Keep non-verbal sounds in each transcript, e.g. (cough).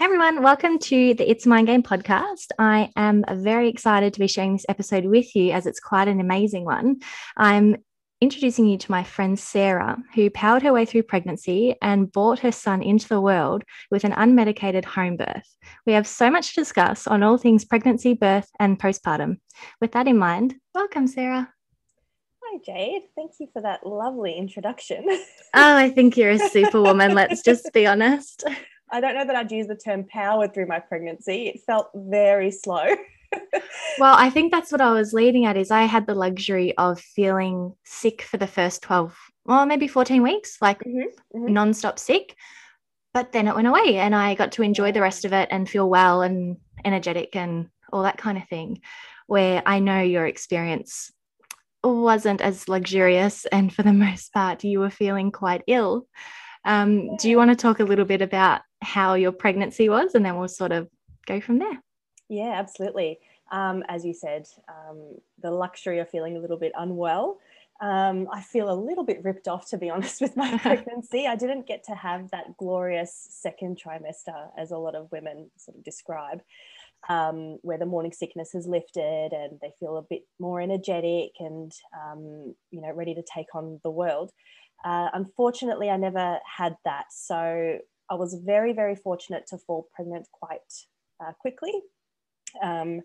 Hey everyone, welcome to the It's a Mind Game podcast. I am very excited to be sharing this episode with you as it's quite an amazing one. I'm introducing you to my friend Sarah, who powered her way through pregnancy and brought her son into the world with an unmedicated home birth. We have so much to discuss on all things pregnancy, birth, and postpartum. With that in mind, welcome, Sarah. Hi, Jade. Thank you for that lovely introduction. oh, I think you're a superwoman. let's just be honest. (laughs) I don't know that I'd use the term powered through my pregnancy. It felt very slow. (laughs) well, I think that's what I was leading at is I had the luxury of feeling sick for the first 12, well, maybe 14 weeks, like mm-hmm, mm-hmm. nonstop sick. But then it went away and I got to enjoy the rest of it and feel well and energetic and all that kind of thing. Where I know your experience wasn't as luxurious and for the (laughs) most part you were feeling quite ill. Um. Do you want to talk a little bit about how your pregnancy was, and then we'll sort of go from there? Yeah, absolutely. Um, as you said, um, the luxury of feeling a little bit unwell. Um, I feel a little bit ripped off, to be (laughs) honest, with my (laughs) pregnancy. I didn't get to have that glorious second trimester, as a lot of women sort of describe, um, where the morning sickness has lifted and they feel a bit more energetic and um, you know ready to take on the world. Uh, unfortunately, I never had that. So I was very, very fortunate to fall pregnant quite uh, quickly. Um,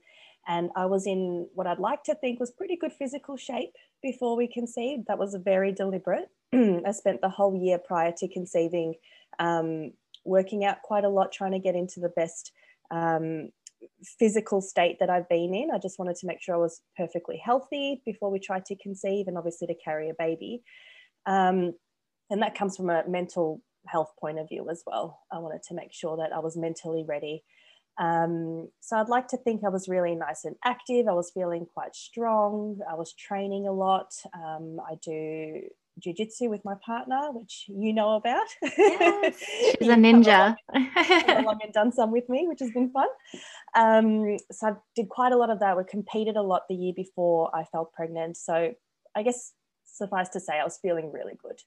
and I was in what I'd like to think was pretty good physical shape before we conceived. That was very deliberate. (clears throat) I spent the whole year prior to conceiving um, working out quite a lot, trying to get into the best um, physical state that I've been in. I just wanted to make sure I was perfectly healthy before we tried to conceive and obviously to carry a baby. Um, and that comes from a mental health point of view as well. I wanted to make sure that I was mentally ready. Um, so I'd like to think I was really nice and active. I was feeling quite strong. I was training a lot. Um, I do jujitsu with my partner, which you know about. Yes, (laughs) she's a ninja. (laughs) along and done some with me, which has been fun. Um, so I did quite a lot of that. We competed a lot the year before I fell pregnant. So I guess suffice to say, I was feeling really good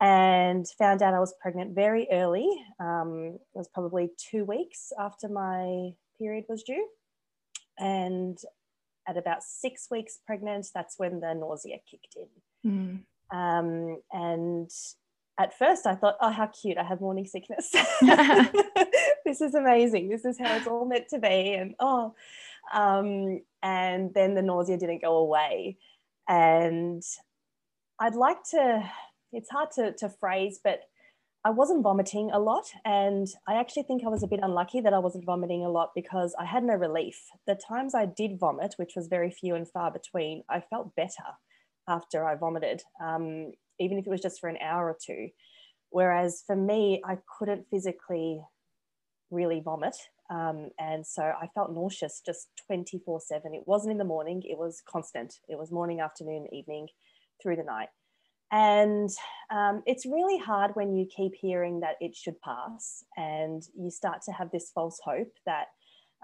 and found out I was pregnant very early. Um, it was probably two weeks after my period was due. And at about six weeks pregnant, that's when the nausea kicked in. Mm. Um, and at first I thought, oh, how cute, I have morning sickness. (laughs) (laughs) this is amazing. This is how it's all meant to be. And oh, um, and then the nausea didn't go away. And I'd like to it's hard to, to phrase, but I wasn't vomiting a lot. And I actually think I was a bit unlucky that I wasn't vomiting a lot because I had no relief. The times I did vomit, which was very few and far between, I felt better after I vomited, um, even if it was just for an hour or two. Whereas for me, I couldn't physically really vomit. Um, and so I felt nauseous just 24 7. It wasn't in the morning, it was constant. It was morning, afternoon, evening, through the night. And um, it's really hard when you keep hearing that it should pass and you start to have this false hope that,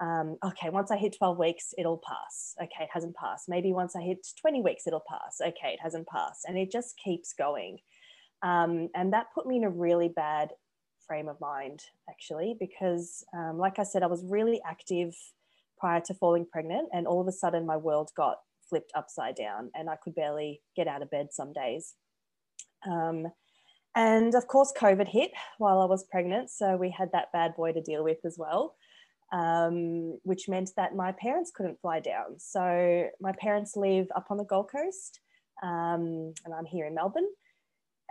um, okay, once I hit 12 weeks, it'll pass. Okay, it hasn't passed. Maybe once I hit 20 weeks, it'll pass. Okay, it hasn't passed. And it just keeps going. Um, and that put me in a really bad frame of mind, actually, because, um, like I said, I was really active prior to falling pregnant. And all of a sudden, my world got flipped upside down and I could barely get out of bed some days. Um, and of course, COVID hit while I was pregnant. So we had that bad boy to deal with as well, um, which meant that my parents couldn't fly down. So my parents live up on the Gold Coast, um, and I'm here in Melbourne.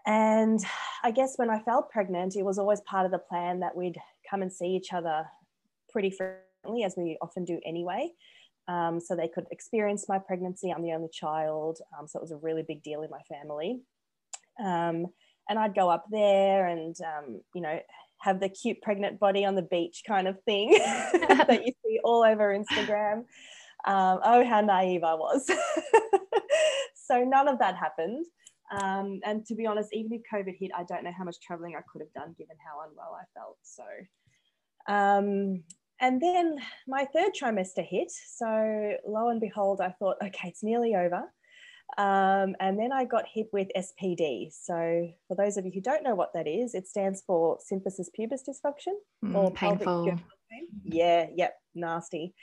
And I guess when I fell pregnant, it was always part of the plan that we'd come and see each other pretty frequently, as we often do anyway. Um, so they could experience my pregnancy. I'm the only child. Um, so it was a really big deal in my family. Um, and I'd go up there and, um, you know, have the cute pregnant body on the beach kind of thing (laughs) that you see all over Instagram. Um, oh, how naive I was. (laughs) so none of that happened. Um, and to be honest, even if COVID hit, I don't know how much traveling I could have done given how unwell I felt. So, um, and then my third trimester hit. So lo and behold, I thought, okay, it's nearly over. Um, and then I got hit with SPD. So, for those of you who don't know what that is, it stands for symphysis pubis dysfunction Mm, or painful. Yeah, yep, nasty.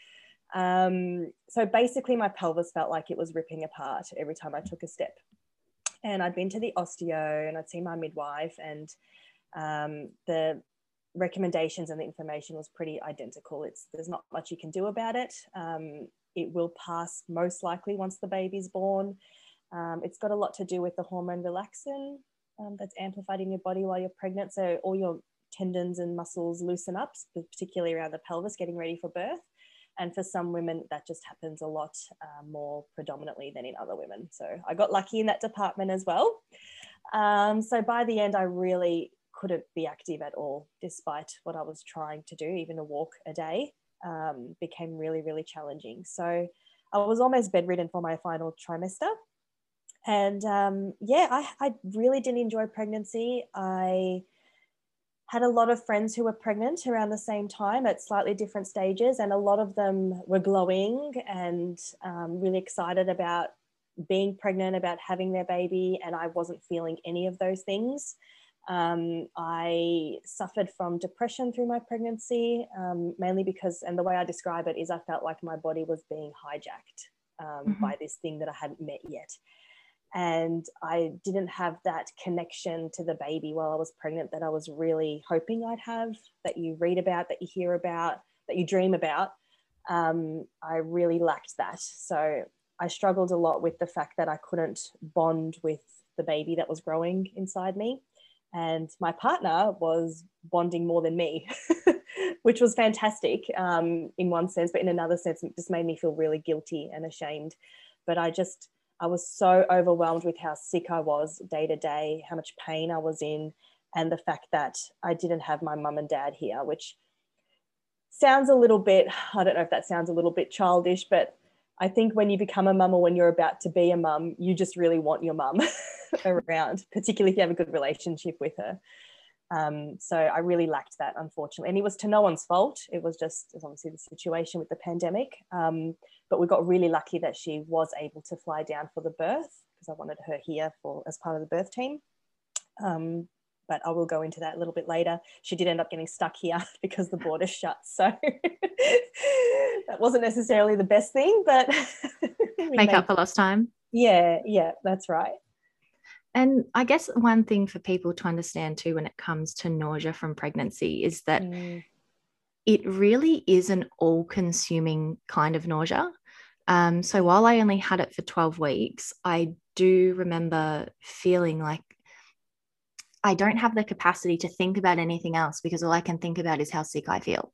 Um, so basically, my pelvis felt like it was ripping apart every time I took a step. And I'd been to the osteo and I'd seen my midwife, and um, the recommendations and the information was pretty identical. It's there's not much you can do about it. Um, it will pass most likely once the baby's born. Um, it's got a lot to do with the hormone relaxin um, that's amplified in your body while you're pregnant. So all your tendons and muscles loosen up, particularly around the pelvis, getting ready for birth. And for some women, that just happens a lot uh, more predominantly than in other women. So I got lucky in that department as well. Um, so by the end, I really couldn't be active at all, despite what I was trying to do, even a walk a day um, became really, really challenging. So I was almost bedridden for my final trimester. And um, yeah, I, I really didn't enjoy pregnancy. I had a lot of friends who were pregnant around the same time at slightly different stages, and a lot of them were glowing and um, really excited about being pregnant, about having their baby, and I wasn't feeling any of those things. Um, I suffered from depression through my pregnancy, um, mainly because, and the way I describe it is, I felt like my body was being hijacked um, mm-hmm. by this thing that I hadn't met yet. And I didn't have that connection to the baby while I was pregnant that I was really hoping I'd have, that you read about, that you hear about, that you dream about. Um, I really lacked that. So I struggled a lot with the fact that I couldn't bond with the baby that was growing inside me and my partner was bonding more than me, (laughs) which was fantastic um, in one sense, but in another sense, it just made me feel really guilty and ashamed. But I just, I was so overwhelmed with how sick I was day to day, how much pain I was in, and the fact that I didn't have my mum and dad here, which sounds a little bit, I don't know if that sounds a little bit childish, but I think when you become a mum or when you're about to be a mum, you just really want your mum (laughs) around, particularly if you have a good relationship with her. Um, so I really lacked that, unfortunately. And it was to no one's fault. It was just it was obviously the situation with the pandemic. Um, but we got really lucky that she was able to fly down for the birth because I wanted her here for as part of the birth team. Um, but I will go into that a little bit later. She did end up getting stuck here (laughs) because the border (laughs) shut. So (laughs) that wasn't necessarily the best thing, but make up for lost time. Yeah, yeah, that's right. And I guess one thing for people to understand too when it comes to nausea from pregnancy is that mm. it really is an all consuming kind of nausea. Um, so while I only had it for 12 weeks, I do remember feeling like I don't have the capacity to think about anything else because all I can think about is how sick I feel.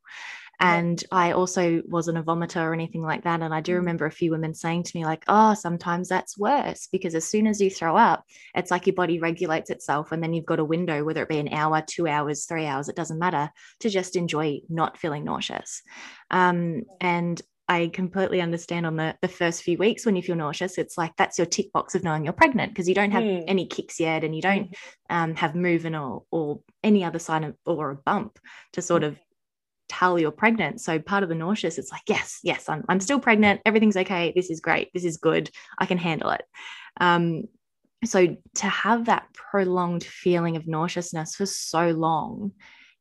And yeah. I also wasn't a vomiter or anything like that. And I do mm. remember a few women saying to me, like, oh, sometimes that's worse because as soon as you throw up, it's like your body regulates itself. And then you've got a window, whether it be an hour, two hours, three hours, it doesn't matter, to just enjoy not feeling nauseous. Um, and I completely understand on the, the first few weeks when you feel nauseous, it's like that's your tick box of knowing you're pregnant because you don't have mm. any kicks yet and you don't mm. um, have movement or, or any other sign of or a bump to sort of tell you're pregnant. So part of the nauseous, it's like, yes, yes, I'm, I'm still pregnant. Everything's okay. This is great. This is good. I can handle it. Um, so to have that prolonged feeling of nauseousness for so long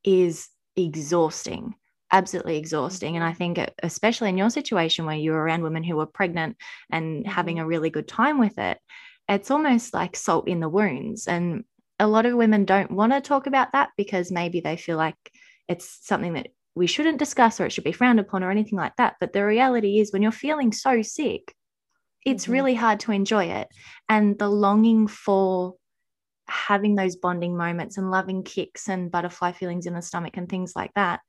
is exhausting absolutely exhausting. And I think, especially in your situation where you're around women who are pregnant and having mm-hmm. a really good time with it, it's almost like salt in the wounds. And a lot of women don't want to talk about that because maybe they feel like it's something that we shouldn't discuss or it should be frowned upon or anything like that. But the reality is, when you're feeling so sick, it's mm-hmm. really hard to enjoy it. And the longing for having those bonding moments and loving kicks and butterfly feelings in the stomach and things like that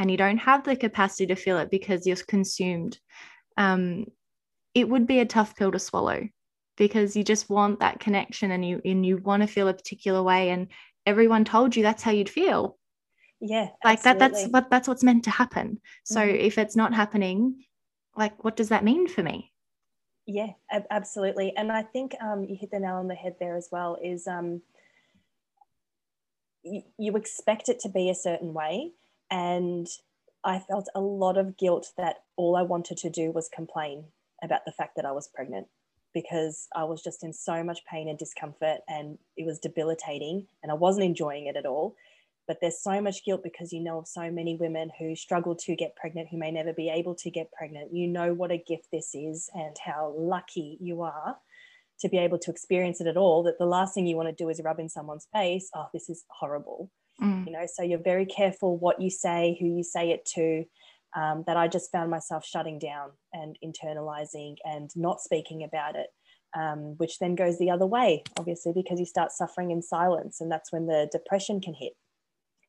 and you don't have the capacity to feel it because you're consumed, um, it would be a tough pill to swallow because you just want that connection and you and you want to feel a particular way and everyone told you that's how you'd feel. Yeah like absolutely. that that's what that's what's meant to happen. So mm-hmm. if it's not happening like what does that mean for me? Yeah ab- absolutely. And i think um, you hit the nail on the head there as well is um, you, you expect it to be a certain way and I felt a lot of guilt that all I wanted to do was complain about the fact that I was pregnant. because I was just in so much pain and discomfort and it was debilitating and I wasn't enjoying it at all. But there's so much guilt because you know of so many women who struggle to get pregnant, who may never be able to get pregnant. You know what a gift this is and how lucky you are to be able to experience it at all. That the last thing you want to do is rub in someone's face, oh, this is horrible. Mm. You know, so you're very careful what you say, who you say it to um, that I just found myself shutting down and internalizing and not speaking about it, um, which then goes the other way, obviously, because you start suffering in silence. And that's when the depression can hit.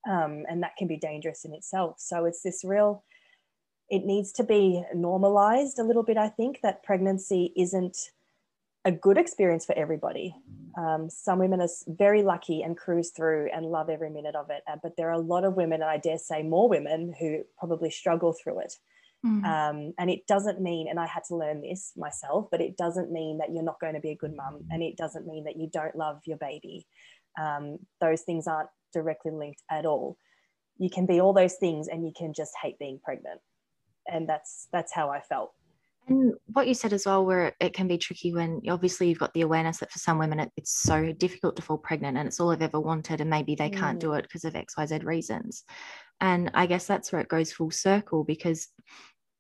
Um, and that can be dangerous in itself. So it's this real, it needs to be normalized a little bit, I think, that pregnancy isn't a good experience for everybody. Um, some women are very lucky and cruise through and love every minute of it. Uh, but there are a lot of women, and I dare say more women, who probably struggle through it. Mm. Um, and it doesn't mean, and I had to learn this myself, but it doesn't mean that you're not going to be a good mum. And it doesn't mean that you don't love your baby. Um, those things aren't directly linked at all. You can be all those things and you can just hate being pregnant. And that's that's how I felt. And what you said as well, where it can be tricky when obviously you've got the awareness that for some women it, it's so difficult to fall pregnant and it's all they've ever wanted, and maybe they mm. can't do it because of XYZ reasons. And I guess that's where it goes full circle because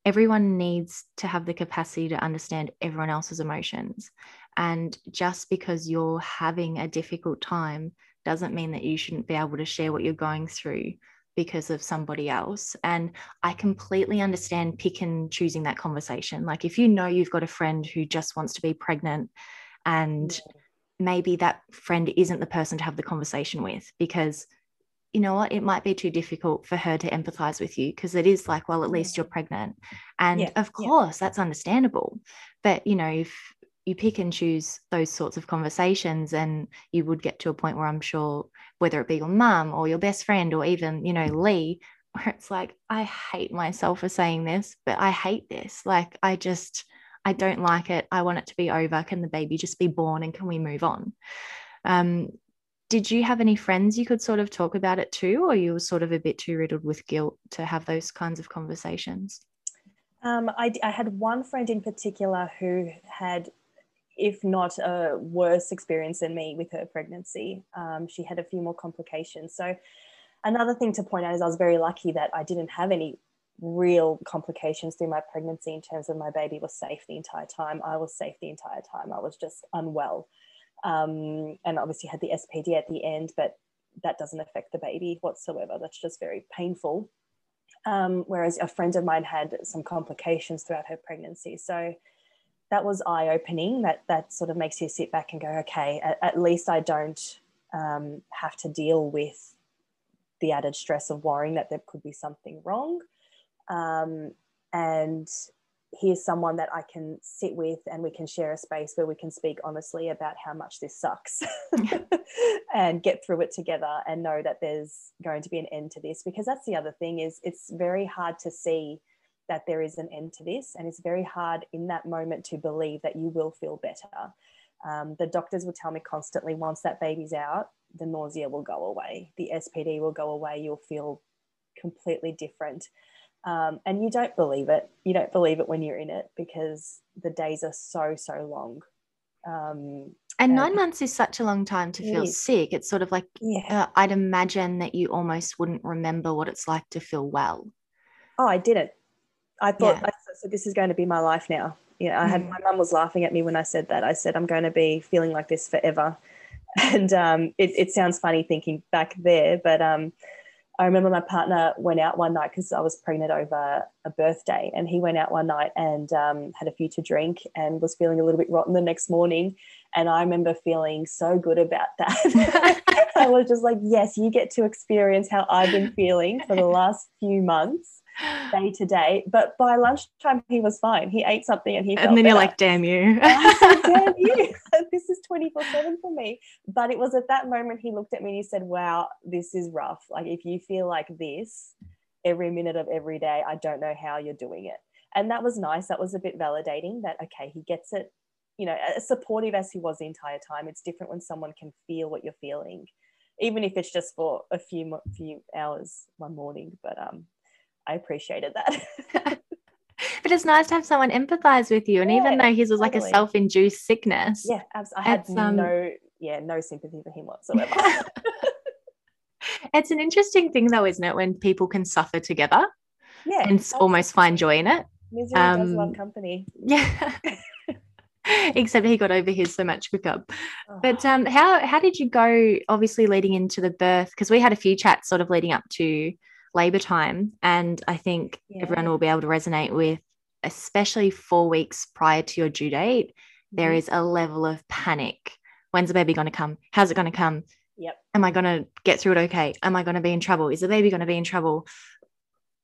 everyone needs to have the capacity to understand everyone else's emotions. And just because you're having a difficult time doesn't mean that you shouldn't be able to share what you're going through because of somebody else. And I mm-hmm. completely understand pick and choosing that conversation. Like if you know you've got a friend who just wants to be pregnant and maybe that friend isn't the person to have the conversation with because you know what it might be too difficult for her to empathize with you because it is like well at least you're pregnant and yeah. of course yeah. that's understandable but you know if you pick and choose those sorts of conversations and you would get to a point where i'm sure whether it be your mum or your best friend or even you know lee (laughs) where it's like i hate myself for saying this but i hate this. Like i just i don't like it. I want it to be over. Can the baby just be born and can we move on? Um, did you have any friends you could sort of talk about it to or you were sort of a bit too riddled with guilt to have those kinds of conversations? Um, I, I, had one friend in particular who had if not a worse experience than me with her pregnancy. Um, she had a few more complications. So, another thing to point out is I was very lucky that I didn't have any real complications through my pregnancy in terms of my baby was safe the entire time. I was safe the entire time. I was just unwell. Um, and obviously had the SPD at the end, but that doesn't affect the baby whatsoever. That's just very painful. Um, whereas a friend of mine had some complications throughout her pregnancy. So that was eye opening. That that sort of makes you sit back and go, okay, at, at least I don't um, have to deal with the added stress of worrying that there could be something wrong. Um, and here's someone that I can sit with and we can share a space where we can speak honestly about how much this sucks (laughs) (laughs) and get through it together and know that there's going to be an end to this because that's the other thing is it's very hard to see that there is an end to this. And it's very hard in that moment to believe that you will feel better. Um, the doctors will tell me constantly once that baby's out, the nausea will go away, the SPD will go away, you'll feel completely different. Um, and you don't believe it. You don't believe it when you're in it because the days are so, so long. Um, and nine months is such a long time to feel sick. It's sort of like, yeah. uh, I'd imagine that you almost wouldn't remember what it's like to feel well. Oh, I didn't. I thought, yeah. I, so this is going to be my life now. Yeah, I had mm. my mum was laughing at me when I said that. I said I'm going to be feeling like this forever, (laughs) and um, it, it sounds funny thinking back there, but um, I remember my partner went out one night because I was pregnant over a birthday, and he went out one night and um, had a few to drink and was feeling a little bit rotten the next morning. And I remember feeling so good about that. (laughs) (laughs) I was just like, yes, you get to experience how I've been feeling for the last few months day to day. But by lunchtime, he was fine. He ate something and he and then you're like, damn you. (laughs) damn (laughs) you. (laughs) this is 24 7 for me. But it was at that moment he looked at me and he said, wow, this is rough. Like, if you feel like this every minute of every day, I don't know how you're doing it. And that was nice. That was a bit validating that, okay, he gets it. You know, as supportive as he was the entire time, it's different when someone can feel what you're feeling even if it's just for a few few hours one morning. But um, I appreciated that. (laughs) (laughs) but it's nice to have someone empathize with you. And yeah, even though his was totally. like a self-induced sickness. Yeah, absolutely. I had um, no, yeah, no sympathy for him whatsoever. (laughs) it's an interesting thing though, isn't it? When people can suffer together. Yeah. And almost find joy in it. Misery um, does love company. Yeah. except he got over his so much quicker. Oh. But um, how how did you go? Obviously, leading into the birth, because we had a few chats sort of leading up to labor time, and I think yeah. everyone will be able to resonate with, especially four weeks prior to your due date. Mm-hmm. There is a level of panic. When's the baby going to come? How's it going to come? Yep. Am I going to get through it okay? Am I going to be in trouble? Is the baby going to be in trouble?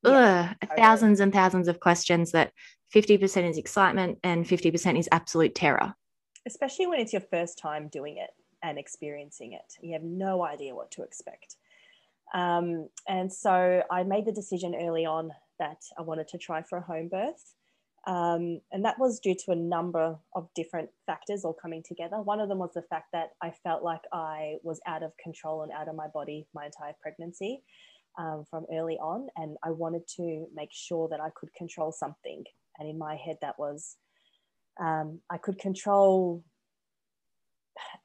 Ugh, thousands and thousands of questions that 50% is excitement and 50% is absolute terror. Especially when it's your first time doing it and experiencing it. You have no idea what to expect. Um, and so I made the decision early on that I wanted to try for a home birth. Um, and that was due to a number of different factors all coming together. One of them was the fact that I felt like I was out of control and out of my body my entire pregnancy um, from early on. And I wanted to make sure that I could control something and in my head, that was um, I could control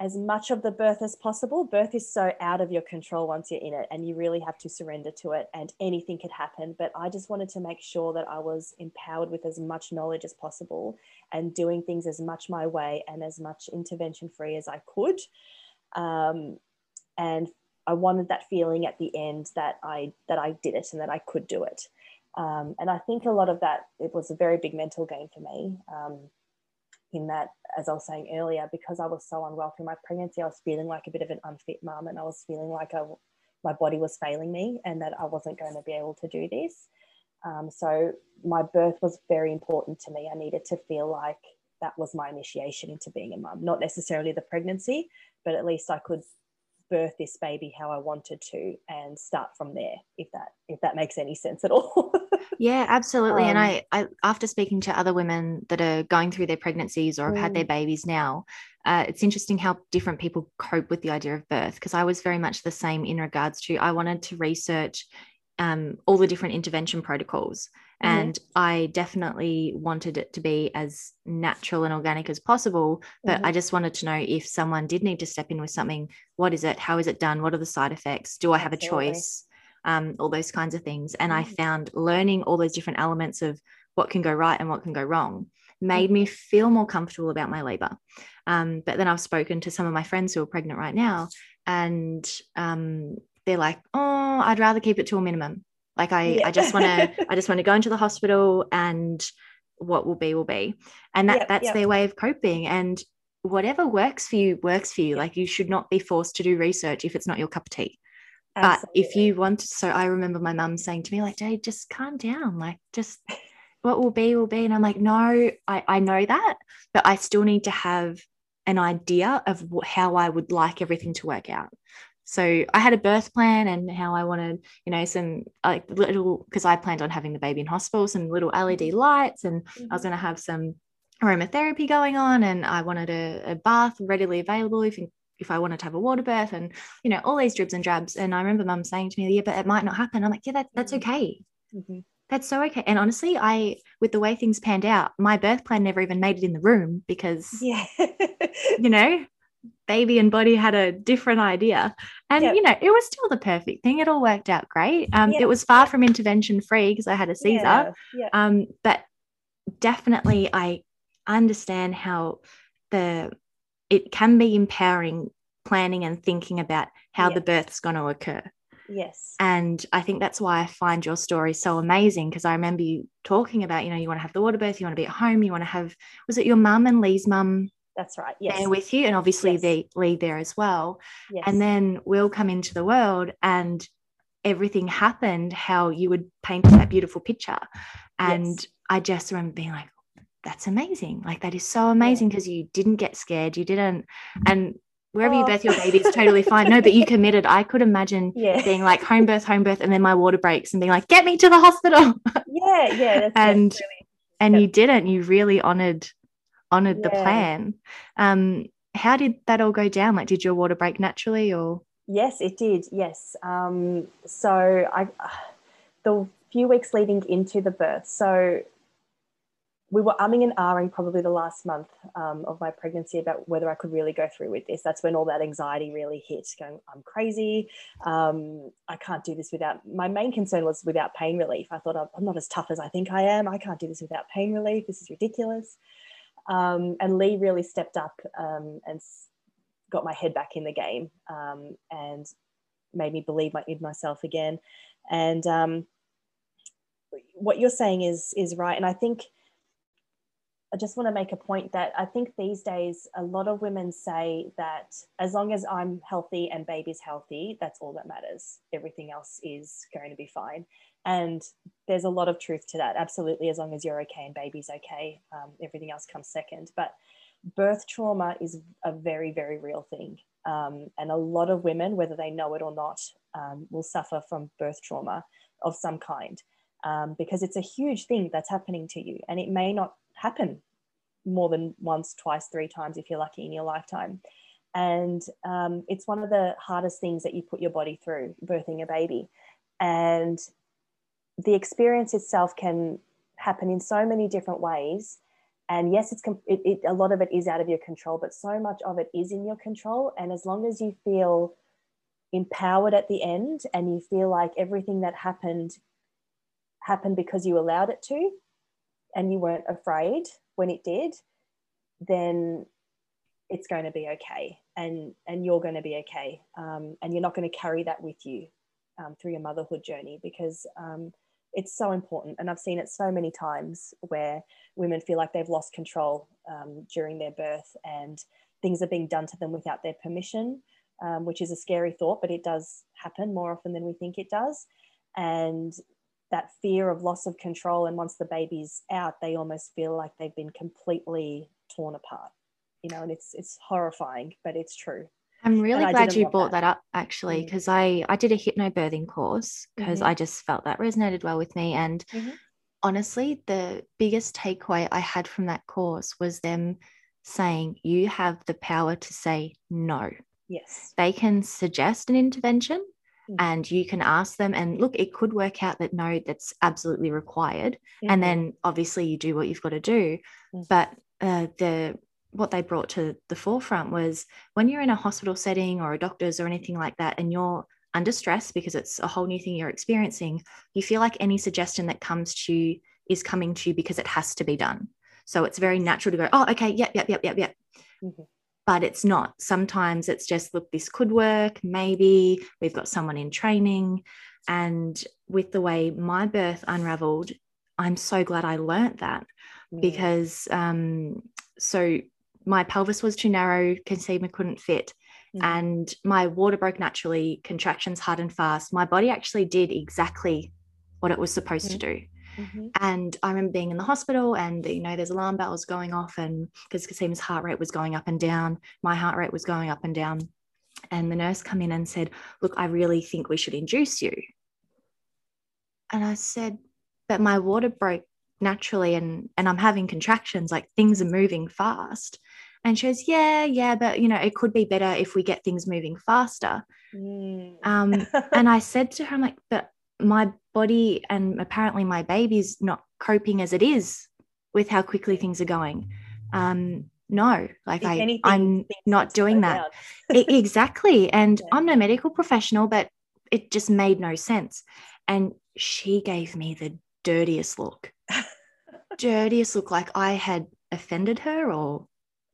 as much of the birth as possible. Birth is so out of your control once you're in it, and you really have to surrender to it, and anything could happen. But I just wanted to make sure that I was empowered with as much knowledge as possible and doing things as much my way and as much intervention free as I could. Um, and I wanted that feeling at the end that I that I did it and that I could do it. Um, and I think a lot of that, it was a very big mental game for me. Um, in that, as I was saying earlier, because I was so unwell through my pregnancy, I was feeling like a bit of an unfit mum and I was feeling like I, my body was failing me and that I wasn't going to be able to do this. Um, so my birth was very important to me. I needed to feel like that was my initiation into being a mum, not necessarily the pregnancy, but at least I could birth this baby how I wanted to and start from there if that if that makes any sense at all. (laughs) yeah, absolutely. Um, and I, I after speaking to other women that are going through their pregnancies or have mm. had their mm. babies now, uh, it's interesting how different people cope with the idea of birth because I was very much the same in regards to I wanted to research um, all the different intervention protocols Mm-hmm. And I definitely wanted it to be as natural and organic as possible. But mm-hmm. I just wanted to know if someone did need to step in with something, what is it? How is it done? What are the side effects? Do I have Absolutely. a choice? Um, all those kinds of things. And. I found learning all those different elements of what can go right and what can go wrong made me feel more comfortable about my labor. Um, but then I've spoken to some of my friends who are pregnant right now, and um, they're like, "Oh, I'd rather keep it to a minimum. Like I, yeah. I just want to, I just want to go into the hospital and what will be will be. And that yep, that's yep. their way of coping. And whatever works for you works for you. Like you should not be forced to do research if it's not your cup of tea. Absolutely. But if you want to, so I remember my mum saying to me, like, Jade, just calm down. Like, just what will be, will be. And I'm like, no, I, I know that, but I still need to have an idea of how I would like everything to work out. So I had a birth plan and how I wanted, you know, some like little because I planned on having the baby in hospital, some little LED mm-hmm. lights, and mm-hmm. I was mm-hmm. going to have some aromatherapy going on, and I wanted a, a bath readily available if if I wanted to have a water birth, and you know all these dribs and drabs. And I remember Mum saying to me, "Yeah, but it might not happen." I'm like, "Yeah, that, that's mm-hmm. okay." Mm-hmm. That's so okay. And honestly, I, with the way things panned out, my birth plan never even made it in the room because, yeah, you know, baby and body had a different idea and yep. you know it was still the perfect thing it all worked out great um, yep. it was far from intervention free because i had a caesar yeah. Yep. Um, but definitely i understand how the it can be empowering planning and thinking about how the birth's going to occur yes and i think that's why i find your story so amazing because i remember you talking about you know you want to have the water birth you want to be at home you want to have was it your mum and lee's mum that's right. Yes. There with you, and obviously yes. they lead there as well. Yes. And then we'll come into the world, and everything happened how you would paint that beautiful picture. And yes. I just remember being like, "That's amazing! Like that is so amazing because you didn't get scared. You didn't, and." Wherever oh. you birth your baby is totally fine. No, but you committed. I could imagine (laughs) yeah. being like home birth, home birth, and then my water breaks and being like, "Get me to the hospital." (laughs) Yeah, yeah, and really, and you didn't. You really honored honored yeah. the plan. Um, how did that all go down? Like, did your water break naturally or? Yes, it did. Yes. Um, so I, the few weeks leading into the birth, so we were umming and ahhing probably the last month um, of my pregnancy about whether I could really go through with this. That's when all that anxiety really hit. Going, I'm crazy. Um, I can't do this without. My main concern was without pain relief. I thought I'm not as tough as I think I am. I can't do this without pain relief. This is ridiculous. Um, and Lee really stepped up um, and got my head back in the game um, and made me believe in myself again. And um, what you're saying is is right. And I think I just want to make a point that I think these days a lot of women say that as long as I'm healthy and baby's healthy, that's all that matters. Everything else is going to be fine. And there's a lot of truth to that. Absolutely, as long as you're okay and baby's okay, um, everything else comes second. But birth trauma is a very, very real thing. Um, and a lot of women, whether they know it or not, um, will suffer from birth trauma of some kind um, because it's a huge thing that's happening to you. And it may not happen more than once, twice, three times if you're lucky in your lifetime. And um, it's one of the hardest things that you put your body through, birthing a baby. And the experience itself can happen in so many different ways. And yes, it's it, it, a lot of it is out of your control, but so much of it is in your control. And as long as you feel empowered at the end and you feel like everything that happened happened because you allowed it to, and you weren't afraid when it did, then it's going to be okay, and and you're going to be okay, um, and you're not going to carry that with you um, through your motherhood journey because um, it's so important. And I've seen it so many times where women feel like they've lost control um, during their birth, and things are being done to them without their permission, um, which is a scary thought, but it does happen more often than we think it does. And that fear of loss of control and once the baby's out they almost feel like they've been completely torn apart you know and it's it's horrifying but it's true i'm really glad you brought that. that. up actually because mm. i i did a hypnobirthing course because mm-hmm. i just felt that resonated well with me and mm-hmm. honestly the biggest takeaway i had from that course was them saying you have the power to say no yes they can suggest an intervention. And you can ask them and look it could work out that no that's absolutely required. Mm-hmm. and then obviously you do what you've got to do. Mm-hmm. but uh, the what they brought to the forefront was when you're in a hospital setting or a doctor's or anything like that and you're under stress because it's a whole new thing you're experiencing you feel like any suggestion that comes to you is coming to you because it has to be done. So it's very natural to go oh okay yep yep yep yep yep. Mm-hmm but it's not. Sometimes it's just, look, this could work. Maybe we've got someone in training. And with the way my birth unraveled, I'm so glad I learnt that yeah. because um, so my pelvis was too narrow, Kasim couldn't fit. Mm. And my water broke naturally, contractions hard and fast. My body actually did exactly what it was supposed mm. to do. Mm-hmm. And I remember being in the hospital and, you know, there's alarm bells going off and because Kasim's heart rate was going up and down, my heart rate was going up and down. And the nurse come in and said, look, I really think we should induce you. And I said, but my water broke naturally and, and I'm having contractions, like things are moving fast. And she goes, yeah, yeah, but you know, it could be better if we get things moving faster. Mm. Um, (laughs) and I said to her, I'm like, but my body and apparently my baby's not coping as it is with how quickly things are going. Um, no, like I, anything, I'm not doing that. exactly. (laughs) And yeah. I'm no medical professional, but it just made no sense. And she gave me the dirtiest look, (laughs) dirtiest look, like I had offended her or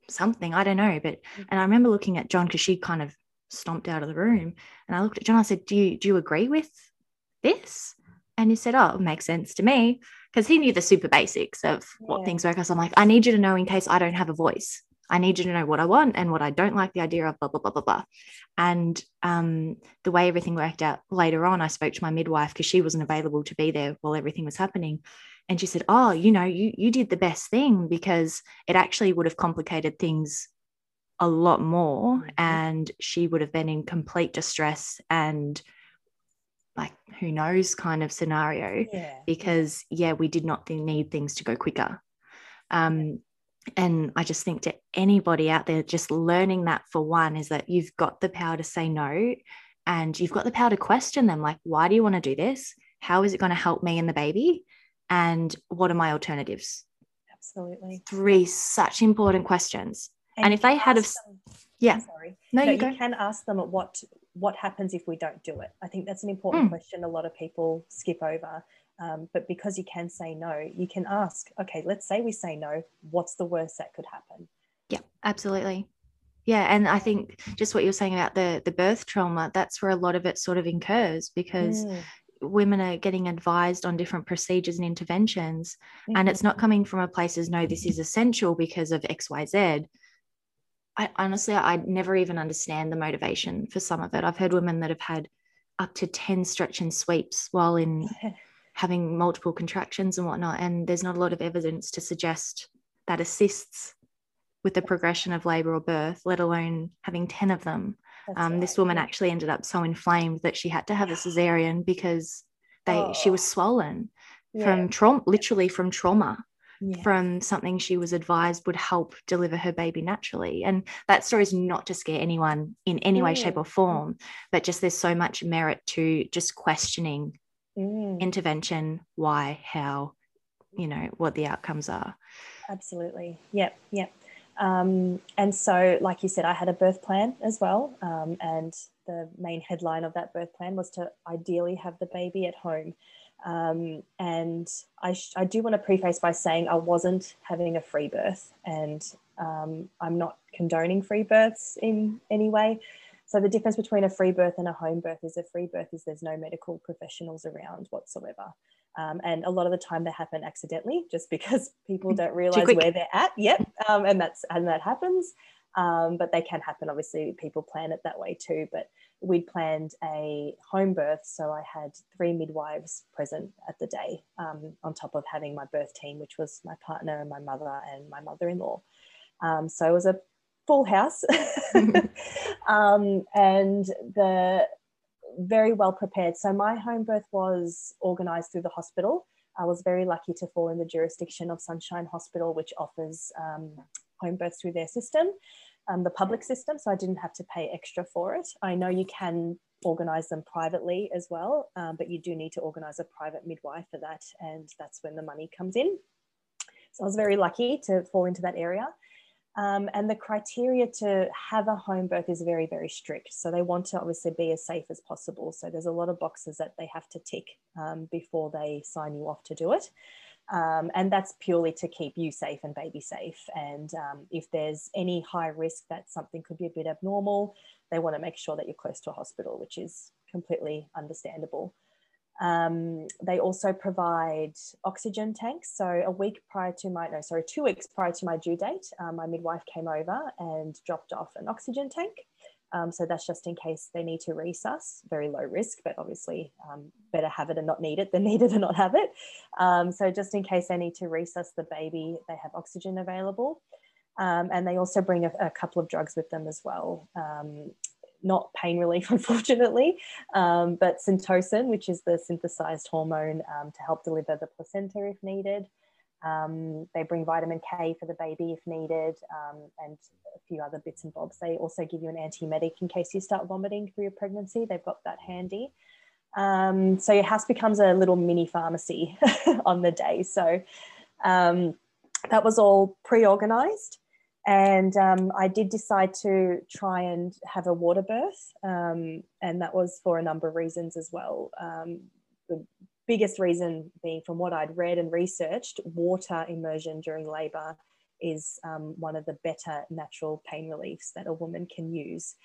something. I don't know. But, mm-hmm. and I remember looking at John because she kind of stomped out of the room. And I looked at John, I said, Do you, do you agree with this? And he said, Oh, it makes sense to me. Because he knew the super basics of what things work. So I'm like, I need you to know in case I don't have a voice. I need you to know what I want and what I don't like the idea of, blah, blah, blah, blah, blah. And um, the way everything worked out later on, I spoke to my midwife because she wasn't available to be there while everything was happening. And she said, Oh, you know, you, you did the best thing because it actually would have complicated things a lot more. Mm-hmm. And she would have been in complete distress and like who knows kind of scenario yeah. because yeah we did not need things to go quicker um, and i just think to anybody out there just learning that for one is that you've got the power to say no and you've got the power to question them like why do you want to do this how is it going to help me and the baby and what are my alternatives Absolutely. Three such important questions. And, and if they had of yeah. Sorry. No, no you, you can ask them what what happens if we don't do it. I think that's an important mm. question a lot of people skip over. Um, but because you can say no, you can ask, okay, let's say we say no, what's the worst that could happen? Yeah, absolutely. Yeah, and I think just what you were saying about the the birth trauma, that's where a lot of it sort of incurs because mm. women are getting advised on different procedures and interventions, mm-hmm. and it's not coming from a place as no, this is essential because of X, Y, Z. I honestly, I never even understand the motivation for some of it. I've heard women that have had up to 10 stretch and sweeps while in (laughs) having multiple contractions and whatnot. And there's not a lot of evidence to suggest that assists with the progression of labor or birth, let alone having 10 of them. Um, right. This woman actually ended up so inflamed that she had to have a cesarean because they oh. she was swollen yeah. from trauma, literally from trauma. Yeah. From something she was advised would help deliver her baby naturally. And that story is not to scare anyone in any way, shape, or form, but just there's so much merit to just questioning mm. intervention, why, how, you know, what the outcomes are. Absolutely. Yep. Yep. Um, and so, like you said, I had a birth plan as well. Um, and the main headline of that birth plan was to ideally have the baby at home. Um, and I, sh- I do want to preface by saying I wasn't having a free birth, and um, I'm not condoning free births in any way. So the difference between a free birth and a home birth is a free birth is there's no medical professionals around whatsoever. Um, and a lot of the time they happen accidentally just because (laughs) people don't realize where they're at. Yet um, and that's and that happens. Um, but they can happen. Obviously people plan it that way too. But we'd planned a home birth so i had three midwives present at the day um, on top of having my birth team which was my partner and my mother and my mother-in-law um, so it was a full house (laughs) (laughs) um, and the very well prepared. So my home birth was organised through the hospital. I was very lucky to fall in the jurisdiction of Sunshine Hospital, which offers um, home births through their system, um, the public system. So I didn't have to pay extra for it. I know you can organise them privately as well, um, but you do need to organise a private midwife for that, and that's when the money comes in. So I was very lucky to fall into that area. Um, and the criteria to have a home birth is very, very strict. So they want to obviously be as safe as possible. So there's a lot of boxes that they have to tick um, before they sign you off to do it. Um, and that's purely to keep you safe and baby safe. And um, if there's any high risk that something could be a bit abnormal, they want to make sure that you're close to a hospital, which is completely understandable. Um, they also provide oxygen tanks. So a week prior to my, no, sorry, two weeks prior to my due date, um, my midwife came over and dropped off an oxygen tank. Um, so that's just in case they need to resus, very low risk, but obviously um, better have it and not need it than (laughs) need it and not have it. Um, so just in case they need to resus the baby, they have oxygen available. Um, and they also bring a, a, couple of drugs with them as well. Um, not pain relief, (laughs) unfortunately, um, but Syntocin, which is the synthesized hormone to help deliver the placenta if needed. Um, they bring vitamin K for the baby if needed, um, and a few other bits and bobs. They also give you an antiemetic in case you start vomiting through your pregnancy. They've got that handy. Um, so your house becomes a little mini pharmacy (laughs) on the day. So um, that was all pre-organized. And um, I did decide to try and have a water birth, um, and that was for a number of reasons as well. The biggest reason being from what I'd read and researched, water immersion during labour is um, one of the better natural pain reliefs that a woman can use.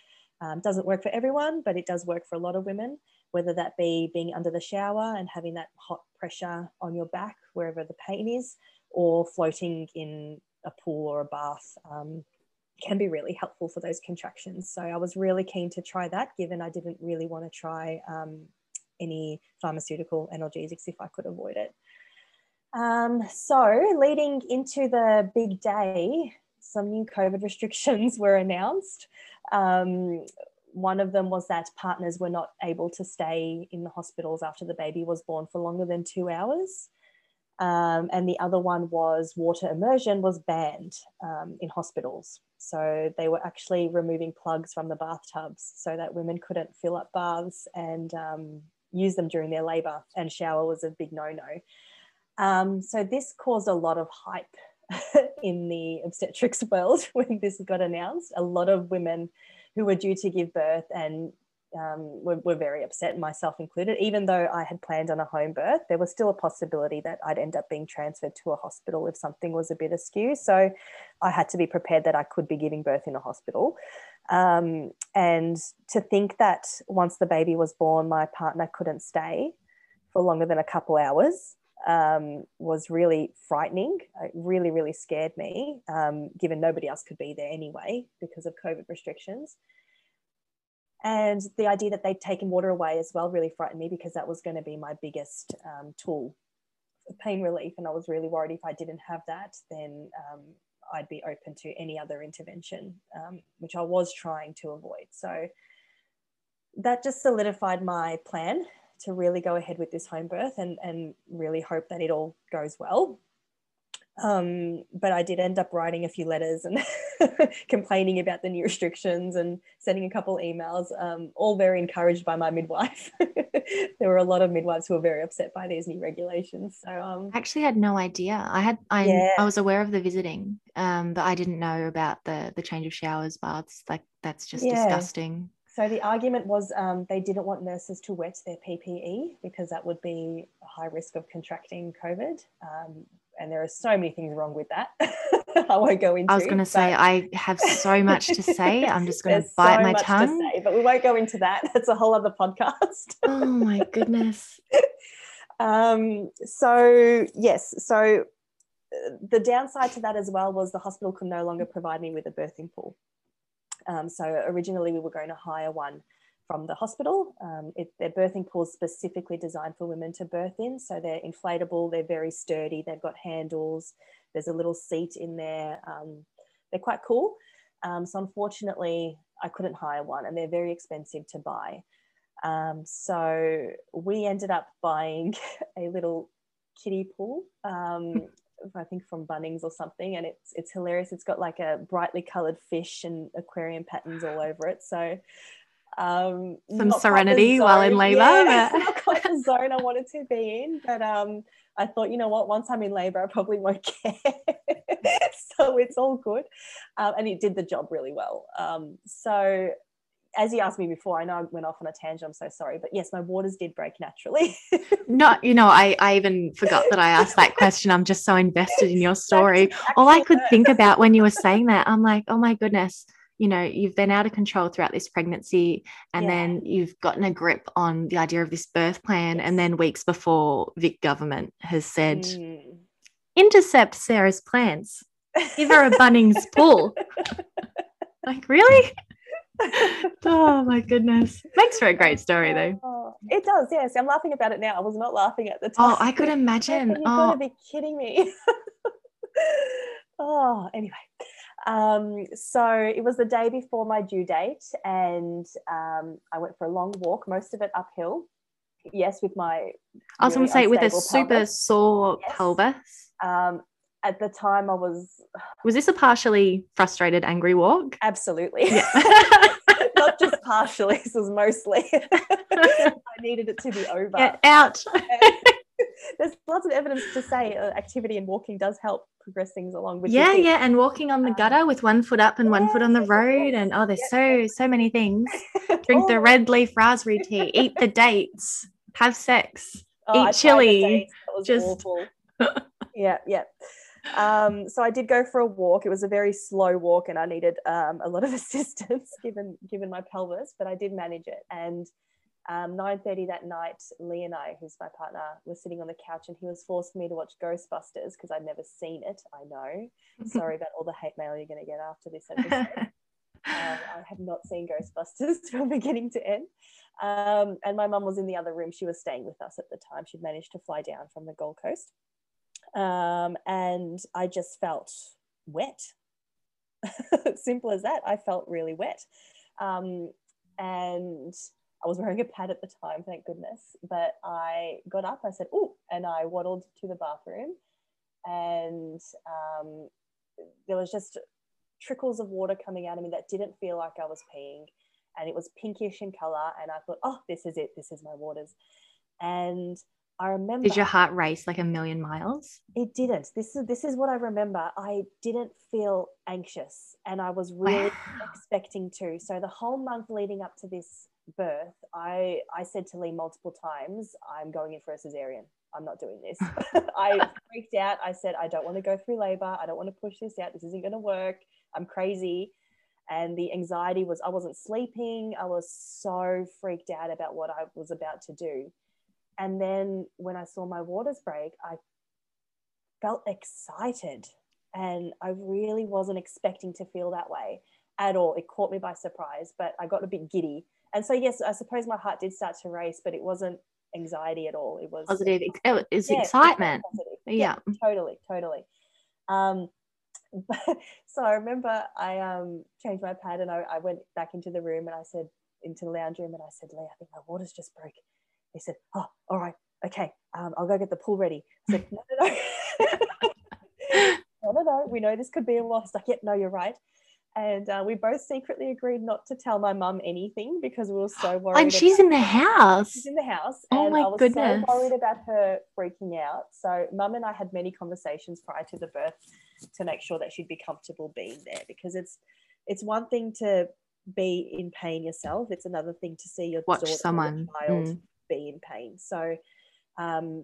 Um, doesn't work for everyone, but it does work for a lot of women, whether that be being under the shower and having that hot pressure on your back wherever the pain is, or floating in a pool or a bath um, can be really helpful for those contractions. So I was really keen to try that, given I didn't really want to try um, any pharmaceutical analgesics if I could avoid it. Um, so leading into the big day, some new COVID (laughs) restrictions were announced. Um, one of them was that partners were not able to stay in the hospitals after the baby was born for longer than two hours. Um, and the other one was water immersion was banned um, in hospitals. So they were actually removing plugs from the bathtubs so that women couldn't fill up baths and um, use them during their labour, and shower was a big no no. Um, so this caused a lot of hype (laughs) in the obstetrics (laughs) world (laughs) when this got announced. A lot of women who were due to give birth and um, were, were, very upset, myself included. Even though I had planned on a home birth, there was still a possibility that I'd end up being transferred to a hospital if something was a bit askew. So I had to be prepared that I could be giving birth in a hospital. Um, and to think that once the baby was born, my partner couldn't stay for longer than a couple hours um, was really frightening. It really, really scared me, um, given nobody else could be there anyway because of COVID restrictions. And the idea that they'd taken water away as well really frightened me because that was going to be my biggest um, tool for pain relief. And I was really worried if I didn't have that, then um, I'd be open to any other intervention, um, which I was trying to avoid. So that just solidified my plan to really go ahead with this home birth and, and really hope that it all goes well. Um, but I did end up writing a few letters and (laughs) (laughs) complaining about the new restrictions and sending a couple emails, um, all very encouraged by my midwife. (laughs) there were a lot of midwives who were very upset by these new regulations. So um, I actually had no idea. I had I, yeah. I was aware of the visiting, um, but I didn't know about the the change of showers, baths. Like that's just yeah. disgusting. So the argument was um, they didn't want nurses to wet their PPE because that would be a high risk of contracting COVID. Um, and there are so many things wrong with that. (laughs) (laughs) I won't go into. I was going to say I have so much to say. I'm just (laughs) going to bite so my tongue. To say, but we won't go into that. (laughs) That's a whole other podcast. oh my goodness. um, so yes, so uh, the downside to that as well was the hospital could no longer provide me with a birthing pool. Um, so originally we were going to hire one from the hospital. Um, it, their birthing pools specifically designed for women to birth in. So they're inflatable, they're very sturdy, they've got handles, there's a little seat in there. Um, they're quite cool. Um, so unfortunately, I couldn't hire one and they're very expensive to buy. Um, so we ended up buying (laughs) a little kiddie pool um, I think from Bunnings or something, and it's it's hilarious. It's got like a brightly coloured fish and aquarium patterns all over it. So um, some serenity while in labour. Yeah, but... not quite the zone I wanted to be in, but um, I thought, you know what, once I'm in labour, I probably won't (laughs) care. so it's all good, um, and it did the job really well. Um, so as you asked me before, I know I went off on a tangent. I'm so sorry, but yes, my waters did break naturally. (laughs) Not, you know, I, I even forgot that I asked that question. I'm just so invested in your story. All I could think about when you were saying that, I'm like, oh my goodness, you know, you've been out of control throughout this pregnancy, and yeah. then you've gotten a grip on the idea of this birth plan, yes. and then weeks before, Vic government has said, mm. intercept Sarah's plans, give her a Bunnings pool. (laughs) like, really? oh my goodness. Makes for a great story though. Oh, it does, yes. I'm laughing about it now. I was not laughing at the time. Oh, I could imagine. (laughs) You've oh. got to be kidding me. (laughs) oh, anyway. Um, so it was the day before my due date, and um, I went for a long walk, most of it uphill. Yes, with my. I was really going to say with a super sore yes. pelvis. Um, at the time I was (sighs) Was this a partially frustrated angry walk? Absolutely. Yeah. (laughs) Not just (laughs) partially, this was mostly. (laughs) I needed it to be over. Get out. (laughs) There's lots of evidence to say uh, activity and walking does help progress things along with yeah yeah and walking on the um, gutter with one foot up and one foot on the road and oh there's so so many things. (laughs) Drink the red leaf raspberry tea eat the dates have sex (laughs) oh, eat chili. just awful. yeah yeah. Um, so I did go for a walk. It was a very slow walk, and I needed um, a lot of assistance given given my pelvis, but I did manage it. And um, 9.30 that night, Lee and I, who's my partner, were sitting on the couch and he was forcing me to watch Ghostbusters because I'd never seen it. I know. (laughs) Sorry about all the hate mail you're going to get after this episode. (laughs) um, I have not seen Ghostbusters (laughs) from beginning to end. Um, and my mum was in the other room. She was staying with us at the time. She'd managed to fly down from the Gold Coast. Um, and I just felt wet. Simple as that. I felt really wet. Um, and I was wearing a pad at the time, thank goodness. But I got up, I said, oh, and I waddled to the bathroom. And um, there was just trickles of water coming out of me that didn't feel like I was peeing. And it was pinkish in color. And I thought, oh, this is it. This is my waters. And I remember. Did your heart race like a million miles? It didn't. This is this is what I remember. I didn't feel anxious, and I was really wow. expecting to. So the whole month leading up to this birth, I I said to Lee multiple times, "I'm going in for a cesarean. I'm not doing this." (laughs) (laughs) I freaked out. I said, "I don't want to go through labor. I don't want to push this out. This isn't going to work. I'm crazy." And the anxiety was I wasn't sleeping. I was so freaked out about what I was about to do. And then when I saw my waters break, I felt excited. And I really wasn't expecting to feel that way at all. It caught me by surprise, but I got a bit giddy. And so, yes, I suppose my heart did start to race, but it wasn't anxiety at all. It was positive. It was yeah, excitement. Yeah. yeah, totally, totally. Um, but, (laughs) so I remember I um, changed my pad and I, I, went back into the room and I said, into the lounge room, and I said, Lee, I think my water's just broke. He said, Oh, all right, okay, um, I'll go get the pool ready. I said, No, no, no. (laughs) (laughs) no, no, no, we know this could be a loss. Like, yep, no, you're right. And uh, we both secretly agreed not to tell my mum anything because we were so (gasps) worried. And she's in the house. She's in the house. Oh and my I was goodness. so worried about her freaking out. So mum and I had many conversations prior to the birth to make sure that she'd be comfortable being there because it's it's one thing to be in pain yourself. It's another thing to see your watch daughter, someone child mm. be in pain. So um,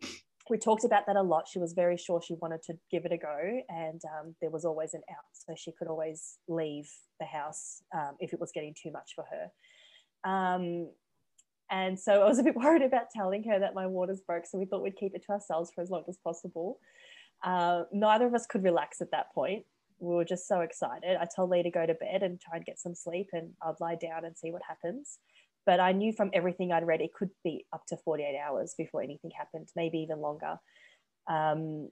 we talked about that a lot. She was very sure she wanted to give it a go, and um, there was always an out, so she could always leave the house um, if it was getting too much for her. Um, and so I was a bit (laughs) worried about telling her that my waters broke, so we thought we'd keep it to ourselves for as long as possible. Uh, neither of us could relax at that point. We were just so excited. I told Lee to go to bed and try and get some sleep, and I'd lie down and see what happens. But I knew from everything I'd read, it could be up to 48 hours before anything happened, maybe even longer. Um,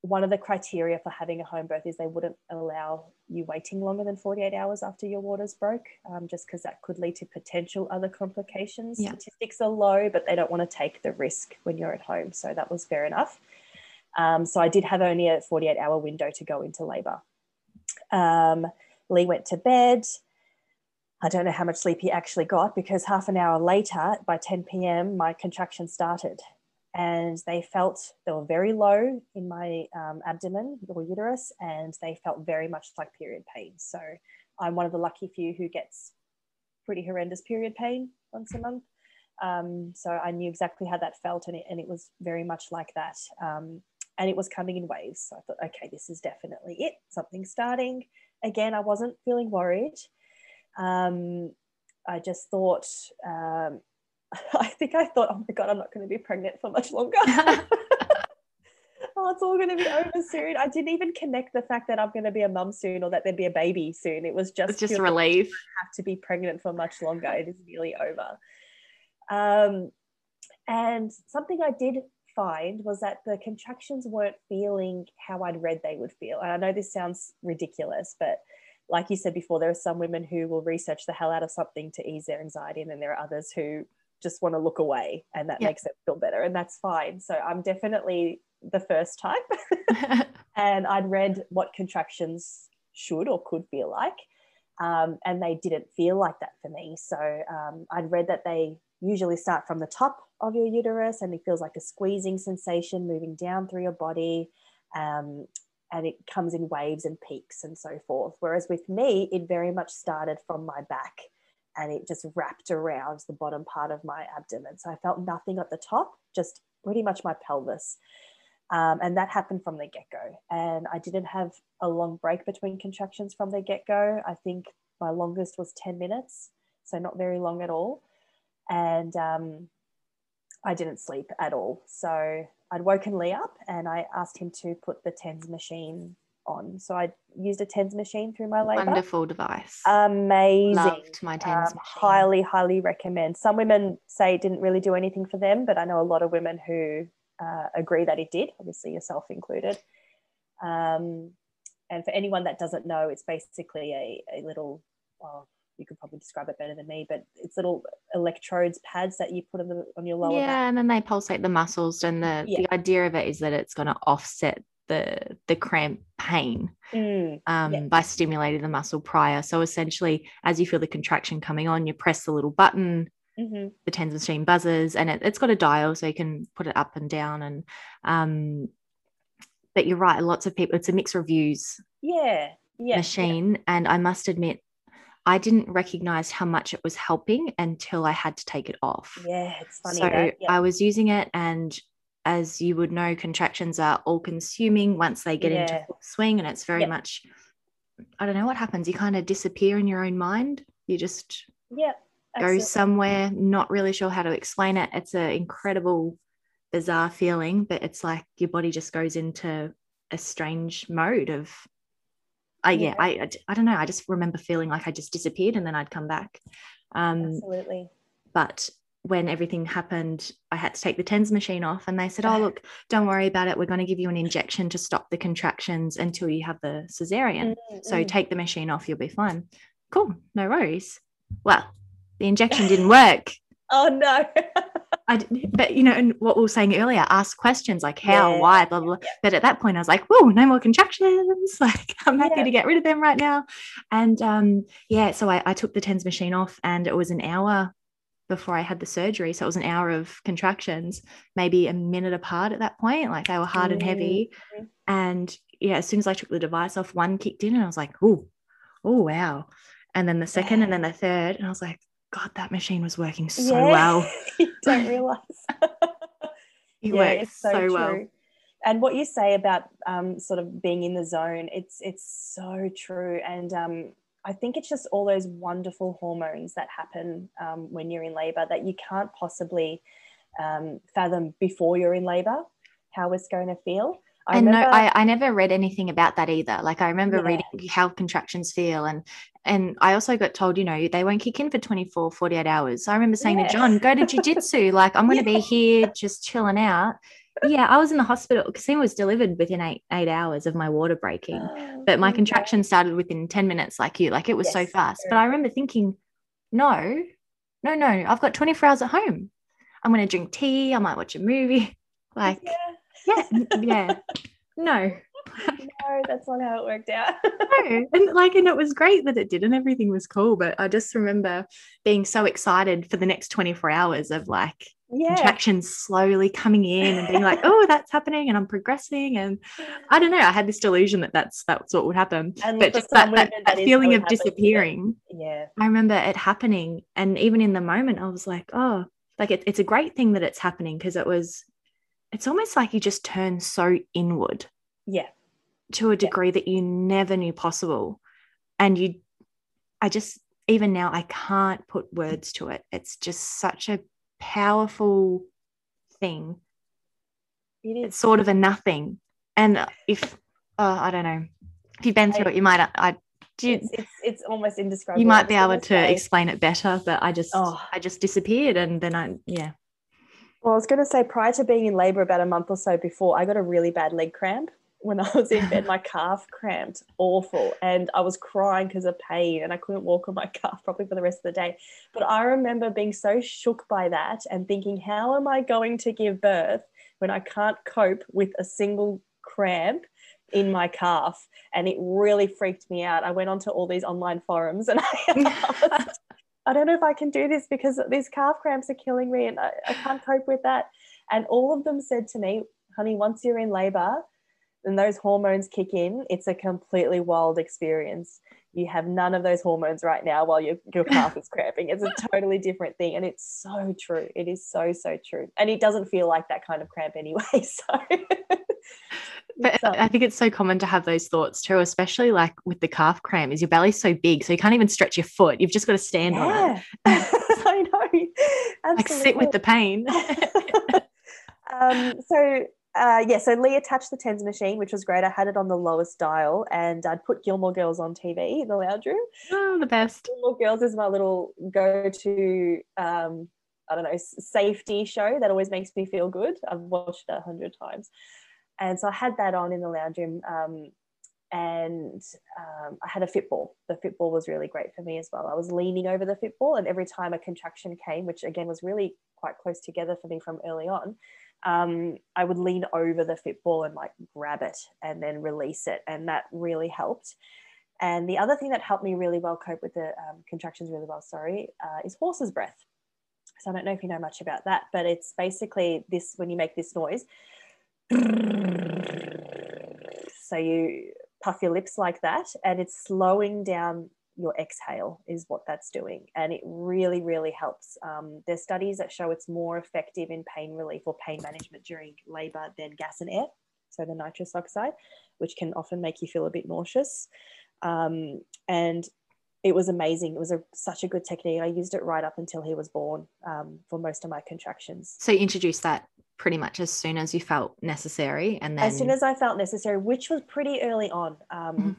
one of the criteria for having a home birth is they wouldn't allow you waiting longer than 48 hours after your waters broke, um, just because that could lead to potential other complications. Yeah. Statistics are low, but they don't want to take the risk when you're at home. So that was fair enough. Um, so I did have only a 48 hour window to go into labor. Um, Lee went to bed. I don't know how much sleep he actually got because half an hour later, by 10 p.m., my contractions started and they felt they were very low in my um, abdomen or uterus and they felt very much like period pain. So I'm one of the lucky few who gets pretty horrendous period pain once a month. Um, so I knew exactly how that felt and it, and it was very much like that. Um, and it was coming in waves. So I thought, okay, this is definitely it. Something's starting. Again, I wasn't feeling worried. Um, I just thought, um, (laughs) I think I thought, oh my God, I'm not going to be pregnant for much longer. (laughs) (laughs) oh, it's all going to be over soon. I didn't even connect the fact that I'm going to be a mum soon or that there'd be a baby soon. It was just, it's just relief. have to be pregnant for much longer. It is nearly over. Um, and something I did find was that the contractions weren't feeling how I'd read they would feel. And I know this sounds ridiculous, but like you said before, there are some women who will research the hell out of something to ease their anxiety, and then there are others who just want to look away and that makes it feel better, and that's fine. So I'm definitely the first type. (laughs) (laughs) and I'd read what contractions should or could feel like. Um, and they didn't feel like that for me. So um, I'd read that they usually start from the top of your uterus and it feels like a squeezing sensation moving down through your body. Um, and it comes in waves and peaks and so forth. Whereas with me, it very much started from my back and it just wrapped around the bottom part of my abdomen. So I felt nothing at the top, just pretty much my pelvis. Um, and that happened from the get go. And I didn't have a long break between contractions from the get go. I think my longest was 10 minutes, so not very long at all. And um, I didn't sleep at all. So I'd woken Lee up and I asked him to put the TENS machine on. So I used a TENS machine through my labor. Wonderful device. Amazing. Loved my TENS um, Highly, highly recommend. Some women say it didn't really do anything for them, but I know a lot of women who uh, agree that it did, obviously yourself included. Um, and for anyone that doesn't know, it's basically a, a little, well, you could probably describe it better than me, but it's little electrodes, pads that you put on, the, on your lower yeah, back. and then they pulsate the muscles. And the, yeah. the idea of it is that it's going to offset the the cramp pain mm, um, yeah. by stimulating the muscle prior. So essentially, as you feel the contraction coming on, you press the little button Mm-hmm. The TENS machine buzzes, and it, has got a dial, so you can put it up and down. And um, but you're right, lots of people. It's a mixed reviews. Yeah, yeah, machine, yeah. and I must admit, I didn't recognize how much it was helping until I had to take it off. Yeah, it's funny. So that, I was using it, and as you would know, contractions are all consuming once they get Yeah. into full swing, and it's very Yep. much, I don't know what happens. You kind of disappear in your own mind. You just yeah, go somewhere, not really sure how to explain it. It's an incredible, bizarre feeling, but it's like your body just goes into a strange mode of, I yeah. I, I, I don't know. I just remember feeling like I just disappeared and then I'd come back. Um, Absolutely. but when everything happened, I had to take the TENS machine off, and they said, "Oh, look, don't worry about it. We're going to give you an injection to stop the contractions until you have the cesarean. So Mm, mm. take the machine off, you'll be fine." Cool, no worries. Well, the injection didn't work. (laughs) oh no. (laughs) I didn't, but you know, and what we were saying earlier, ask questions like how, Yeah, why, blah, blah, blah. But at that point, I was like, whoa, no more contractions. (laughs) Like, I'm happy Yeah. to get rid of them right now. And um, yeah, so I, I took the TENS machine off, and it was an hour before I had the surgery. So it was an hour of contractions, maybe a minute apart at that point. Like they were hard and heavy. Mhm. And yeah, as soon as I took the device off, one kicked in, and I was like, oh, oh, wow. And then the second, and then the third, and I was like, God, that machine was working so Yeah. well. (laughs) you don't realize. (laughs) It Yeah, works so, so, well. And what you say about um, sort of being in the zone, it's it's so true. And um, I think it's just all those wonderful hormones that happen um, when you're in labor that you can't possibly um, fathom before you're in labor how it's going to feel. I and no, I, I never read anything about that either. Like I remember Yeah. reading how contractions feel and and I also got told, you know, they won't kick in for 24, 48 hours. So I remember saying Yeah. to John, go to jujitsu. Like I'm gonna be (laughs) here just chilling out. Yeah, I was in the hospital. Casima was delivered within eight eight hours of my water breaking. Oh, but my Okay. contraction started within 10 minutes, like you. Like it was so Yes, fast. But I remember thinking, no, no, no, I've got 24 hours at home. I'm gonna drink tea, I might watch a movie. (laughs) Like, Yeah. Yeah, yeah. No, No, that's not how it worked out. (laughs) no. And like, and it was great that it did, and everything was cool. But I just remember being so excited for the next 24 hours of like yeah. contractions slowly coming in and being like, oh, that's happening, and I'm progressing. And I don't know, I had this delusion that that's that's what would happen. And but just that, that, that feeling of disappearing. Yeah. I remember it happening, and even in the moment, I was like, oh, like it, it's a great thing that it's happening because it was. It's almost like you just turn so inward Yeah. to a degree that you never knew possible. And you, I just, even now, I can't put words to it. It's just such a powerful thing. It is. It's sort of a nothing. And if, oh, I don't know, if you've been through I- it, you might, I, do you, it's, it's it's almost indescribable. you might be able to explain it better, but I just, Oh. I just disappeared. And then I, yeah. Well, I was going to say prior to being in labor about a month or so before, I got a really bad leg cramp. When (laughs) I was in bed, my calf cramped awful and I was crying because of pain and I couldn't walk on my (laughs) calf probably for the rest of the day. But I remember being so shook by that and thinking, how am I going to give birth when I can't cope with a single cramp in my calf? And it really freaked me out. I went onto all these online forums and (laughs) I asked, I don't know if I can do this because these calf cramps are killing me and I, I can't cope with that. And all of them said to me, honey, once you're in labor and those hormones kick in, it's a completely wild experience. You have none of those hormones right now while your, your calf is cramping. It's a (laughs) totally different thing. And it's so true. It is so, so true. And it doesn't feel like that kind of cramp anyway. (laughs) So, But I think it's so common to have those thoughts too, especially like with the calf cramp, is your belly's so big, so you can't even stretch your foot. You've just got to stand on it. yeah, (laughs) I know. Absolutely. Like sit with the pain. um, so uh, yeah, so Lee attached the tens machine, which was great. I had it on the lowest dial, and I'd put Gilmore Girls on TV in the lounge room. oh, the best. Gilmore Girls is my little go-to. Um, I don't know safety show that always makes me feel good. I've watched it a hundred times, and so I had that on in the lounge room. Um, and um, I had a fitball. The fitball was really great for me as well. I was leaning over the fitball, and every time a contraction came, which again was really quite close together for me from early on, um, I would lean over the fitball and like grab it and then release it, and that really helped. And the other thing that helped me really well cope with the um, contractions really well, sorry, uh, is horse's breath. So I don't know if you know much about that, but it's basically this when you make this noise. So you puff your lips like that, and it's slowing down your exhale, is what that's doing. And it really, really helps. Um, there's studies that show it's more effective in pain relief or pain management during labor than gas and air, so the nitrous oxide, which can often make you feel a bit nauseous. Um, and it was amazing. It was a, such a good technique. I used it right up until he was born um, for most of my contractions. So you introduced that pretty much as soon as you felt necessary, and then as soon as I felt necessary, which was pretty early on. Um, mm-hmm.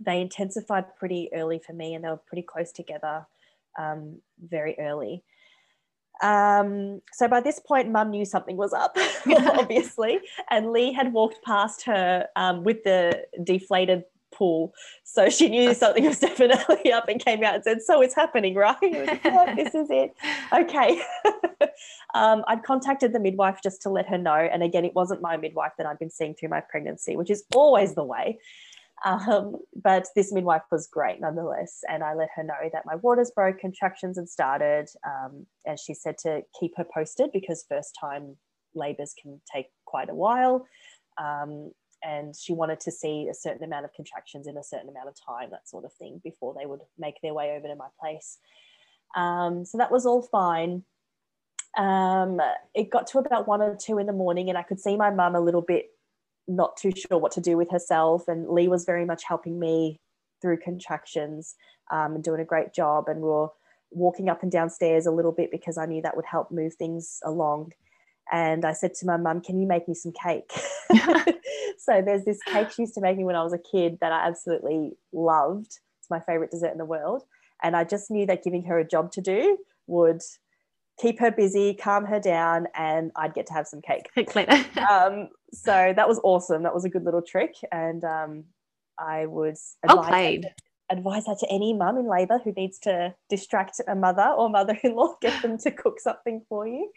They intensified pretty early for me, and they were pretty close together um, very early. Um, so by this point, mum knew something was up, (laughs) (laughs) obviously, and Lee had walked past her um, with the deflated pool. So she knew something was (laughs) definitely up and came out and said, So it's happening, right? (laughs) Like, (laughs) this is it. Okay. um, I'd contacted the midwife just to let her know. And again, it wasn't my midwife that I'd been seeing through my pregnancy, which is always the way. Um, but this midwife was great nonetheless. And I let her know that my waters broke, contractions had started. Um, and she said to keep her posted because first time labors can take quite a while. Um, and she wanted to see a certain amount of contractions in a certain amount of time, that sort of thing, before they would make their way over to my place. Um, so that was all fine. Um, it got to about one or two in the morning, and I could see my mum a little bit not too sure what to do with herself. And Lee was very much helping me through contractions um, and doing a great job. And we were walking up and downstairs a little bit because I knew that would help move things along. And I said to my mum, Can you make me some cake? (laughs) (laughs) so there's this cake she used to make me when I was a kid that I absolutely loved. It's my favorite dessert in the world. And I just knew that giving her a job to do would keep her busy, calm her down, and I'd get to have some cake. (laughs) um, so that was awesome. That was a good little trick. And um, I would advise, that, advise that to any mum in labour who needs to distract a mother or mother in law, get them to cook something for you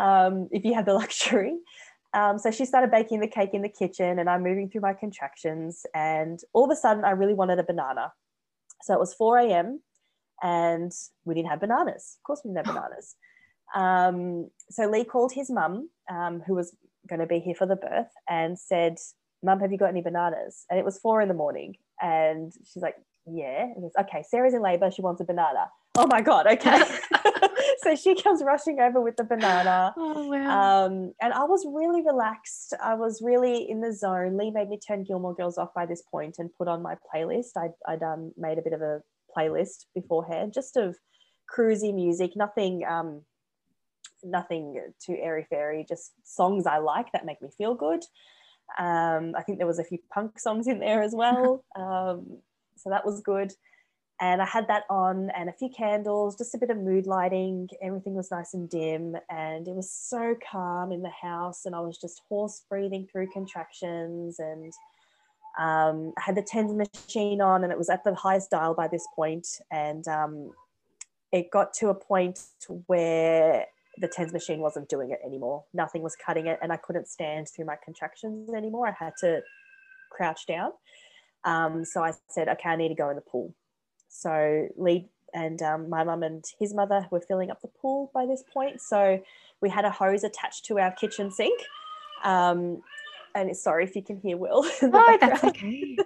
um, if you have the (laughs) luxury. Um, so she started baking the cake in the kitchen, and I'm moving through my contractions. And all of a sudden, I really wanted a banana. So it was 4 a.m., and we didn't have bananas. Of course, we didn't have (gasps) bananas. Um, so Lee called his mum, um, who was going to be here for the birth, and said, Mum, have you got any bananas? And it was four in the morning. And she's like, Yeah. And goes, Okay, Sarah's in labor. She wants a banana. Oh my God. Okay. (laughs) (laughs) so she comes rushing over with the banana. Oh, wow. Um, and I was really relaxed. I was really in the zone. Lee made me turn Gilmore Girls off by this point and put on my playlist. I'd, I'd um, made a bit of a playlist beforehand, just of cruisy music, nothing. Um, nothing too airy fairy, just songs I like that make me feel good. Um, I think there was a few punk songs in there as well. (laughs) Um, so that was good and I had that on and a few candles, just a bit of mood lighting. Everything was nice and dim, and it was so calm in the house. And I was just horse breathing through contractions, and um, I had the TENS machine on, and it was at the highest dial by this point. And um, it got to a point where the TENS machine wasn't doing it anymore. Nothing was cutting it, and I couldn't stand through my contractions anymore. I had to crouch down. Um, so I said, okay, I need to go in the pool. So Lee and um, my mum and his mother were filling up the pool by this point. So we had a hose attached to our kitchen sink. Um, and sorry if you can hear Will. (laughs) Oh, that's okay.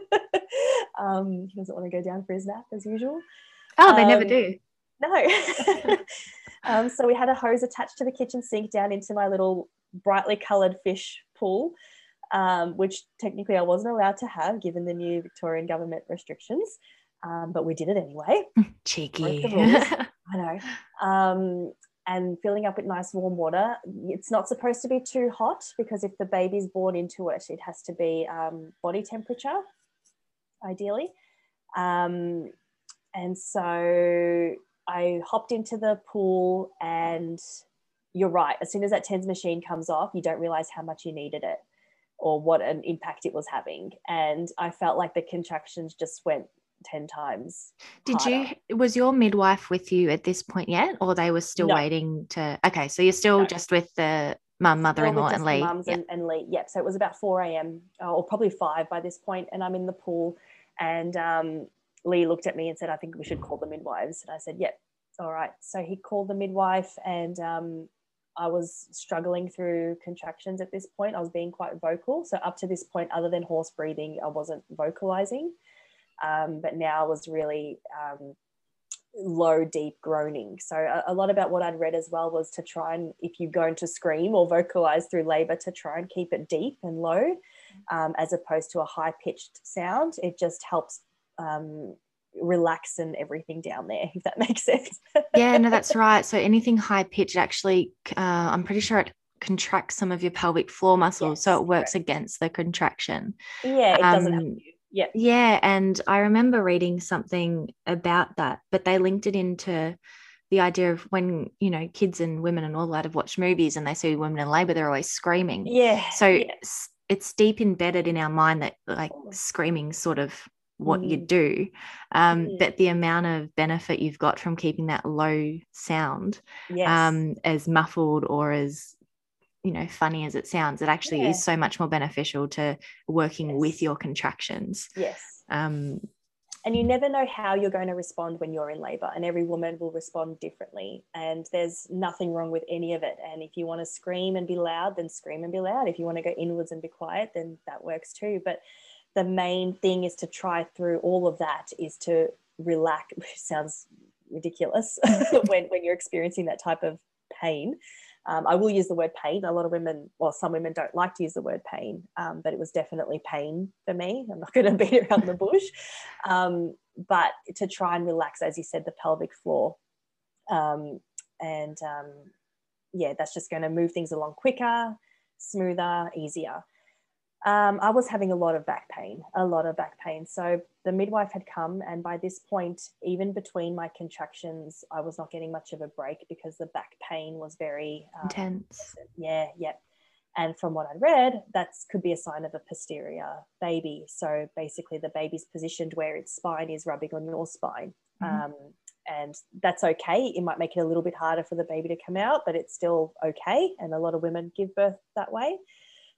(laughs) um, he doesn't want to go down for his nap as usual. Oh, they never um, do. No. (laughs) um, so we had a hose attached to the kitchen sink down into my little brightly coloured fish pool, um, which technically I wasn't allowed to have given the new Victorian government restrictions um, but we did it anyway. (laughs) Cheeky. (laughs) I know. Um, and filling up with nice warm water. It's not supposed to be too hot because if the baby's born into it, it has to be um, body temperature, ideally. Um, and so I hopped into the pool, and you're right. As soon as that TENS machine comes off, you don't realize how much you needed it or what an impact it was having. And I felt like the contractions just went 10 times. Did harder. you, was your midwife with you at this point yet, or they were still no. waiting to? Okay, so you're still no. just with the mum, mother in law, and Lee. Mums yep. and, and Lee. Yep. So it was about 4 a.m. Uh, or probably 5 by this point, and I'm in the pool. And um, Lee looked at me and said, I think we should call the midwives. And I said, Yep. all right. So he called the midwife, and um, I was struggling through contractions at this point. I was being quite vocal. So, up to this point, other than horse breathing, I wasn't vocalizing. Um, but now was really um, low, deep groaning. So, a, a, lot about what I'd read as well was to try and, if you're going to scream or vocalize through labor, to try and keep it deep and low um, as opposed to a high pitched sound. It just helps um, relax and everything down there, (laughs) if that makes sense. yeah, no, that's right. So anything high pitched actually, uh, I'm pretty sure it contracts some of your pelvic floor muscles. Yes, so it works correct. against the contraction. Yeah, it um, doesn't help you. Yeah. Yeah. And I remember reading something about that, but they linked it into the idea of when, you know, kids and women and all that have watched movies and they see women in labor, they're always screaming. Yeah. So yeah. it's deep embedded in our mind that like screaming sort of what mm. you do um, mm. but the amount of benefit you've got from keeping that low sound yes. um, as muffled or as you know funny as it sounds it actually yeah. is so much more beneficial to working yes. with your contractions yes um, and you never know how you're going to respond when you're in labor and every woman will respond differently and there's nothing wrong with any of it and if you want to scream and be loud then scream and be loud if you want to go inwards and be quiet then that works too but the main thing is to try through all of that is to relax (laughs) which sounds ridiculous (laughs) when, when you're experiencing that type of pain um, i will use the word pain. A lot of women well some women don't like to use the word pain um, but it was definitely pain for me. I'm not (laughs) going to beat around the bush. Um, but to try and relax as you said the pelvic floor. Um, and um, yeah that's just going to move things along quicker smoother easier um, I was having a lot of back pain, a lot of back pain. So the midwife had come, and by this point, even between my contractions, I was not getting much of a break because the back pain was very um, intense. Yeah, yeah. And from what I read, that could be a sign of a posterior baby. So basically, the baby's positioned where its spine is rubbing on your spine. Mm-hmm. Um, and that's okay. It might make it a little bit harder for the baby to come out, but it's still okay. And a lot of women give birth that way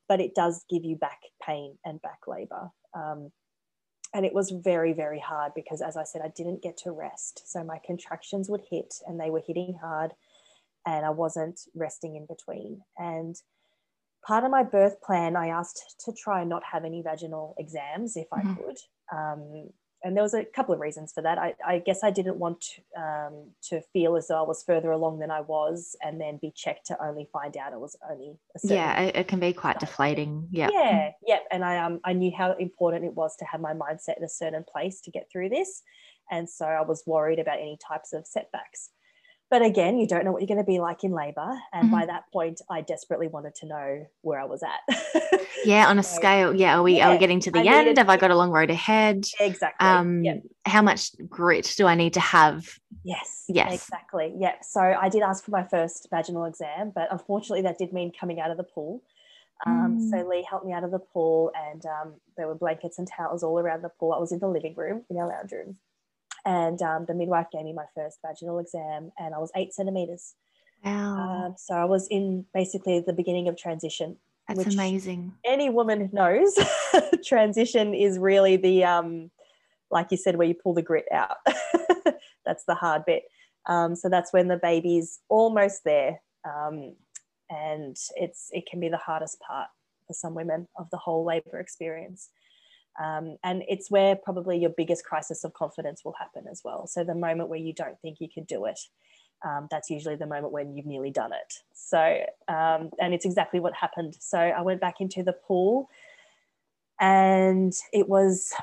but it does give you back pain and back labor. Um, and it was very, very hard because, as I said, I didn't get to rest. So my contractions would hit and they were hitting hard, and I wasn't resting in between. And part of my birth plan, I asked to try and not have any vaginal exams if I mm-hmm. could. Um, and there was a couple of reasons for that. I, I guess I didn't want to, um, to feel as though I was further along than I was, and then be checked to only find out it was only. yeah, it, it, can be quite deflating. Yeah, yeah, yeah. And I um I knew how important it was to have my mindset in a certain place to get through this, and so I was worried about any types of setbacks. But again, you don't know what you're going to be like in labor. And mm-hmm. by that point, I desperately wanted to know where I was at. (laughs) yeah, on a so, scale. Yeah, are we yeah, are we getting to the I end? Have I got a long road ahead? Exactly. Um, yep. How much grit do I need to have? Yes. Yes. Exactly. Yeah. So I did ask for my first vaginal exam, but unfortunately, that did mean coming out of the pool. Um, mm. So Lee helped me out of the pool, and um, there were blankets and towels all around the pool. I was in the living room, in our lounge room, and um, the midwife gave me my first vaginal exam and i was eight centimeters. Wow. Um, so i was in basically the beginning of transition that's amazing. any woman knows (laughs) transition is really the um, like you said where you pull the grit out. (laughs) That's the hard bit. Um, so that's when the baby's almost there um, and it's it can be the hardest part for some women of the whole labor experience um, and it's where probably your biggest crisis of confidence will happen as well. So the moment where you don't think you can do it, um, that's usually the moment when you've nearly done it. So, um, and it's exactly what happened. So I went back into the pool and it was,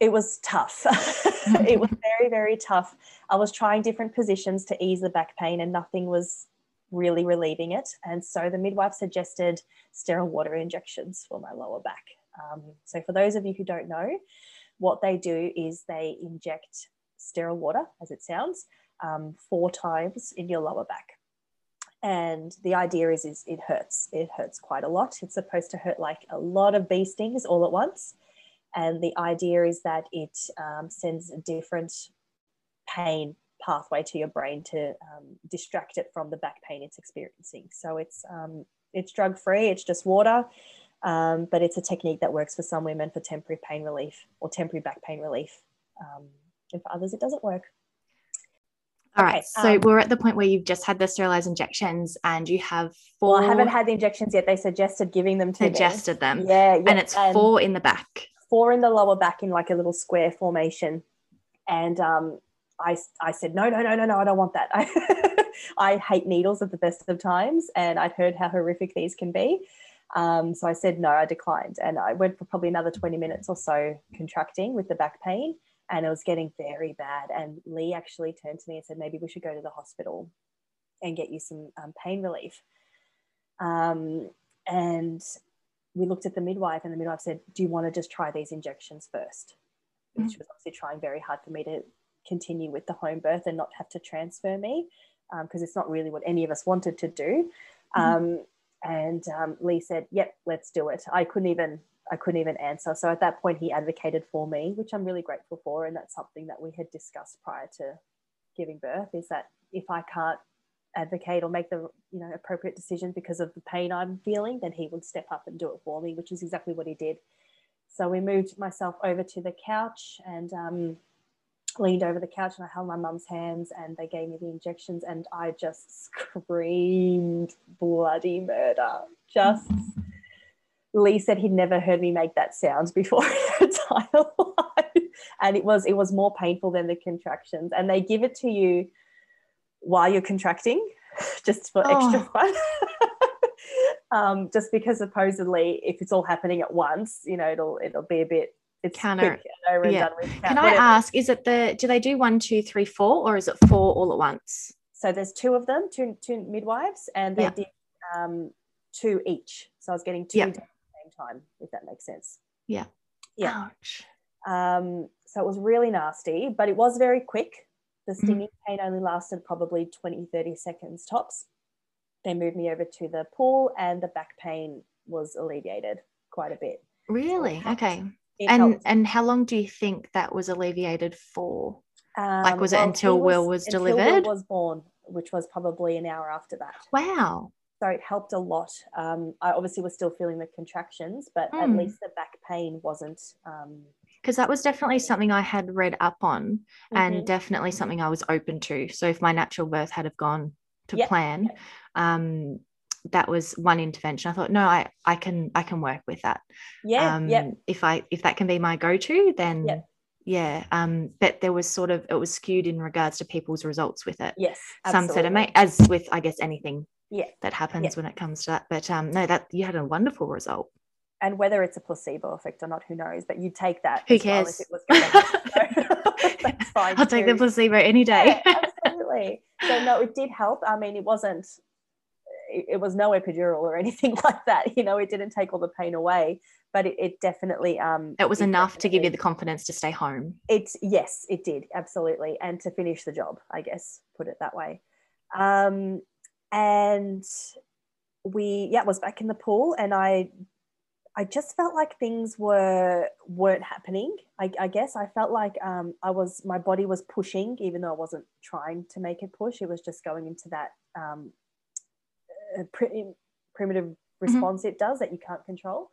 it was tough. (laughs) it was (laughs) very, very tough. I was trying different positions to ease the back pain and nothing was really relieving it. And so the midwife suggested sterile water injections for my lower back. Um, so, for those of you who don't know, what they do is they inject sterile water, as it sounds, um, four times in your lower back. And the idea is, is it hurts. It hurts quite a lot. It's supposed to hurt like a lot of bee stings all at once. And the idea is that it um, sends a different pain pathway to your brain to um, distract it from the back pain it's experiencing. So it's um, it's drug free. It's just water. Um, but it's a technique that works for some women for temporary pain relief or temporary back pain relief. Um, and for others, it doesn't work. All right. So um, we're at the point where you've just had the sterilized injections and you have four. Well, I haven't had the injections yet. They suggested giving them to me. suggested me. them. Yeah, yeah. And it's and four in the back. Four in the lower back in like a little square formation. And um, I, I said, no, no, no, no, no, I don't want that. I, (laughs) I hate needles at the best of times. And I'd heard how horrific these can be. Um, so I said, no, I declined. And I went for probably another 20 minutes or so contracting with the back pain and it was getting very bad. And Lee actually turned to me and said, maybe we should go to the hospital and get you some um, pain relief. Um, and we looked at the midwife, and the midwife said, Do you want to just try these injections first? Mm-hmm. She was obviously trying very hard for me to continue with the home birth and not have to transfer me because um, it's not really what any of us wanted to do. Mm-hmm. And um, Lee said, "Yep, let's do it." I couldn't even I couldn't even answer. So at that point, he advocated for me, which I'm really grateful for. And that's something that we had discussed prior to giving birth is that if I can't advocate or make the you know appropriate decision because of the pain I'm feeling, then he would step up and do it for me, which is exactly what he did. So we moved myself over to the couch and um, leaned over the couch and I held my mum's hands and they gave me the injections and I just screamed bloody murder. Just Lee said he'd never heard me make that sound before (laughs) in her entire life. And it was it was more painful than the contractions. And they give it to you while you're contracting, (laughs) just for oh. extra fun. (laughs) um, just because supposedly if it's all happening at once, you know, it'll it'll be a bit it's counter. yeah. Can I ask, is it the do they do one, two, three, four, or is it four all at once? So there's two of them, two two midwives, and they yeah. did um, two each. So I was getting two yeah at the same time, if that makes sense. Yeah. Yeah. Um, so it was really nasty, but it was very quick. The mm-hmm. stinging mm-hmm. pain only lasted probably 20, 30 seconds tops. They moved me over to the pool and the back pain was alleviated quite a bit. Really? So okay. And and how long do you think that was alleviated for? Um, like was well, it until was, Will was delivered? Will was born, which was probably an hour after that. Wow so it helped a lot. Um, I obviously was still feeling the contractions, but mm. at hmm. least the back pain wasn't. Because um, that was definitely something I had read up on, mm-hmm. and definitely something I was open to. So if my natural birth had have gone to yep. plan. Um, that was one intervention. I thought, no, I I can I can work with that. Yeah, um, yeah. If I if that can be my go to, then. Yep yeah um but there was sort of it was skewed in regards to people's results with it yes absolutely. some said it may as with i guess anything yeah that happens yeah. when it comes to that but um no that you had a wonderful result and whether it's a placebo effect or not who knows but you take that who cares well (laughs) (laughs) that's fine i'll too. take the placebo any day yeah, absolutely so no it did help i mean it wasn't it, it, was no epidural or (laughs) anything like that you know it didn't take all the pain away but it, it definitely um it was it enough to give you the confidence to stay home. It's yes it did absolutely and to finish the job i guess put it that way. Um and we yeah was back in the pool and i i just felt like things were weren't happening i, I guess. I felt like um, i was my body was pushing even though i wasn't trying to make it push it was just going into that um, uh, primitive mm-hmm. response mm-hmm. it does that you can't control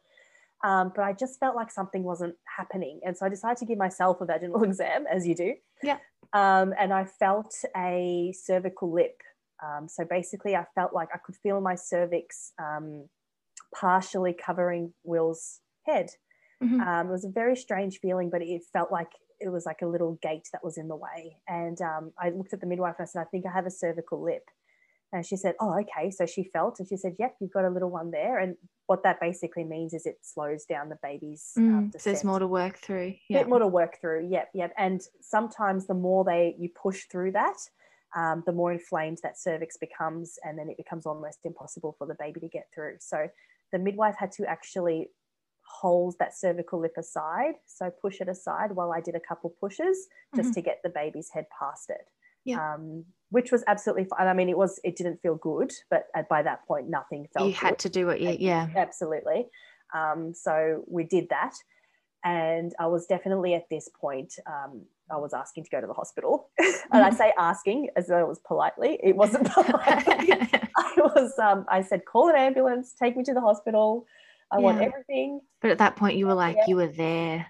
um, but I just felt like something wasn't happening. And so I decided to give myself a vaginal (laughs) exam, as you do. Yeah. Um, and I felt a cervical lip um, so basically, I felt like I could feel my cervix um, partially covering Will's head. Mm-hmm. Um, it was a very strange feeling, but it felt like it was like a little gate that was in the way. And um, I looked at the midwife and I said, I think I have a cervical lip. And she said, Oh, okay. So she felt and she said, Yep, you've got a little one there. And what that basically means is it slows down the baby's um, mm, descent. There's more to work through. Yeah. Bit more to work through. Yep, yep. And sometimes the more they you push through that, um, the more inflamed that cervix becomes, and then it becomes almost impossible for the baby to get through. So the midwife had to actually hold that cervical lip aside, so push it aside while I did a couple pushes just mm-hmm. to get the baby's head past it. Yeah. Um, which was absolutely fine. I mean, it was it didn't feel good, but by that point, nothing felt. You had to do it, yeah, yeah. absolutely. Um, so we did that, and I was definitely at this point um, I was asking to go to the hospital. (laughs) and I say asking as though it was politely. It wasn't politely. (laughs) I was um, I said, call an ambulance, take me to the hospital. I yeah. want everything. But at that point you were like, yeah. you were there.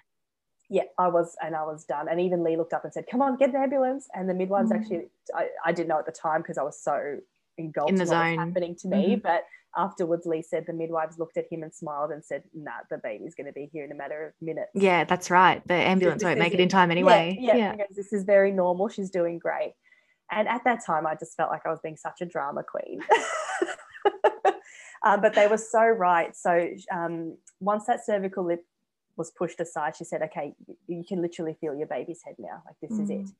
Yeah, I was, and I was done. And even Lee looked up and said, "Come on, get an ambulance." And the midwives mm. actually, I, I, didn't know at the time because I was so engulfed in the zone happening to me. Mm-hmm. But afterwards, Lee said the midwives looked at him and smiled and said, "Nah, the baby's going to be here in a matter of minutes." Yeah, that's right. The ambulance won't make it in time anyway. Yeah, yeah. yeah. this is very normal. She's doing great. And at that time, I just felt like I was being such a drama queen. um, (laughs) but they were so right. So um, once that cervical lip was pushed aside, she said, okay, you can literally feel your baby's head now. Like, this mm. is it. Mm.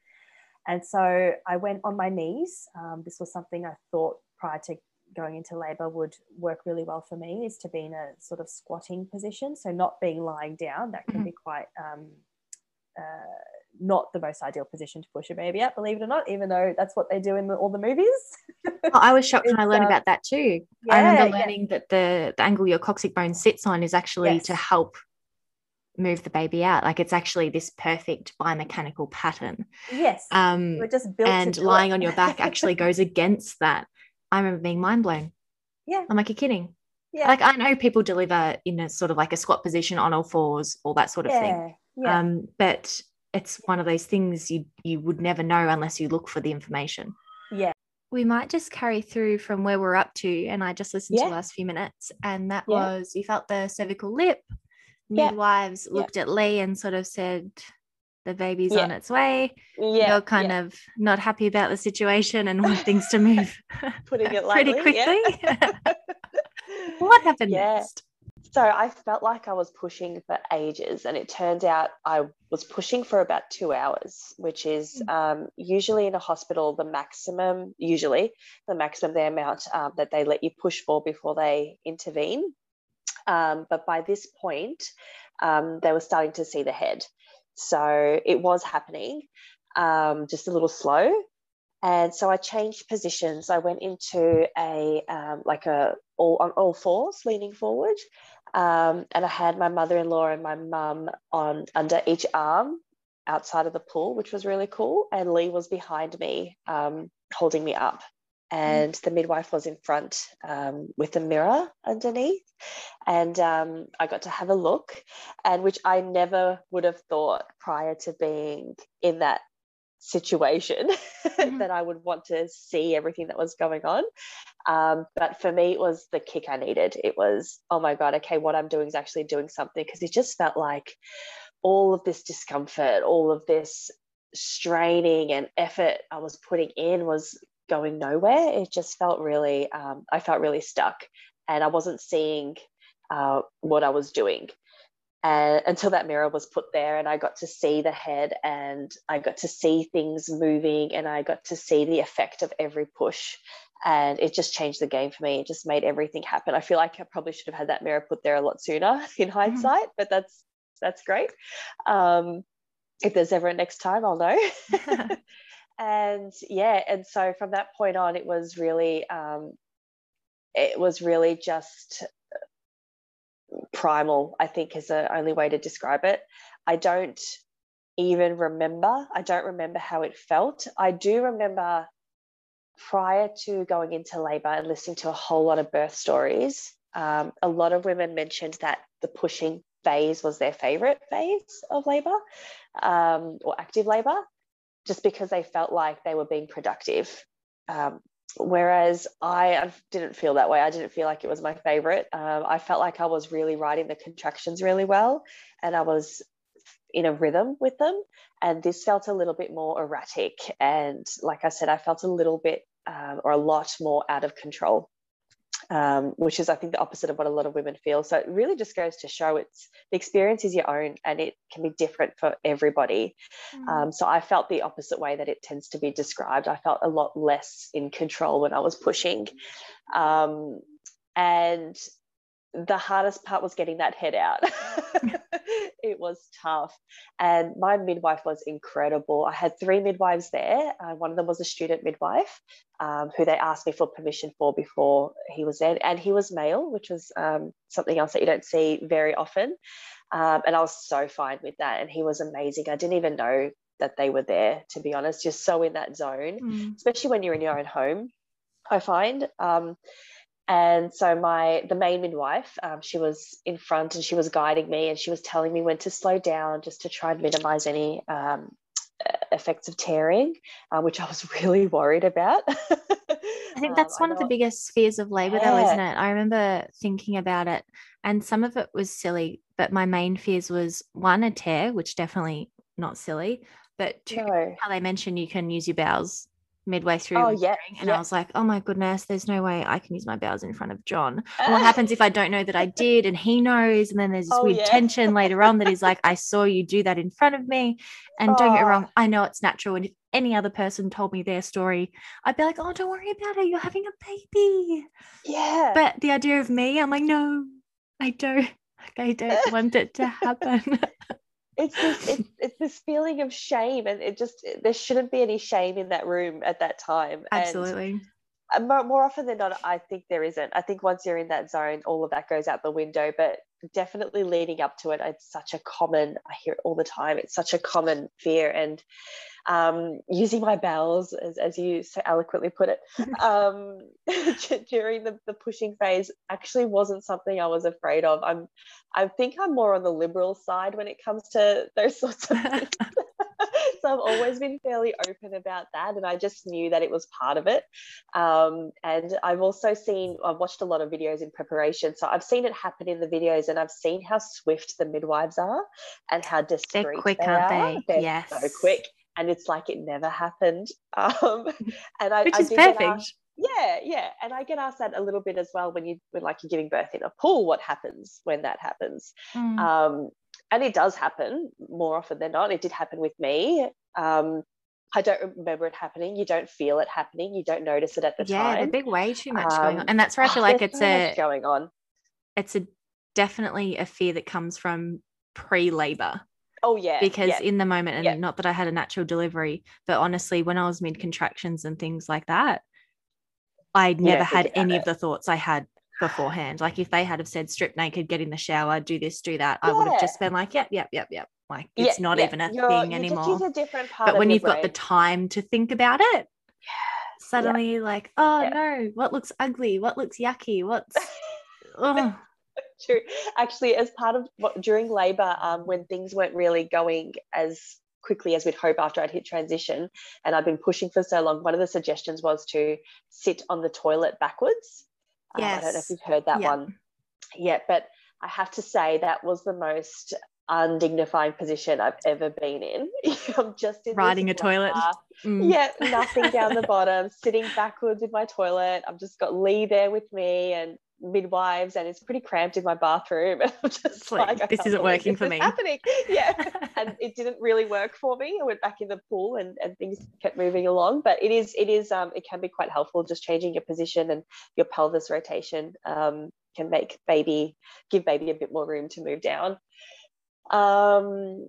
And so I went on my knees. Um, this was something I thought prior to going into labor would work really well for me is to be in a sort of squatting position. So not being lying down, that can mm-hmm. be quite um, uh, not the most ideal position to push a baby out, believe it or not, even though that's what they do in the, all the movies. oh, I was shocked when (laughs) I learned um, about that too. Yeah, I remember learning yeah. that the, the angle your coccyx bone sits on is actually yes. to help move the baby out. Like it's actually this perfect biomechanical pattern. Yes. Um, We're just built and lying on your back actually (laughs) goes against that. I remember being mind blown. Yeah. I'm like, you're kidding. Yeah. Like I know people deliver in a sort of like a squat position on all fours, all that sort of yeah. thing. Yeah. Um, but it's one of those things you you would never know unless you look for the information. Yeah. We might just carry through from where we're up to, and I just listened yeah. to the last few minutes, and that yeah. was you felt the cervical lip. Midwives yeah. looked at Lee and sort of said, "The baby's on its way." Yeah. You're kind of not happy about the situation and want things to move. (laughs) Putting it (laughs) lightly, pretty quickly. (laughs) what happened next? So I felt like I was pushing for ages, and it turned out I was pushing for about two hours, which is mm. um, usually in a hospital the maximum, usually the maximum the amount um, that they let you push for before they intervene. Um, but by this point, um, they were starting to see the head. So it was happening, um, just a little slow. And so I changed positions. I went into a um, like a all on all fours, leaning forward, um, and I had my mother-in-law and my mum on under each arm outside of the pool, which was really cool. And Lee was behind me, um, holding me up. And mm. the midwife was in front um, with a mirror underneath. And um, I got to have a look, and which I never would have thought prior to being in that situation (laughs) mm-hmm. that I would want to see everything that was going on. Um, but for me, it was the kick I needed. It was, oh my God, okay, what I'm doing is actually doing something because it just felt like all of this discomfort, all of this straining and effort I was putting in was going nowhere. It just felt really, um, I felt really stuck and I wasn't seeing uh, what I was doing. And until that mirror was put there and i got to see the head and i got to see things moving and i got to see the effect of every push and it just changed the game for me. It just made everything happen. I feel like i probably should have had that mirror put there a lot sooner (laughs) in mm-hmm. hindsight but that's that's great. Um, if there's ever a next time i'll know (laughs) (laughs) and yeah and so from that point on it was really um, it was really just primal, I think is the only way to describe it. I don't even remember. I don't remember how it felt. I do remember prior to going into labor and listening to a whole lot of birth stories, um, a lot of women mentioned that the pushing phase was their favorite phase of labor um, or active labor, just because they felt like they were being productive. Um, whereas I didn't feel that way. I didn't feel like it was my favorite. Um, I felt like I was really riding the contractions really well and I was in a rhythm with them. And this felt a little bit more erratic. And like I said, I felt a little bit um, or a lot more out of control um, which is I think the opposite of what a lot of women feel. So it really just goes to show it's the experience is your own and it can be different for everybody. Mm. Um, so I felt the opposite way that it tends to be described. I felt a lot less in control when I was pushing. Um, and the hardest part was getting that head out. (laughs) it was tough. And my midwife was incredible. I had three midwives there. Uh, one of them was a student midwife um, who they asked me for permission for before he was there. And he was male, which was um, something else that you don't see very often. Um, and I was so fine with that. And he was amazing. I didn't even know that they were there, to be honest, just so in that zone, mm. especially when you're in your own home, I find. Um, and so my the main midwife um, she was in front and she was guiding me and she was telling me when to slow down just to try and minimize any um, effects of tearing uh, which i was (laughs) really worried about i think that's um, one of the biggest fears of labor yeah. though isn't it i remember thinking about it and some of it was silly but my main fears was one a tear which definitely not silly but two no. how they mentioned you can use your bowels midway through oh, yeah, and yeah. I was like, oh my goodness, there's no way I can use my bowels in front of John. And what (laughs) happens if I don't know that I did and he knows? And then there's this oh, weird yeah. tension later on that he's like, I saw you do that in front of me. And oh. don't get wrong, oh. I know it's natural. And if any other person told me their story, I'd be like, oh, don't worry about it. You're having a baby. Yeah. But the idea of me, I'm like, no, I don't. (laughs) I don't want it to (laughs) happen it's this it's, it's, this feeling of shame and it just there shouldn't be any shame in that room at that time absolutely. and more, more often than not i think there isn't. I think once you're in that zone all of that goes out the window but definitely leading up to it it's such a common i hear it all the time it's such a common fear and um, using my bowels as, as you so eloquently put it (laughs) um, (laughs) during the, the pushing phase actually wasn't something i was afraid of. I'm i think i'm more on the liberal side when it comes to those sorts of (laughs) things (laughs) so I've always been fairly open about that, and I just knew that it was part of it. Um, and I've also seen, I've watched a lot of videos in preparation, so I've seen it happen in the videos, and I've seen how swift the midwives are and how discreet They're quick, they aren't are. they? They're yes, so quick, and it's like it never happened. (laughs) Um, and I, which I is perfect. yeah yeah and i get asked that a little bit as well when you when like you're giving birth in a pool what happens when that happens mm. um, and it does happen more often than not. It did happen with me. Um, I don't remember it happening. You don't feel it happening. You don't notice it at the yeah, time. Yeah, there's way too much um, going on, um, and that's where I feel (laughs) like it's a going on. It's a definitely a fear that comes from pre-labor. Oh yeah, because yeah. in the moment, and yeah. not that I had a natural delivery, but honestly, when I was mid contractions and things like that, I never had any of the thoughts I had beforehand. Like if they had have said strip naked, get in the shower, do this, do that, yeah. I would have just been like, yep, yep, yep, yep. Like it's yeah, not yeah. even a You're, thing anymore. A different part but when you've brain. got the time to think about it, suddenly like, oh no, what looks ugly? What looks yucky? What's (laughs) oh. (laughs) True. Actually, as part of what during labor, um, when things weren't really going as quickly as we'd hope after I'd hit transition, and I'd been pushing for so long, one of the suggestions was to sit on the toilet backwards Yes. Um, I don't know if you've heard that yeah. one yet, but I have to say that was the most undignified position I've ever been in. (laughs) I'm just in riding a toilet. Mm. Yeah, nothing down the (laughs) bottom, sitting backwards in my toilet. I've just got Lee there with me and midwives, and it's pretty cramped in my bathroom. (laughs) And I'm just like, like this isn't working for me. Happening, (laughs) yeah. (laughs) and it didn't really work for me. I went back in the pool, and, and things kept moving along. But it is, it is, um, it can be quite helpful just changing your position and your pelvis rotation. Um, can make baby give baby a bit more room to move down um,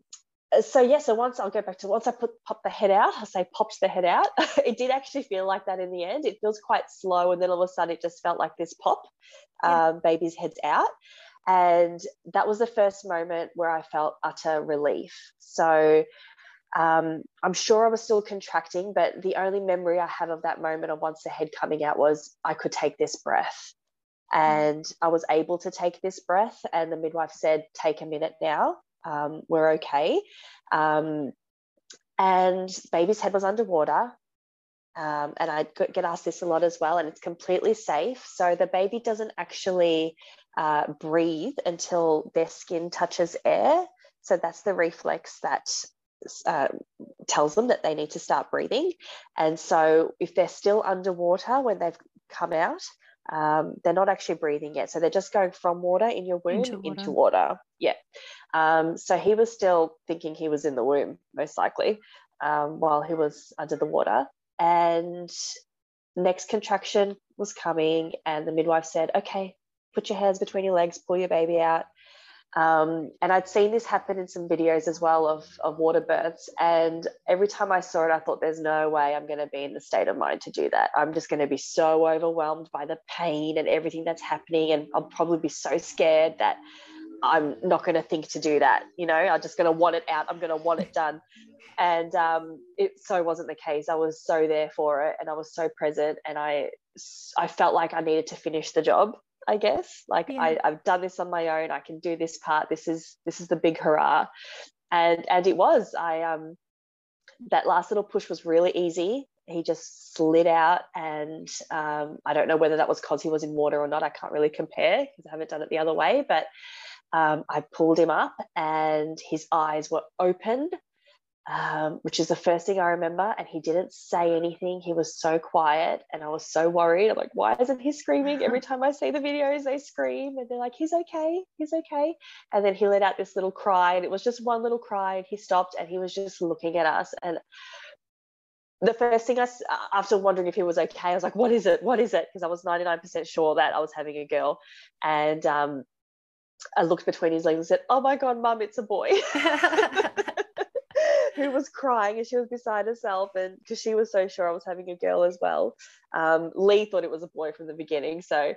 so yeah, so once I'll go back to once I put pop the head out, I say popped the head out. (laughs) it did actually feel like that in the end. It feels quite slow, and then all of a sudden it just felt like this pop, yeah. um, baby's head's out, and that was the first moment where I felt utter relief. So um, I'm sure I was still contracting, but the only memory I have of that moment of once the head coming out was I could take this breath. Mm. And I was able to take this breath, and the midwife said, Take a minute now um, were okay. Um, and baby's head was underwater. Um, and I get asked this a lot as well, and it's completely safe. So the baby doesn't actually uh, breathe until their skin touches air. So that's the reflex that uh, tells them that they need to start breathing. And so if they're still underwater when they've come out, um, they're not actually breathing yet. So they're just going from water in your womb into water. Into water. Yeah. Um, so he was still thinking he was in the womb, most likely, um, while he was under the water. And next contraction was coming, and the midwife said, Okay, put your hands between your legs, pull your baby out. Um, and I'd seen this happen in some videos as well of, of water births. And every time I saw it, I thought, there's no way I'm going to be in the state of mind to do that. I'm just going to be so overwhelmed by the pain and everything that's happening. And I'll probably be so scared that I'm not going to think to do that. You know, I'm just going to want it out. I'm going to want it done. And um, it so wasn't the case. I was so there for it, and I was so present, and I I felt like I needed to finish the job. I guess like yeah. I, I've done this on my own. I can do this part. This is this is the big hurrah, and and it was. I um that last little push was really easy he just slid out and um, i don't know whether that was because he was in water or not i can't really compare because i haven't done it the other way but um, i pulled him up and his eyes were open um, which is the first thing i remember and he didn't say anything he was so quiet and i was so worried i'm like why isn't he screaming every (laughs) time i see the videos they scream and they're like he's okay he's okay and then he let out this little cry and it was just one little cry and he stopped and he was just looking at us and the first thing I, after wondering if he was okay, I was like, what is it? What is it? Because I was 99% sure that I was having a girl. And um, I looked between his legs and said, oh my God, mum, it's a boy. (laughs) Who was crying and she was beside herself. And because she was so sure I was having a girl as well. Um, Lee thought it was a boy from the beginning. So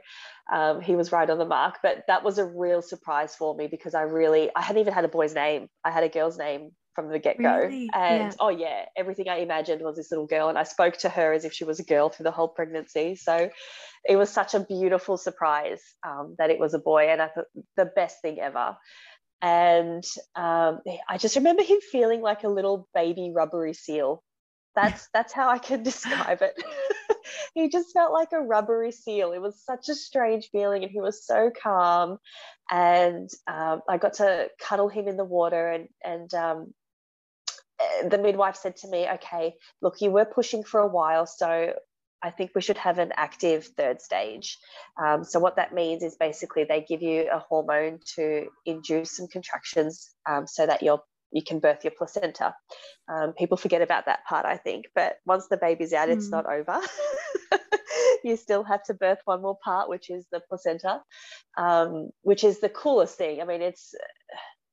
um, he was right on the mark. But that was a real surprise for me because I really, I hadn't even had a boy's name. I had a girl's name from the get go. Really? And yeah. oh, yeah, everything I imagined was this little girl. And I spoke to her as if she was a girl through the whole pregnancy. So it was such a beautiful surprise um, that it was a boy. And I thought the best thing ever. And um, I just remember him feeling like a little baby rubbery seal. That's (laughs) that's how I can describe it. (laughs) he just felt like a rubbery seal. It was such a strange feeling, and he was so calm. And um, I got to cuddle him in the water, and and um, the midwife said to me, okay, look, you were pushing for a while, so I think we should have an active third stage. Um, so, what that means is basically they give you a hormone to induce some contractions um, so that you're you can birth your placenta. Um, people forget about that part, I think. But once the baby's out, mm. it's not over. (laughs) you still have to birth one more part, which is the placenta, um, which is the coolest thing. I mean, it's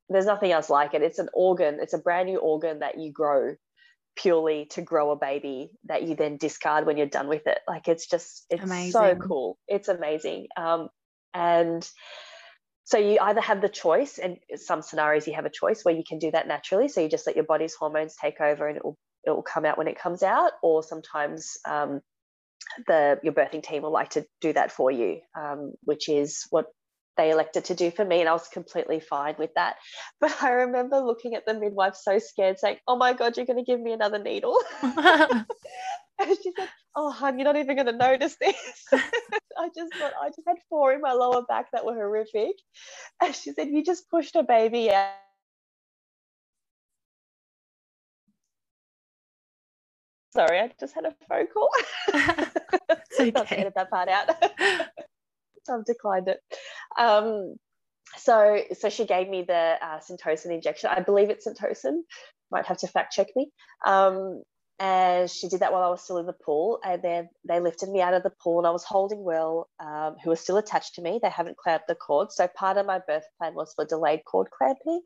there's nothing else like it. It's an organ, it's a brand new organ that you grow purely to grow a baby that you then discard when you're done with it. Like it's just, it's amazing. so cool. It's amazing. Um, and so you either have the choice, and some scenarios you have a choice where you can do that naturally. So you just let your body's hormones take over and it will it will come out when it comes out, or sometimes um, the your birthing team will like to do that for you, um, which is what they elected to do for me and I was completely fine with that. (laughs) But I remember looking at the midwife so scared saying, "Oh my god, you're going to give me another needle." (laughs) (laughs) and she said, "Oh, hon, you're not even going to notice this." I just thought I just had four in my lower back that were horrific. And she said, "You just pushed a baby out." Sorry, I just had a phone call. it's okay. Not to edit that part out. I've declined it. Um, so, so she gave me the uh, Syntocin injection. I believe it's Syntocin. Might have to fact check me. Um, and she did that while I was still in the pool. And then they lifted me out of the pool, and I was holding Will, um, who was still attached to me. They haven't clamped the cord. So part of my birth plan was for delayed cord clamping,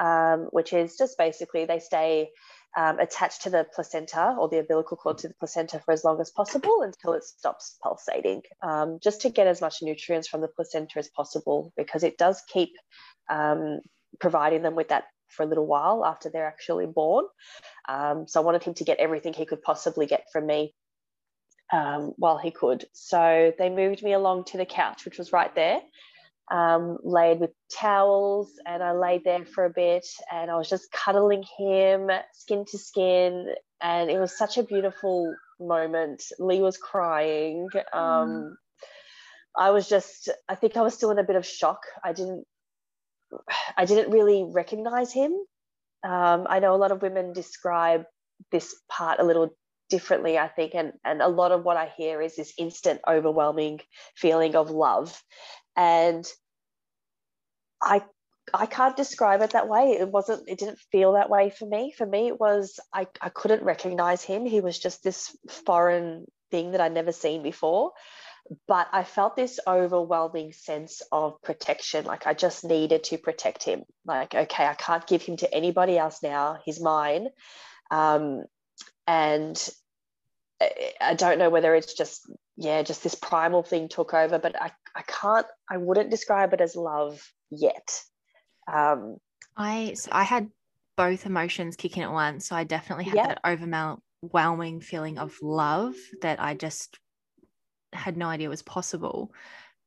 um, which is just basically they stay um, attached to the placenta or the umbilical cord to the placenta for as long as possible until it stops pulsating, um, just to get as much nutrients from the placenta as possible because it does keep um, providing them with that for a little while after they're actually born. Um, so I wanted him to get everything he could possibly get from me um, while he could. So they moved me along to the couch, which was right there um, laid with towels and I laid there for a bit and I was just cuddling him skin to skin and it was such a beautiful moment. Lee was crying. Um, mm. I was just, I think I was still in a bit of shock. I didn't, I didn't really recognize him. Um, I know a lot of women describe this part a little differently, I think, and and a lot of what I hear is this instant, overwhelming feeling of love, and I I can't describe it that way. It wasn't, it didn't feel that way for me. For me, it was, I, I couldn't recognize him. He was just this foreign thing that I'd never seen before. But I felt this overwhelming sense of protection. Like I just needed to protect him. Like, okay, I can't give him to anybody else now. He's mine. Um, and I don't know whether it's just yeah, just this primal thing took over, but I, I can't, I wouldn't describe it as love yet. Um, I so I had both emotions kicking at once. So I definitely had Yeah. that overwhelming feeling of love that I just had no idea was possible.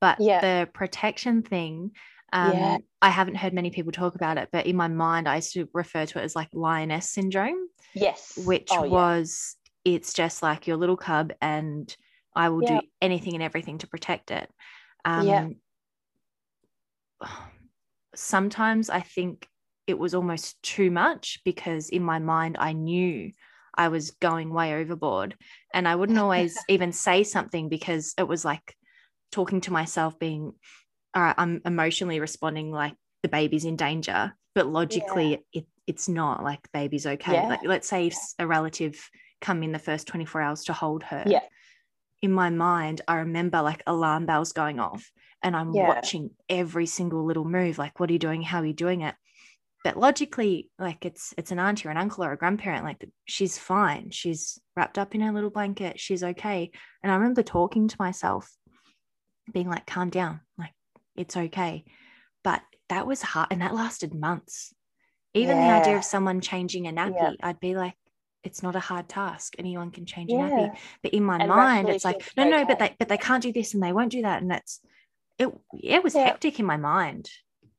But Yeah. the protection thing, um, Yeah. I haven't heard many people talk about it, but in my mind, I used to refer to it as like lioness syndrome, yes. which Oh, was it's just like your little cub, and I will do anything and everything to protect it. Um, Yeah. Sometimes I think it was almost too much because in my mind I knew I was going way overboard, and I wouldn't (laughs) always even say something because it was like talking to myself, being, all right, I'm emotionally responding like the baby's in danger, but logically it it's not like baby's okay. Yeah. Like let's say if a relative come in the first 24 hours to hold her. Yeah. In my mind, I remember like alarm bells going off and I'm Yeah. watching every single little move. Like, what are you doing? How are you doing it? But logically, like it's it's an auntie or an uncle or a grandparent, like she's fine. She's wrapped up in her little blanket. She's okay. And I remember talking to myself, being like, calm down, like it's okay. But that was hard and that lasted months. Even the idea of someone changing a nappy, Yeah. I'd be like, it's not a hard task. Anyone can change Yeah. nappy. But in my And mind, it's like, no, no, but they but they can't do this and they won't do that. And that's it it was Yeah. hectic in my mind.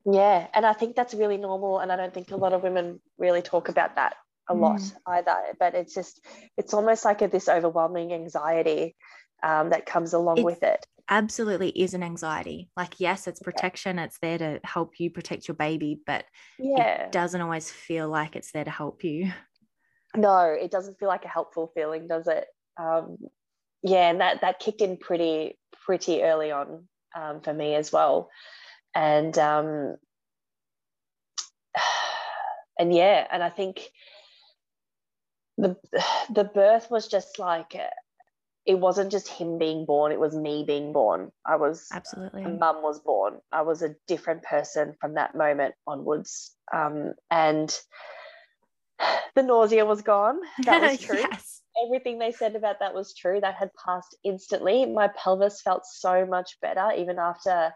Yeah, and I think that's really normal, and I don't think a lot of women really talk about that a lot Mm. either. But it's just, it's almost like a, this overwhelming anxiety um, that comes along with it. Absolutely is an anxiety. Like, yes, it's protection, it's there to help you protect your baby, but Yeah, it doesn't always feel like it's there to help you. No, it doesn't feel like a helpful feeling, does it? Um, yeah, and that that kicked in pretty pretty early on um, for me as well, and um, (sighs) and yeah, and I think the (sighs) the birth was just like it wasn't just him being born; it was me being born. I was Absolutely. mum was born. I was a different person from that moment onwards, um, and (sighs) the nausea was gone. That was (laughs) true yes. everything they said about that was true. That had passed instantly. My pelvis felt so much better, even after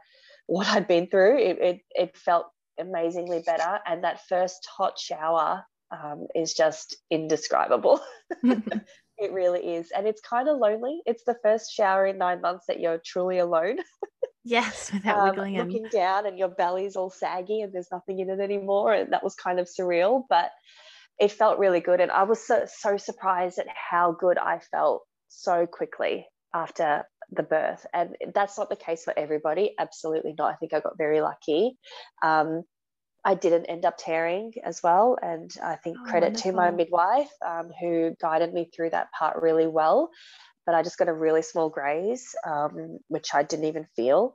what I'd been through. It it, it felt amazingly better. And that first hot shower um, is just indescribable. (laughs) (laughs) it really is, and it's kind of lonely. It's the first shower in nine months that you're truly alone. yes, without Um, wiggling looking down, and your belly's all saggy, and there's nothing in it anymore. And that was kind of surreal, but it felt really good. And I was so, so surprised at how good I felt so quickly after the birth. And that's not the case for everybody. Absolutely not. I think I got very lucky. Um, I didn't end up tearing as well. And I think Oh, credit to my midwife um, who guided me through that part really well. But I just got a really small graze, um, which I didn't even feel.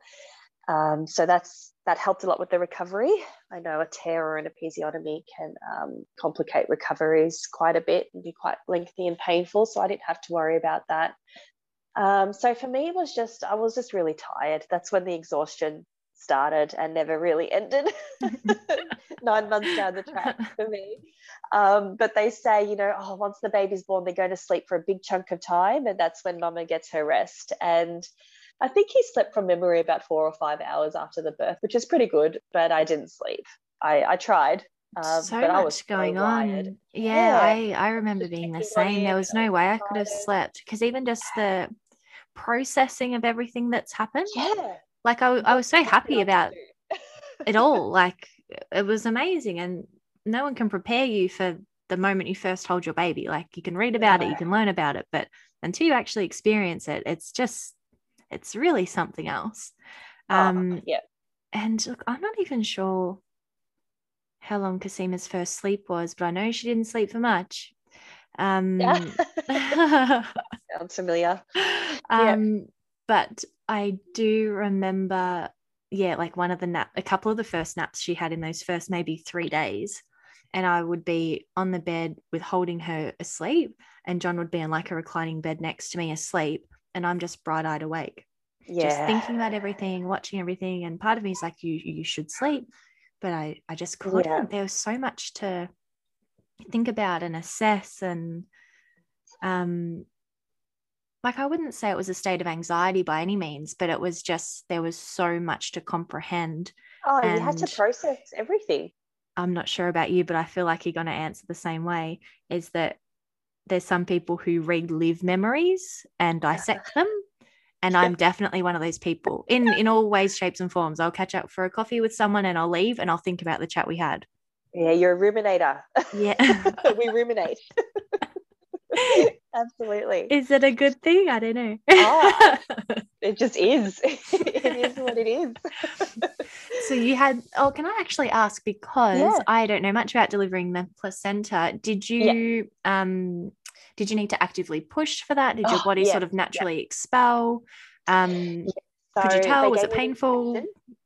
Um, so that's that helped a lot with the recovery. I know a tear or an episiotomy can um, complicate recoveries quite a bit and be quite lengthy and painful. So I didn't have to worry about that. Um, so for me, it was just I was just really tired. That's when the exhaustion started and never really ended. (laughs) Nine months down the track (laughs) for me. Um, but they say, you know, oh, once the baby's born, they're going to sleep for a big chunk of time, and that's when mama gets her rest. And I think he slept from memory about four or five hours after the birth, which is pretty good. But I didn't sleep. I, I tried. Um, so but much I was so going wired. on. Yeah, Yeah. I, I remember being the same. There was no way I could have slept because even just the processing of everything that's happened, Yeah. like I, I was so happy about it all. (laughs) Like it was amazing. And no one can prepare you for the moment you first hold your baby. Like you can read about it, you can learn about it, but until you actually experience it, it's just, it's really something else. Oh, Um, yeah. and look, I'm not even sure how long Casima's first sleep was, but I know she didn't sleep for much. Um, (laughs) Sounds familiar. um, but I do remember, yeah, like one of the nap, a couple of the first naps she had in those first maybe three days. And I would be on the bed with holding her asleep, and John would be on like a reclining bed next to me asleep, and I'm just bright eyed awake Yeah. just thinking about everything, watching everything. And part of me is like, you you should sleep, but I I just couldn't. Yeah. There was so much to think about and assess, and um, like I wouldn't say it was a state of anxiety by any means, but it was just there was so much to comprehend. Oh, you had to process everything. I'm not sure about you, but I feel like you're going to answer the same way. Is that there's some people who relive memories and dissect them, and I'm definitely one of those people. (laughs) In in all ways, shapes, and forms. I'll catch up for a coffee with someone, and I'll leave, and I'll think about the chat we had. Yeah, you're a ruminator. Yeah, (laughs) we ruminate. (laughs) Absolutely. Is it a good thing? I don't know. oh, (laughs) it just is. (laughs) it is what it is. (laughs) so you had oh can I actually ask because yeah. I don't know much about delivering the placenta. Did you yeah. um did you need to actively push for that? Did your oh, body yeah. sort of naturally expel? Um so could you tell? Was it painful?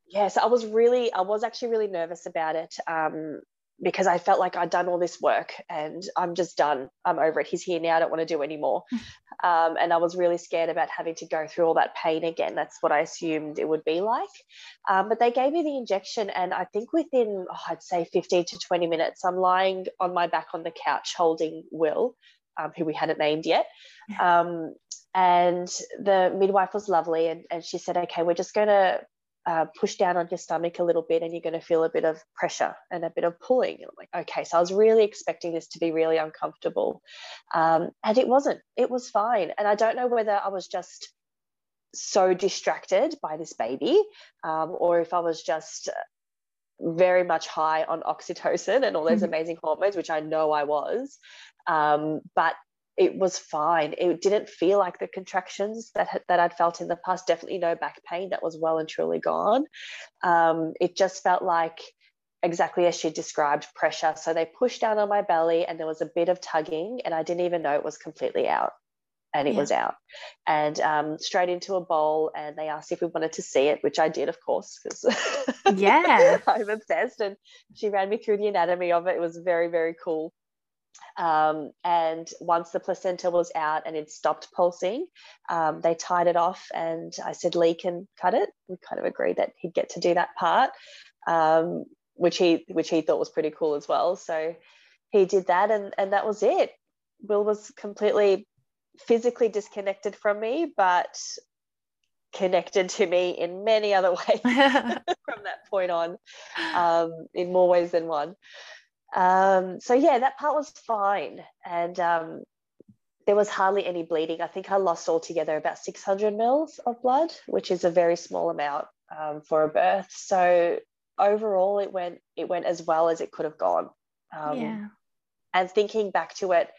Yes, I was really, I was actually really nervous about it. Um, because I felt like I'd done all this work and I'm just done. I'm over it. He's here now. I don't want to do anymore. um, and I was really scared about having to go through all that pain again. That's what I assumed it would be like. Um, but they gave me the injection, and I think within, oh, I'd say 15 to 20 minutes, I'm lying on my back on the couch holding Will, um, who we hadn't named yet. Um, and the midwife was lovely, and, and she said, Okay, we're just going to uh, push down on your stomach a little bit and you're going to feel a bit of pressure and a bit of pulling. And I'm like, okay, so I was really expecting this to be really uncomfortable. Um, and it wasn't, it was fine. And I don't know whether I was just so distracted by this baby um, or if I was just very much high on oxytocin and all those mm-hmm. amazing hormones, which I know I was. Um, but it was fine. It didn't feel like the contractions that that I'd felt in the past. Definitely no back pain. That was well and truly gone. Um, it just felt like exactly as she described pressure. So they pushed down on my belly, and there was a bit of tugging, and I didn't even know it was completely out. And it yeah. was out, and um, straight into a bowl. And they asked if we wanted to see it, which I did, of course, because (laughs) yeah, I'm obsessed. And she ran me through the anatomy of it. It was very, very cool. Um, and once the placenta was out and it stopped pulsing, um, they tied it off. And I said, Lee can cut it. We kind of agreed that he'd get to do that part, um, which he which he thought was pretty cool as well. So he did that, and and that was it. Will was completely physically disconnected from me, but connected to me in many other (laughs) ways (laughs) from that point on, um, in more ways than one. Um, so yeah, that part was fine, and um, there was hardly any bleeding. I think I lost altogether about 600 mils of blood, which is a very small amount um, for a birth. So overall, it went it went as well as it could have gone. Um, yeah. And thinking back to it,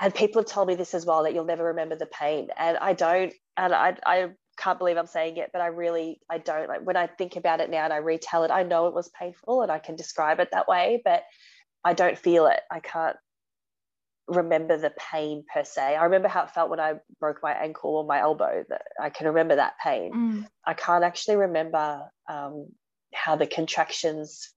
and people have told me this as well that you'll never remember the pain, and I don't, and I I can't believe I'm saying it, but I really I don't like when I think about it now and I retell it. I know it was painful and I can describe it that way, but I don't feel it. I can't remember the pain per se. I remember how it felt when I broke my ankle or my elbow. That I can remember that pain. Mm. I can't actually remember um, how the contractions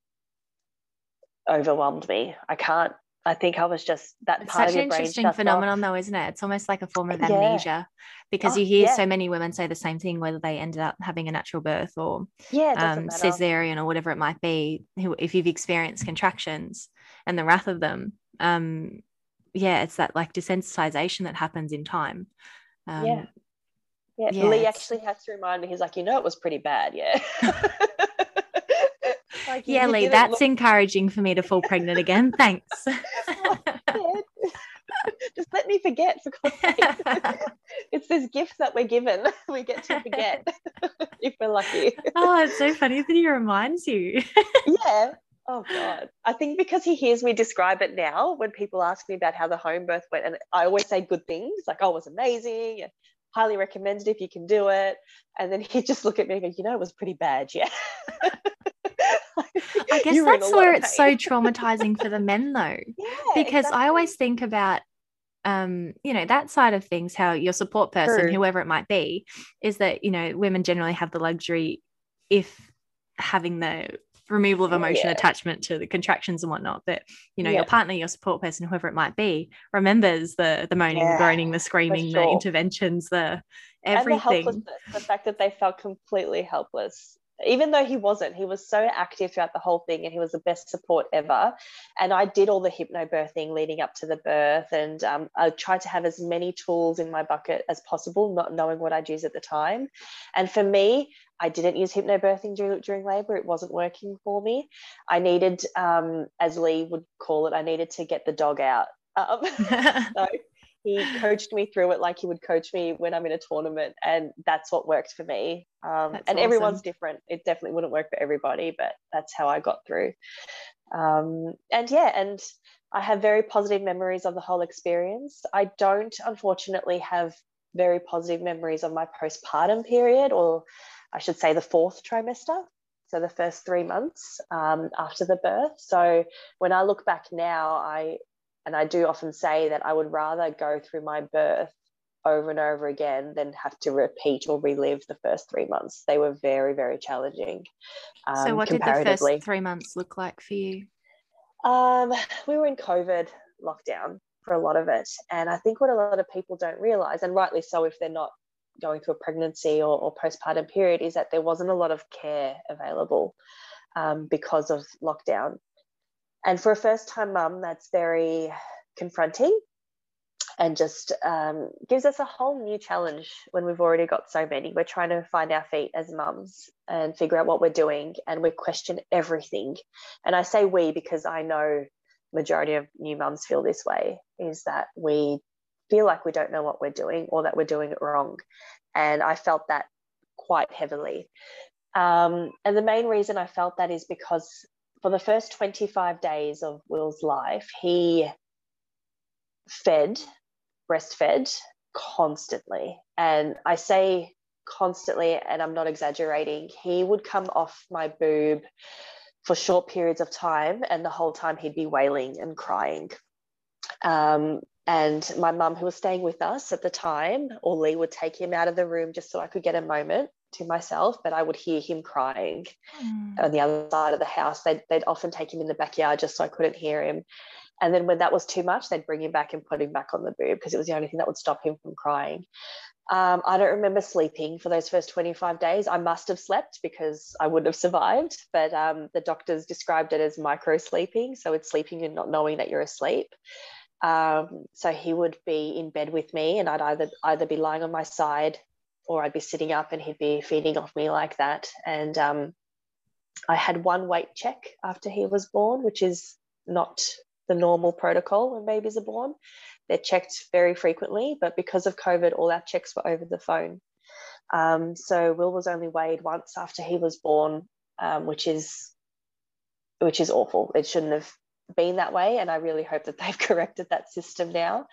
overwhelmed me. I can't. I think I was just that it's part such of your an interesting phenomenon, off. though, isn't it? It's almost like a form of amnesia yeah. because oh, you hear yeah. so many women say the same thing, whether they ended up having a natural birth or yeah, um, cesarean or whatever it might be. If you've experienced contractions, and the wrath of them um yeah it's that like desensitization that happens in time. Um, yeah. yeah yeah lee actually has to remind me he's like you know it was pretty bad yeah. (laughs) (laughs) Like, yeah lee that's look- encouraging for me to fall pregnant again. Thanks. (laughs) Just let me forget for it's this gift that we're given. We get to forget if we're lucky. Oh it's so funny that he reminds you. Yeah Oh God. I think because he hears me describe it now when people ask me about how the home birth went, and I always say good things like, oh, it was amazing and highly recommended if you can do it. And then he'd (laughs) just look at me and go, you know, it was pretty bad, yeah. (laughs) I guess that's where it's so traumatizing for the men though. (laughs) Yeah, because exactly. I always think about um, you know, that side of things, how your support person, True. whoever it might be, is that, you know, women generally have the luxury if having the removal of emotion yeah. attachment to the contractions and whatnot but you know yeah. your partner your support person whoever it might be remembers the the moaning yeah, the groaning the screaming sure. the interventions the everything the, the fact that they felt completely helpless even though he wasn't. He was so active throughout the whole thing and he was the best support ever. And I did all the hypnobirthing leading up to the birth. And um, I tried to have as many tools in my bucket as possible, not knowing what I'd use at the time. And for me, I didn't use hypnobirthing during, during labor. It wasn't working for me. I needed, um, as Lee would call it, I needed to get the dog out. Um, (laughs) (laughs) so he coached me through it like he would coach me when I'm in a tournament, and that's what worked for me. Um, and awesome. everyone's different. It definitely wouldn't work for everybody, but that's how I got through. Um, and yeah, and I have very positive memories of the whole experience. I don't, unfortunately, have very positive memories of my postpartum period, or I should say the fourth trimester. So the first three months um, after the birth. So when I look back now, I and I do often say that I would rather go through my birth over and over again than have to repeat or relive the first three months. They were very, very challenging. Um, so, what did the first three months look like for you? Um, we were in COVID lockdown for a lot of it. And I think what a lot of people don't realize, and rightly so if they're not going through a pregnancy or, or postpartum period, is that there wasn't a lot of care available um, because of lockdown. And for a first time mum, that's very confronting and just um, gives us a whole new challenge when we've already got so many. We're trying to find our feet as mums and figure out what we're doing, and we question everything. And I say we because I know majority of new mums feel this way: is that we feel like we don't know what we're doing or that we're doing it wrong. And I felt that quite heavily. Um, and the main reason I felt that is because for the first 25 days of Will's life, he fed, breastfed constantly. And I say constantly, and I'm not exaggerating, he would come off my boob for short periods of time, and the whole time he'd be wailing and crying. Um, and my mum, who was staying with us at the time, or Lee would take him out of the room just so I could get a moment to myself, but I would hear him crying mm. on the other side of the house. They'd, they'd often take him in the backyard just so I couldn't hear him. And then when that was too much, they'd bring him back and put him back on the boob because it was the only thing that would stop him from crying. Um, I don't remember sleeping for those first 25 days. I must have slept because I wouldn't have survived, but um, the doctors described it as micro sleeping. So it's sleeping and not knowing that you're asleep. Um, so he would be in bed with me, and I'd either either be lying on my side or I'd be sitting up and he'd be feeding off me like that. And um, I had one weight check after he was born, which is not the normal protocol when babies are born. They're checked very frequently, but because of COVID, all our checks were over the phone. Um, so Will was only weighed once after he was born, um, which is which is awful. It shouldn't have been that way, and I really hope that they've (laughs) corrected that system now.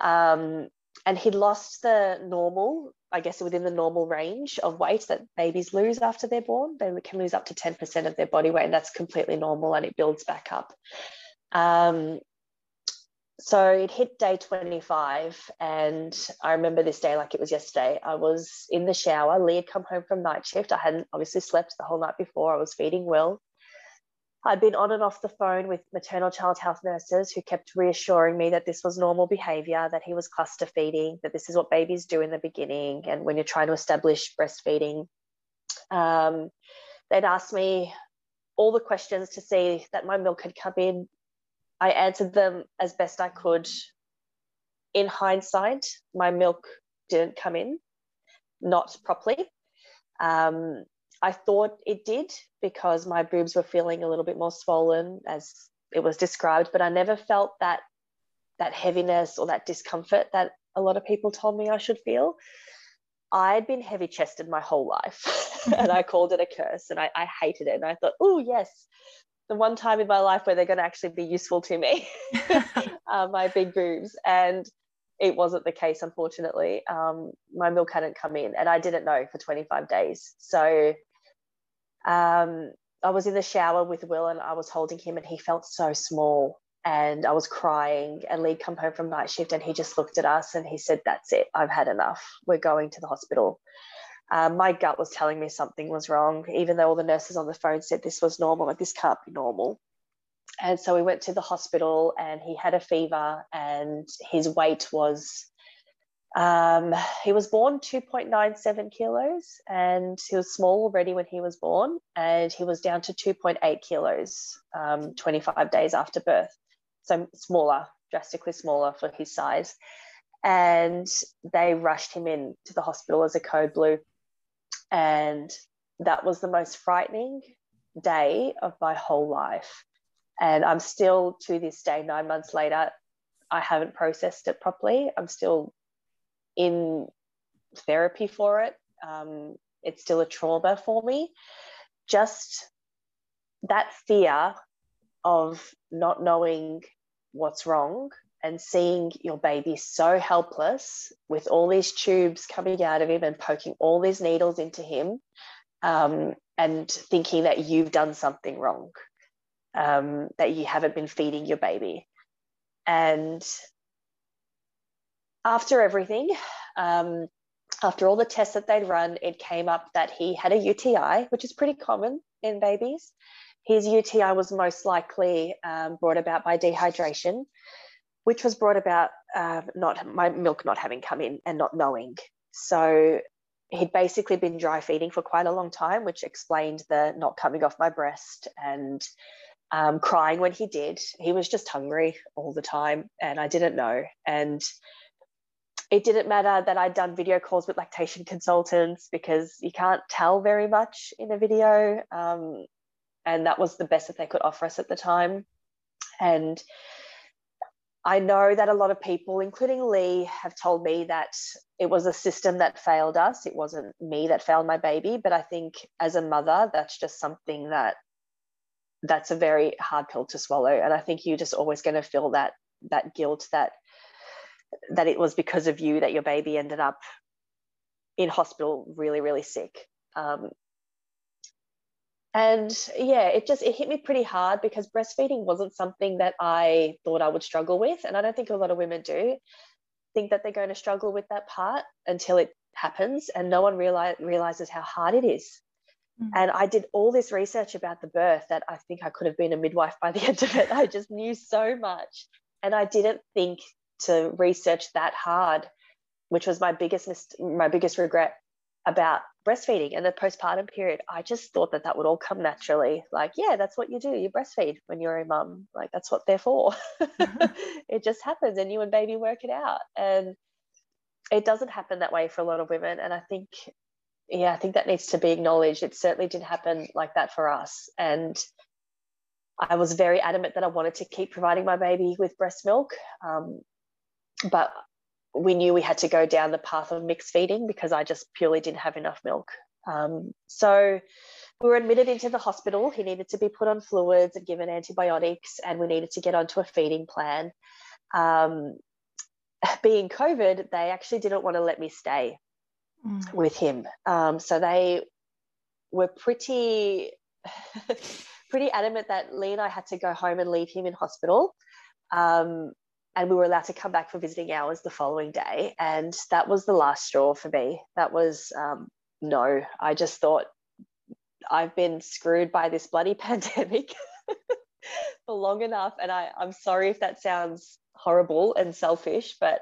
Um, and he'd lost the normal, I guess, within the normal range of weight that babies lose after they're born. They can lose up to 10% of their body weight, and that's completely normal and it builds back up. Um, so it hit day 25, and I remember this day like it was yesterday. I was in the shower. Lee had come home from night shift. I hadn't obviously slept the whole night before. I was feeding Will. I'd been on and off the phone with maternal child health nurses who kept reassuring me that this was normal behavior, that he was cluster feeding, that this is what babies do in the beginning. And when you're trying to establish breastfeeding, um, they'd ask me all the questions to see that my milk had come in. I answered them as best I could. In hindsight, my milk didn't come in, not properly. Um, I thought it did because my boobs were feeling a little bit more swollen as it was described, but I never felt that that heaviness or that discomfort that a lot of people told me I should feel. I'd been heavy chested my whole life (laughs) and I called it a curse and I, I hated it. And I thought, oh, yes, the one time in my life where they're going to actually be useful to me, (laughs) (laughs) uh, my big boobs. And it wasn't the case, unfortunately. Um, my milk hadn't come in and I didn't know for 25 days. So um, I was in the shower with Will and I was holding him and he felt so small and I was crying and Lee come home from night shift and he just looked at us and he said, that's it, I've had enough. We're going to the hospital. Um, my gut was telling me something was wrong, even though all the nurses on the phone said this was normal, like this can't be normal. And so we went to the hospital and he had a fever and his weight was Um, he was born 2.97 kilos and he was small already when he was born, and he was down to 2.8 kilos um, 25 days after birth. So smaller, drastically smaller for his size. And they rushed him in to the hospital as a code blue. And that was the most frightening day of my whole life. And I'm still to this day, nine months later, I haven't processed it properly. I'm still in therapy for it. Um, it's still a trauma for me. Just that fear of not knowing what's wrong and seeing your baby so helpless with all these tubes coming out of him and poking all these needles into him um, and thinking that you've done something wrong, um, that you haven't been feeding your baby. And after everything, um, after all the tests that they'd run, it came up that he had a UTI, which is pretty common in babies. His UTI was most likely um, brought about by dehydration, which was brought about uh, not my milk not having come in and not knowing. So he'd basically been dry feeding for quite a long time, which explained the not coming off my breast and um, crying when he did. He was just hungry all the time, and I didn't know. And it didn't matter that I'd done video calls with lactation consultants because you can't tell very much in a video. Um, and that was the best that they could offer us at the time. And I know that a lot of people, including Lee, have told me that it was a system that failed us. It wasn't me that failed my baby. But I think as a mother, that's just something that that's a very hard pill to swallow. And I think you're just always going to feel that that guilt that that it was because of you that your baby ended up in hospital really, really sick. Um, and yeah it just it hit me pretty hard because breastfeeding wasn't something that i thought i would struggle with and i don't think a lot of women do think that they're going to struggle with that part until it happens and no one realize, realizes how hard it is mm. and i did all this research about the birth that i think i could have been a midwife by the (laughs) end of it i just knew so much and i didn't think to research that hard which was my biggest my biggest regret about breastfeeding and the postpartum period, I just thought that that would all come naturally. Like, yeah, that's what you do. You breastfeed when you're a mum. Like, that's what they're for. Mm-hmm. (laughs) it just happens and you and baby work it out. And it doesn't happen that way for a lot of women. And I think, yeah, I think that needs to be acknowledged. It certainly didn't happen like that for us. And I was very adamant that I wanted to keep providing my baby with breast milk. Um, but we knew we had to go down the path of mixed feeding because I just purely didn't have enough milk. Um, so we were admitted into the hospital. He needed to be put on fluids and given antibiotics, and we needed to get onto a feeding plan. Um, being COVID, they actually didn't want to let me stay mm. with him. Um, so they were pretty, (laughs) pretty adamant that Lee and I had to go home and leave him in hospital. Um, and we were allowed to come back for visiting hours the following day. And that was the last straw for me. That was um, no, I just thought I've been screwed by this bloody (laughs) pandemic (laughs) for long enough. And I, I'm sorry if that sounds horrible and selfish, but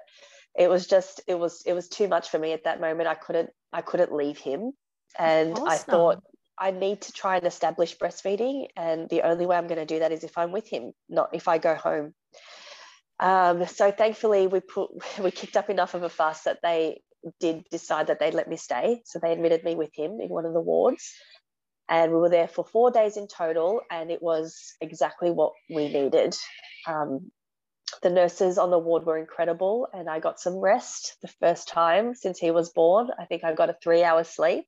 it was just it was it was too much for me at that moment. I couldn't I couldn't leave him. And I thought I need to try and establish breastfeeding. And the only way I'm going to do that is if I'm with him, not if I go home. Um, so thankfully, we put (laughs) we kicked up enough of a fuss that they did decide that they'd let me stay. So they admitted me with him in one of the wards, and we were there for four days in total, and it was exactly what we needed. Um, the nurses on the ward were incredible, and I got some rest the first time since he was born. I think I got a three-hour sleep,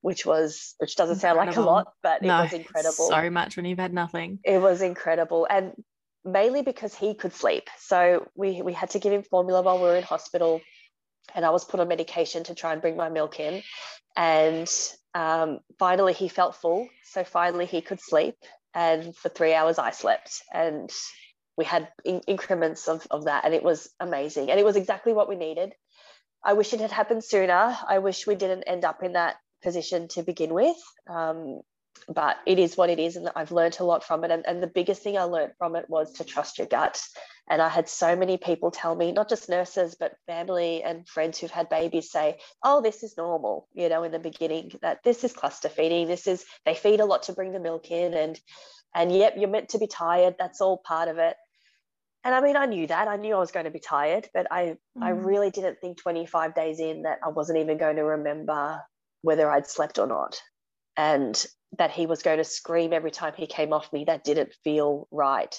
which was which doesn't sound incredible. like a lot, but no, it was incredible. So much when you've had nothing. It was incredible, and mainly because he could sleep. So we, we had to give him formula while we were in hospital. And I was put on medication to try and bring my milk in. And um, finally, he felt full. So finally, he could sleep. And for three hours, I slept. And we had in- increments of, of that. And it was amazing. And it was exactly what we needed. I wish it had happened sooner. I wish we didn't end up in that position to begin with. Um, but it is what it is and i've learned a lot from it and, and the biggest thing i learned from it was to trust your gut And I had so many people tell me, not just nurses, but family and friends who've had babies say, oh, this is normal, you know, in the beginning, that this is cluster feeding. This is, they feed a lot to bring the milk in. And, and yep, you're meant to be tired. That's all part of it. And I mean, I knew that. I knew I was going to be tired, but I, mm. I really didn't think 25 days in that I wasn't even going to remember whether I'd slept or not. And that he was going to scream every time he came off me. That didn't feel right.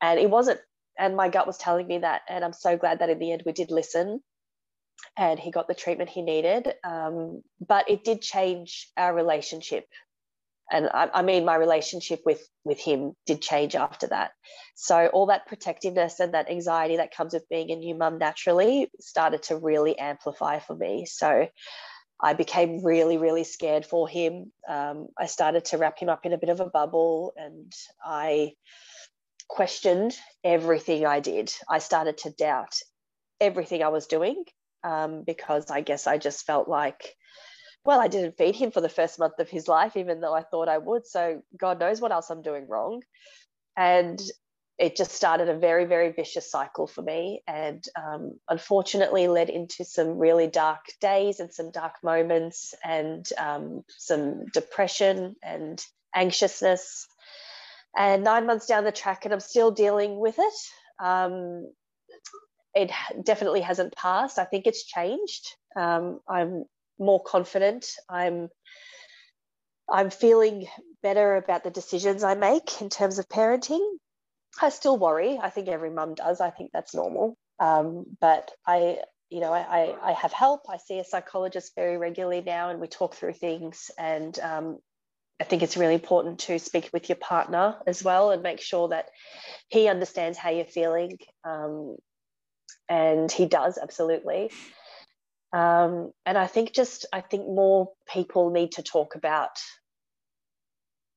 And it wasn't and my gut was telling me that and i'm so glad that in the end we did listen and he got the treatment he needed um, but it did change our relationship and I, I, mean my relationship with with him did change after that so all that protectiveness and that anxiety that comes with being a new mum naturally started to really amplify for me so I became really, really scared for him. Um, I started to wrap him up in a bit of a bubble and I questioned everything I did. I started to doubt everything I was doing um, because I guess I just felt like, well, I didn't feed him for the first month of his life, even though I thought I would. So God knows what else I'm doing wrong. And it just started a very, very vicious cycle for me. And um, unfortunately, led into some really dark days and some dark moments and um, some depression and anxiousness. And nine months down the track and i'm still dealing with it um, it definitely hasn't passed. I think it's changed. Um, i'm more confident. I'm i'm feeling better about the decisions i make in terms of parenting i still worry. I think every mum does. I think that's normal. Um, but i you know I, I have help. I see a psychologist very regularly now and we talk through things. And um, I think it's really important to speak with your partner as well and make sure that he understands how you're feeling. Um, and he does absolutely. Um, and I think just, I think more people need to talk about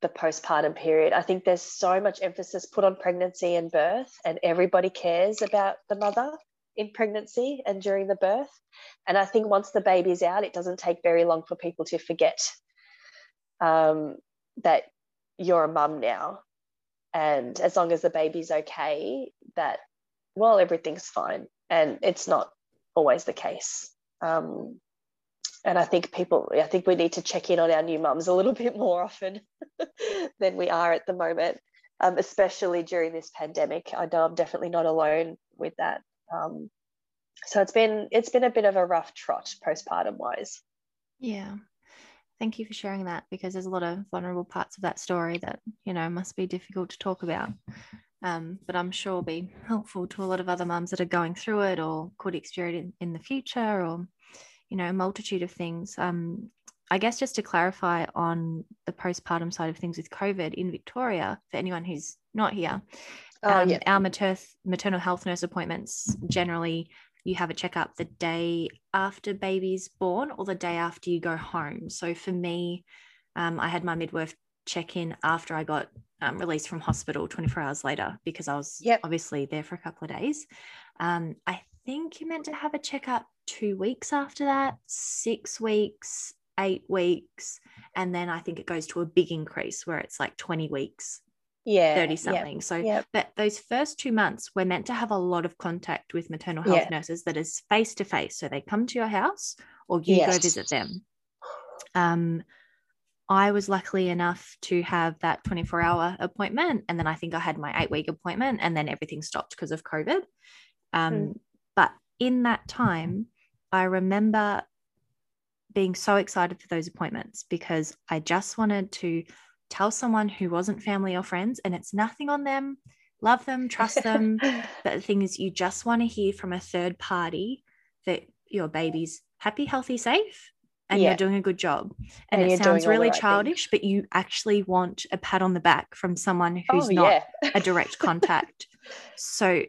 the postpartum period. I think there's so much emphasis put on pregnancy and birth, and everybody cares about the mother in pregnancy and during the birth. And I think once the baby's out, it doesn't take very long for people to forget um, that you're a mum now. And as long as the baby's okay, that, well, everything's fine. And it's not always the case. Um, and I think people, I think we need to check in on our new mums a little (laughs) bit more often (laughs) than we are at the moment, um, especially during this pandemic. I know I'm definitely not alone with that. Um, so it's been it's been a bit of a rough trot postpartum wise. Yeah, thank you for sharing that because there's a lot of vulnerable parts of that story that you know must be difficult to talk about um, but i'm sure be helpful to a lot of other mums that are going through it or could experience it in the future or you know a multitude of things um, i guess just to clarify on the postpartum side of things with covid in victoria for anyone who's not here oh, um, yeah. our mater- maternal health nurse appointments generally you have a checkup the day after baby's born or the day after you go home. So for me, um, I had my midwife check in after I got um, released from hospital 24 hours later because I was yep. obviously there for a couple of days. Um, I think you meant to have a checkup two weeks after that, six weeks, eight weeks. And then I think it goes to a big increase where it's like 20 weeks yeah 30 something yep, so yep. but those first two months we're meant to have a lot of contact with maternal health yeah. nurses that is face to face so they come to your house or you yes. go visit them um i was luckily enough to have that 24 hour appointment and then i think i had my eight week appointment and then everything stopped because of covid um mm. But in that time i remember being so excited for those appointments because i just wanted to tell someone who wasn't family or friends, and it's nothing on them. Love them, trust them. (laughs) but the thing is, you just want to hear from a third party that your baby's happy, healthy, safe, and yeah. you're doing a good job. And, and it sounds really right childish, things. but you actually want a pat on the back from someone who's oh, not yeah. a direct (laughs) contact. so,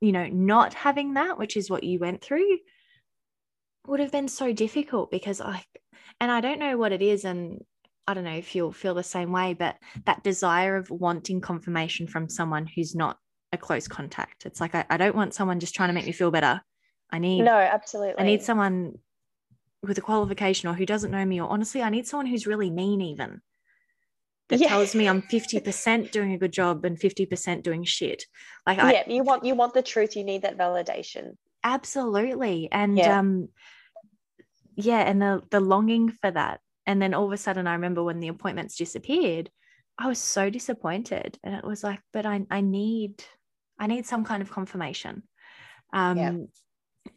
you know, not having that, which is what you went through, would have been so difficult because I, and I don't know what it is. And I don't know if you'll feel the same way, but that desire of wanting confirmation from someone who's not a close contact. It's like I, I don't want someone just trying to make me feel better. I need no, absolutely. I need someone with a qualification or who doesn't know me, or honestly, I need someone who's really mean, even. That yeah. tells me I'm 50% doing a good job and 50% doing shit. Like I, yeah, you want you want the truth, you need that validation. Absolutely. And yeah. um yeah, and the the longing for that. And then all of a sudden I remember when the appointments disappeared, I was so disappointed. And it was like, but I I need I need some kind of confirmation. Um yeah.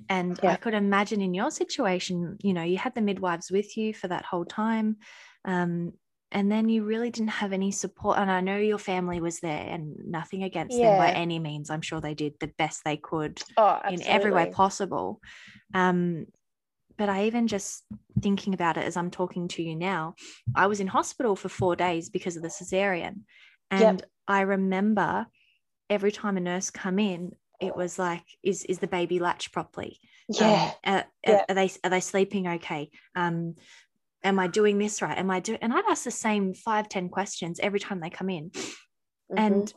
and. I could imagine in your situation, you know, you had the midwives with you for that whole time. Um, and then you really didn't have any support and i know your family was there and nothing against yeah. them by any means i'm sure they did the best they could oh, in every way possible um, but i even just thinking about it as i'm talking to you now i was in hospital for four days because of the cesarean and yep. i remember every time a nurse come in it was like is is the baby latch properly yeah um, are, yeah. are, they are they sleeping okay um am I doing this right? Am I doing? And I'd ask the same five, ten questions every time they come in. Mm-hmm. And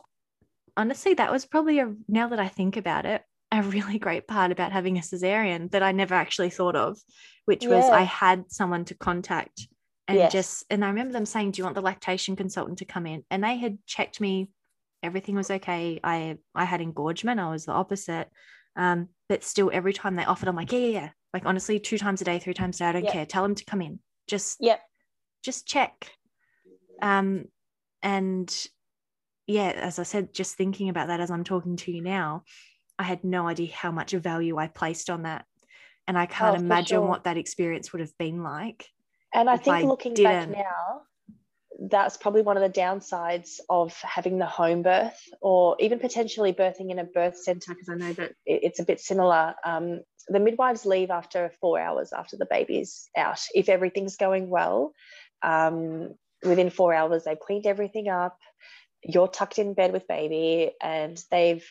honestly, that was probably a, now that I think about it, a really great part about having a cesarean that I never actually thought of, which yeah. was I had someone to contact and yes. just, and I remember them saying, Do you want the lactation consultant to come in? And they had checked me. Everything was okay. I I had engorgement. I was the opposite. Um, but still, every time they offered, I'm like, yeah, yeah, yeah. Like honestly, two times a day, three times a day, I don't care. Tell them to come in just yep. just check um and yeah as i said just thinking about that as i'm talking to you now i had no idea how much value i placed on that and i can't oh, imagine sure. what that experience would have been like and i think I looking didn't. back now that's probably one of the downsides of having the home birth or even potentially birthing in a birth center because i know that it's a bit similar um, the midwives leave after four hours after the baby's out. If everything's going well um, within four hours they've cleaned everything up you're tucked in bed with baby and they've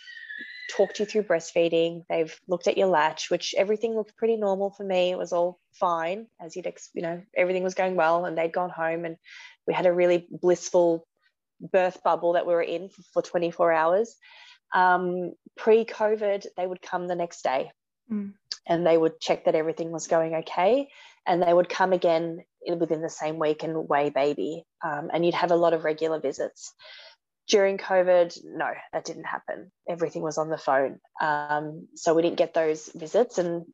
talked you through breastfeeding they've looked at your latch which everything looked pretty normal for me. It was all fine as you'd you know everything was going well and they'd gone home and we had a really blissful birth bubble that we were in for 24 hours. Um, pre-covid they would come the next day mm. and they would check that everything was going okay and they would come again within the same week and weigh baby um, and you'd have a lot of regular visits. During covid no that didn't happen. Everything was on the phone. Um, so we didn't get those visits and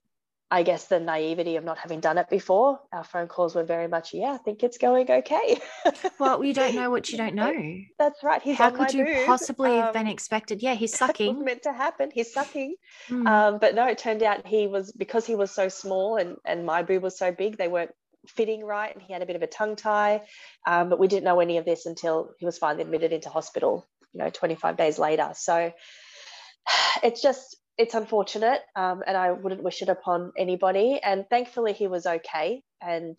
I guess the naivety of not having done it before, our phone calls were very much, yeah, I think it's going okay. (laughs) well, you don't know what you don't know. That's right. He's How could you boob. possibly um, have been expected? Yeah, he's (laughs) sucking. meant to happen. He's sucking. Mm. Um, but no, it turned out he was because he was so small and and my boob was so big, they weren't fitting right, and he had a bit of a tongue tie. Um, but we didn't know any of this until he was finally admitted into hospital. You know, 25 days later. So (sighs) it's just it's unfortunate um, and I wouldn't wish it upon anybody. And thankfully, he was okay. And,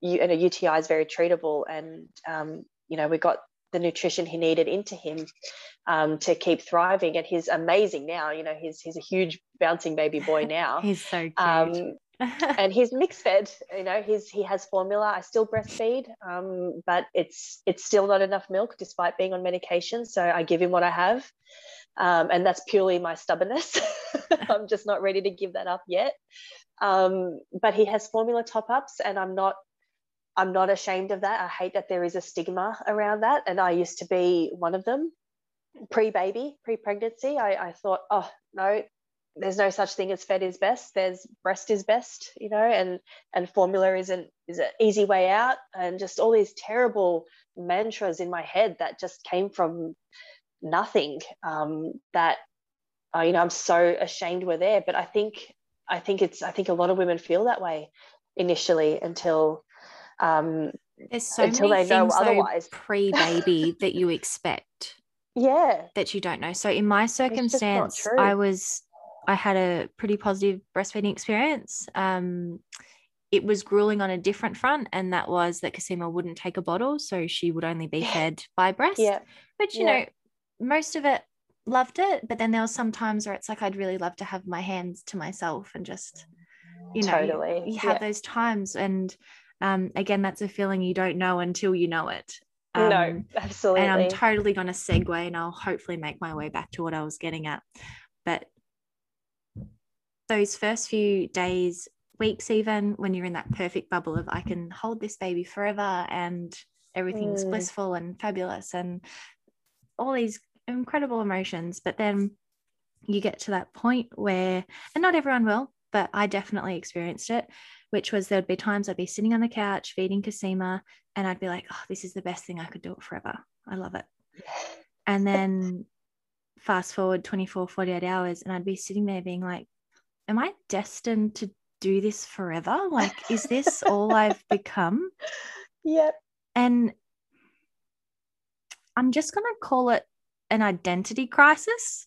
you, and a UTI is very treatable. And, um, you know, we got the nutrition he needed into him um, to keep thriving. And he's amazing now. You know, he's, he's a huge bouncing baby boy (laughs) now. he's so cute. (laughs) And he's mixed fed you know he's he has formula i still breastfeed um, but it's it's still not enough milk despite being on medication so i give him what i have um, and that's purely my stubbornness. (laughs) I'm just not ready to give that up yet. Um, but he has formula top ups, and I'm not. I'm not ashamed of that. I hate that there is a stigma around that, and I used to be one of them. Pre-baby, pre-pregnancy, I, I thought, oh no, there's no such thing as fed is best. There's breast is best, you know, and and formula isn't is an easy way out, and just all these terrible mantras in my head that just came from nothing um, that uh, you know i'm so ashamed we're there. But i think i think it's i think a lot of women feel that way initially until um there's so until many they know otherwise. pre-baby (laughs) that you expect yeah. that you don't know. So in my circumstance i was i had a pretty positive breastfeeding experience um it was grueling on a different front, and that was that Cosima wouldn't take a bottle, so she would only be fed by breast. Yeah. But you yeah. know, most of it loved it but then there was some times where it's like i'd really love to have my hands to myself and just you know totally. you, you have yeah. those times and um, again that's a feeling you don't know until you know it um, no absolutely and i'm totally going to segue and i'll hopefully make my way back to what i was getting at but those first few days weeks even when you're in that perfect bubble of i can hold this baby forever and everything's mm. blissful and fabulous and all these incredible emotions. But then you get to that point where, and not everyone will, but I definitely experienced it, which was there'd be times I'd be sitting on the couch feeding Cosima and I'd be like, oh, this is the best thing I could do it forever. I love it. And then fast forward 24, 48 hours, and I'd be sitting there being like, am I destined to do this forever? Like, is this all I've become? (laughs) Yep. And I'm just going to call it an identity crisis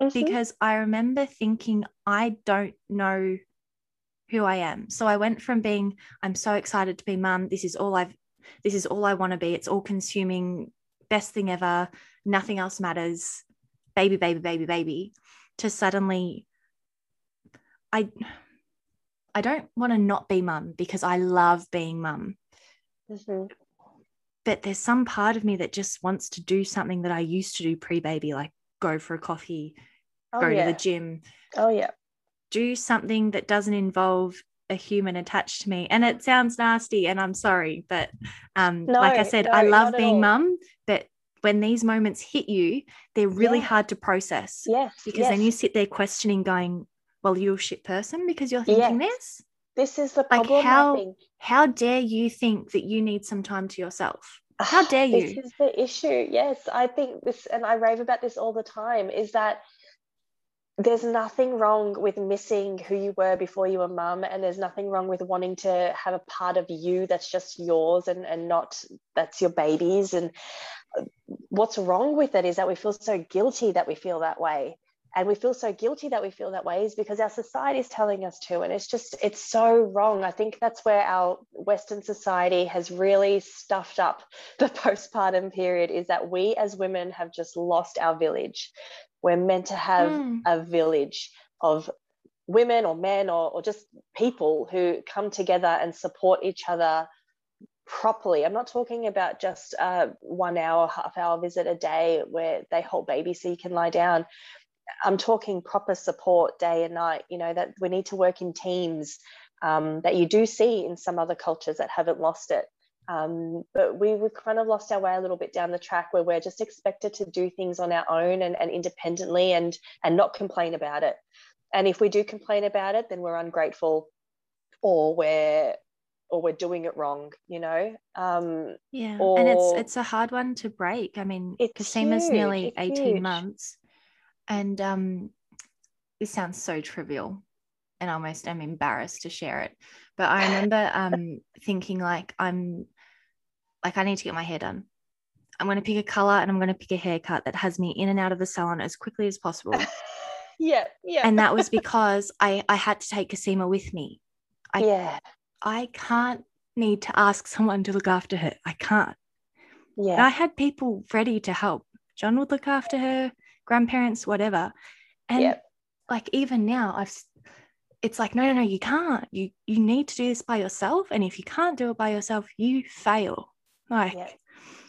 mm-hmm. because I remember thinking, I don't know who I am. So I went from being, I'm so excited to be mum. This is all I've, this is all I want to be. It's all consuming, best thing ever. Nothing else matters. Baby, baby, baby, baby. To suddenly, I, I don't want to not be mum because I love being mum. Mm-hmm. But there's some part of me that just wants to do something that I used to do pre baby, like go for a coffee, oh, go yeah. to the gym. Oh, yeah. Do something that doesn't involve a human attached to me. And it sounds nasty, and I'm sorry, but um, no, like I said, no, I love being mum, but when these moments hit you, they're really yeah. hard to process. Yes. Because yes. then you sit there questioning, going, Well, you're a shit person because you're thinking yes. this. This is the problem. Like how, how dare you think that you need some time to yourself? (sighs) How dare you? This is the issue. Yes, I think this, and I rave about this all the time, is that there's nothing wrong with missing who you were before you were mum and there's nothing wrong with wanting to have a part of you that's just yours and, and not that's your baby's and what's wrong with it is that we feel so guilty that we feel that way and we feel so guilty that we feel that way is because our society is telling us to and it's just it's so wrong i think that's where our western society has really stuffed up (laughs) the postpartum period is that we as women have just lost our village we're meant to have mm. a village of women or men or, or just people who come together and support each other properly. I'm not talking about just a one hour, half hour visit a day where they hold baby so you can lie down. I'm talking proper support day and night, you know, that we need to work in teams um, that you do see in some other cultures that haven't lost it. Um, but we, we've kind of lost our way a little bit down the track where we're just expected to do things on our own and, and independently and, and not complain about it. And if we do complain about it, then we're ungrateful or we're or we're doing it wrong, you know. Um, yeah, and it's it's a hard one to break. I mean, Cosima's nearly it's eighteen huge. months, and um, this sounds so trivial, and almost I'm embarrassed to share it. But I remember um, (laughs) thinking like I'm like I need to get my hair done. I'm going to pick a color and I'm going to pick a haircut that has me in and out of the salon as quickly as possible. (laughs) yeah, yeah. And that was (laughs) because I I had to take Cosima with me. I, yeah. I can't need to ask someone to look after her. I can't. Yeah. And I had people ready to help. John would look after her, grandparents, whatever. And yep. like even now, I've it's like no no no you can't you you need to do this by yourself and if you can't do it by yourself you fail like, yeah.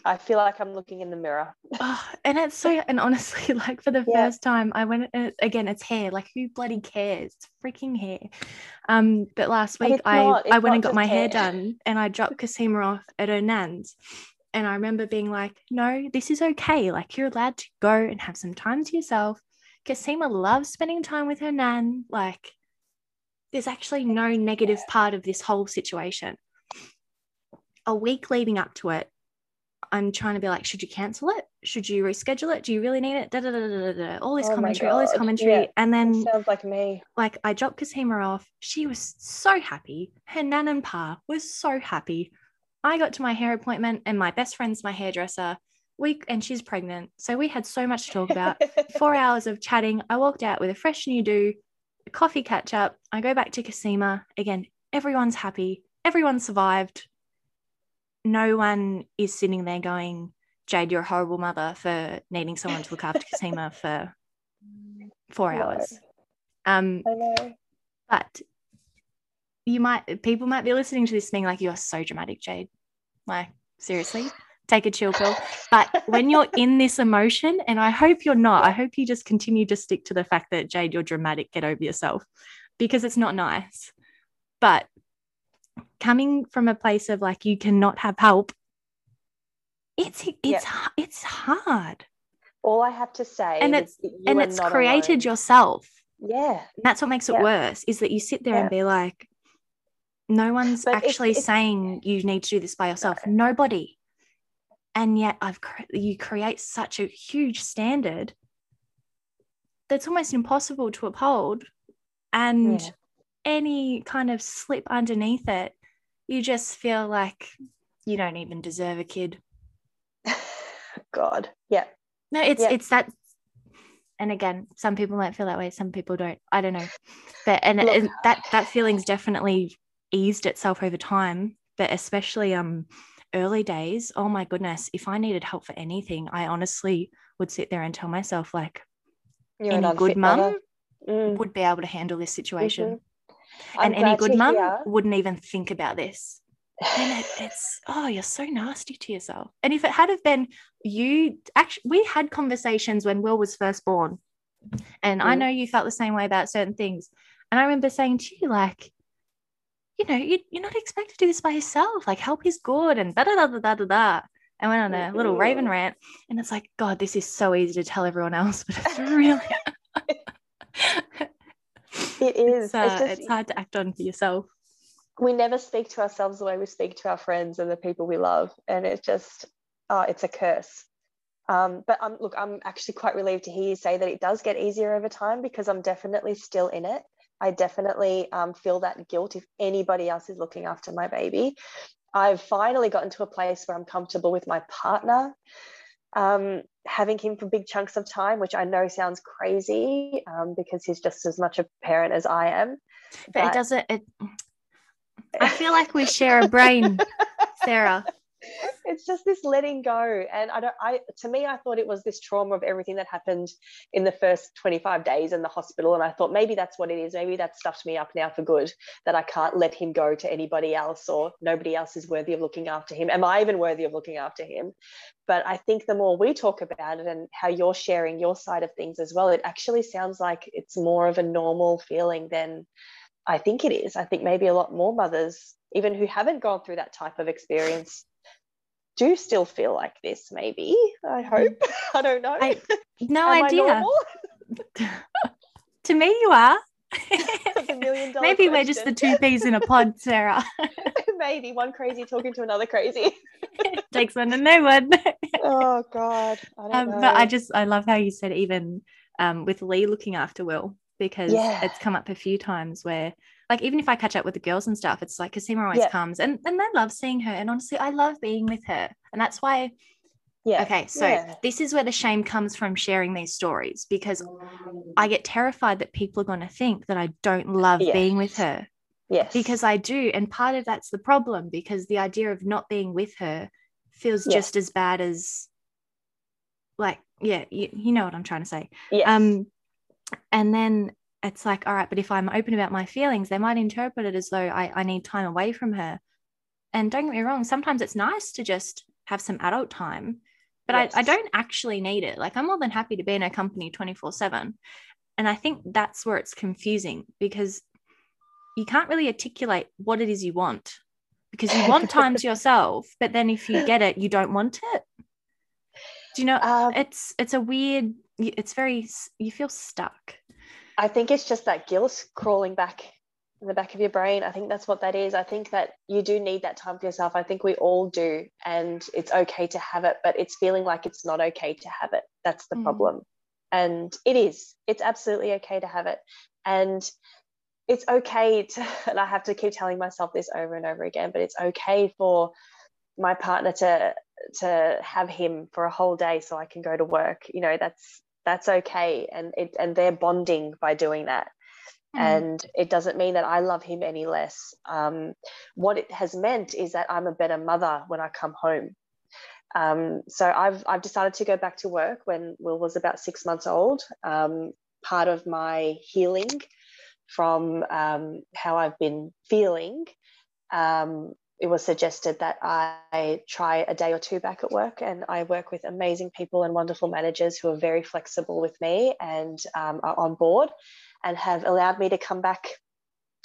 I feel like I'm looking in the mirror. (laughs) oh, and it's so, and honestly, (laughs) like for the yeah. first time, I went and again, it's hair. Like, who bloody cares? It's freaking hair. Um, but last week, I not, I went and got my hair. hair done, and I dropped (laughs) Cosima off at her nan's. And I remember being like, no, this is okay. Like, you're allowed to go and have some time to yourself. Cosima loves spending time with her nan. Like, there's actually no negative part of this whole situation a week leading up to it, I'm trying to be like, should you cancel it? Should you reschedule it? Do you really need it? Da, da, da, da, da, All this oh commentary, all this commentary. Yeah, and then sounds like me. Like I dropped Cosima off. She was so happy. Her nan and pa was so happy. I got to my hair appointment and my best friend's my hairdresser. We and she's pregnant. So we had so much to talk about. (laughs) Four hours of chatting. I walked out with a fresh new do, a coffee catch up. I go back to Cosima. Again, everyone's happy. Everyone survived no one is sitting there going, Jade, you're a horrible mother for needing someone to look after Cosima for (laughs) four hours. Um, I know. But you might, people might be listening to this being like, you're so dramatic, Jade. Like, seriously, take a chill pill. But when you're (laughs) in this emotion, and I hope you're not, I hope you just continue to stick to the fact that, Jade, you're dramatic, get over yourself because it's not nice. But coming from a place of like you cannot have help it's it's yeah. it's hard all i have to say and it's and it's created alone. yourself yeah and that's what makes it yeah. worse is that you sit there yeah. and be like no one's but actually it's, saying you need to do this by yourself. No. nobody. And yet i've you create such a huge standard that's almost impossible to uphold. And yeah. any kind of slip underneath it you just feel like you don't even deserve a kid. (laughs) God. Yeah. No it's yeah. it's that and again some people might feel that way some people don't. I don't know. But and, Look, and that that feeling's definitely eased itself over time but especially um early days oh my goodness if i needed help for anything i honestly would sit there and tell myself like You're any good mum mm. would be able to handle this situation. Mm-hmm. and any good mum wouldn't even think about this. And it, it's oh you're so nasty to yourself. And if it had have been you actually we had conversations when will was first born. And mm. i know you felt the same way about certain things. And i remember saying to you like you know you, you're not expected to do this by yourself like help is good and da da da da da da I went on a little raven rant and it's like god this is so easy to tell everyone else (laughs) but it's (laughs) really it (laughs) is. It's, uh, it's, just, it's hard to act on for yourself. We never speak to ourselves the way we speak to our friends and the people we love and it's just oh it's a curse. Um, but I'm look I'm actually quite relieved to hear you say that it does get easier over time because I'm definitely still in it I definitely um, feel that guilt if anybody else is looking after my baby I've finally gotten to a place where I'm comfortable with my partner um, having him for big chunks of time, which I know sounds crazy um, because he's just as much a parent as I am. But, but it doesn't. It, I feel like we share a brain, Sarah. (laughs) It's just this letting go. And I don't I to me, I thought it was this trauma of everything that happened in the first 25 days in the hospital. And I thought maybe that's what it is. Maybe that stuffed me up now for good, that I can't let him go to anybody else or nobody else is worthy of looking after him. Am I even worthy of looking after him? But I think the more we talk about it and how you're sharing your side of things as well, it actually sounds like it's more of a normal feeling than I think it is. I think maybe a lot more mothers, even who haven't gone through that type of experience, do still feel like this. Maybe I hope. (laughs) I don't know. I, no idea. (laughs) (laughs) to me, you are. Maybe we're just the two peas in a pod, Sarah. Maybe one crazy talking to another crazy. Takes one to know one. oh God. I um, but I just I love how you said even um, with Lee looking after Will because yeah. it's come up a few times where like even if I catch up with the girls and stuff, it's like Kasima always yeah. comes and and I love seeing her. And honestly, I love being with her. And that's why yeah. Okay, so yeah. this is where the shame comes from sharing these stories because I get terrified that people are going to think that I don't love yeah. being with her. Yes. Because I do. And part of that's the problem because the idea of not being with her feels yeah. just as bad as, like, yeah, you, you know what I'm trying to say. Yes. Um, and then it's like, all right, but if I'm open about my feelings, they might interpret it as though I, I need time away from her. And don't get me wrong, sometimes it's nice to just have some adult time, but yes. I, I don't actually need it. Like, I'm more than happy to be in a company 24 7. And I think that's where it's confusing because you can't really articulate what it is you want because you want time to (laughs) yourself, but then if you get it, you don't want it. Do you know? Um, it's it's a weird. It's very. You feel stuck. I think it's just that guilt crawling back in the back of your brain. I think that's what that is. I think that you do need that time for yourself. I think we all do. And it's okay to have it, but it's feeling like it's not okay to have it. That's the mm. problem. And it is. It's absolutely okay to have it. And it's okay to, (laughs) and I have to keep telling myself this over and over again, but it's okay for my partner to to have him for a whole day so I can go to work. You know, that's that's okay. And it and they're bonding by doing that. Mm. and it doesn't mean that i love him any less. Um, what it has meant is that i'm a better mother when i come home. Um, so I've, I've decided to go back to work when will was about six months old. Um, part of my healing from um, how i've been feeling um, it was suggested that I try a day or two back at work. And I work with amazing people and wonderful managers who are very flexible with me and um, are on board and have allowed me to come back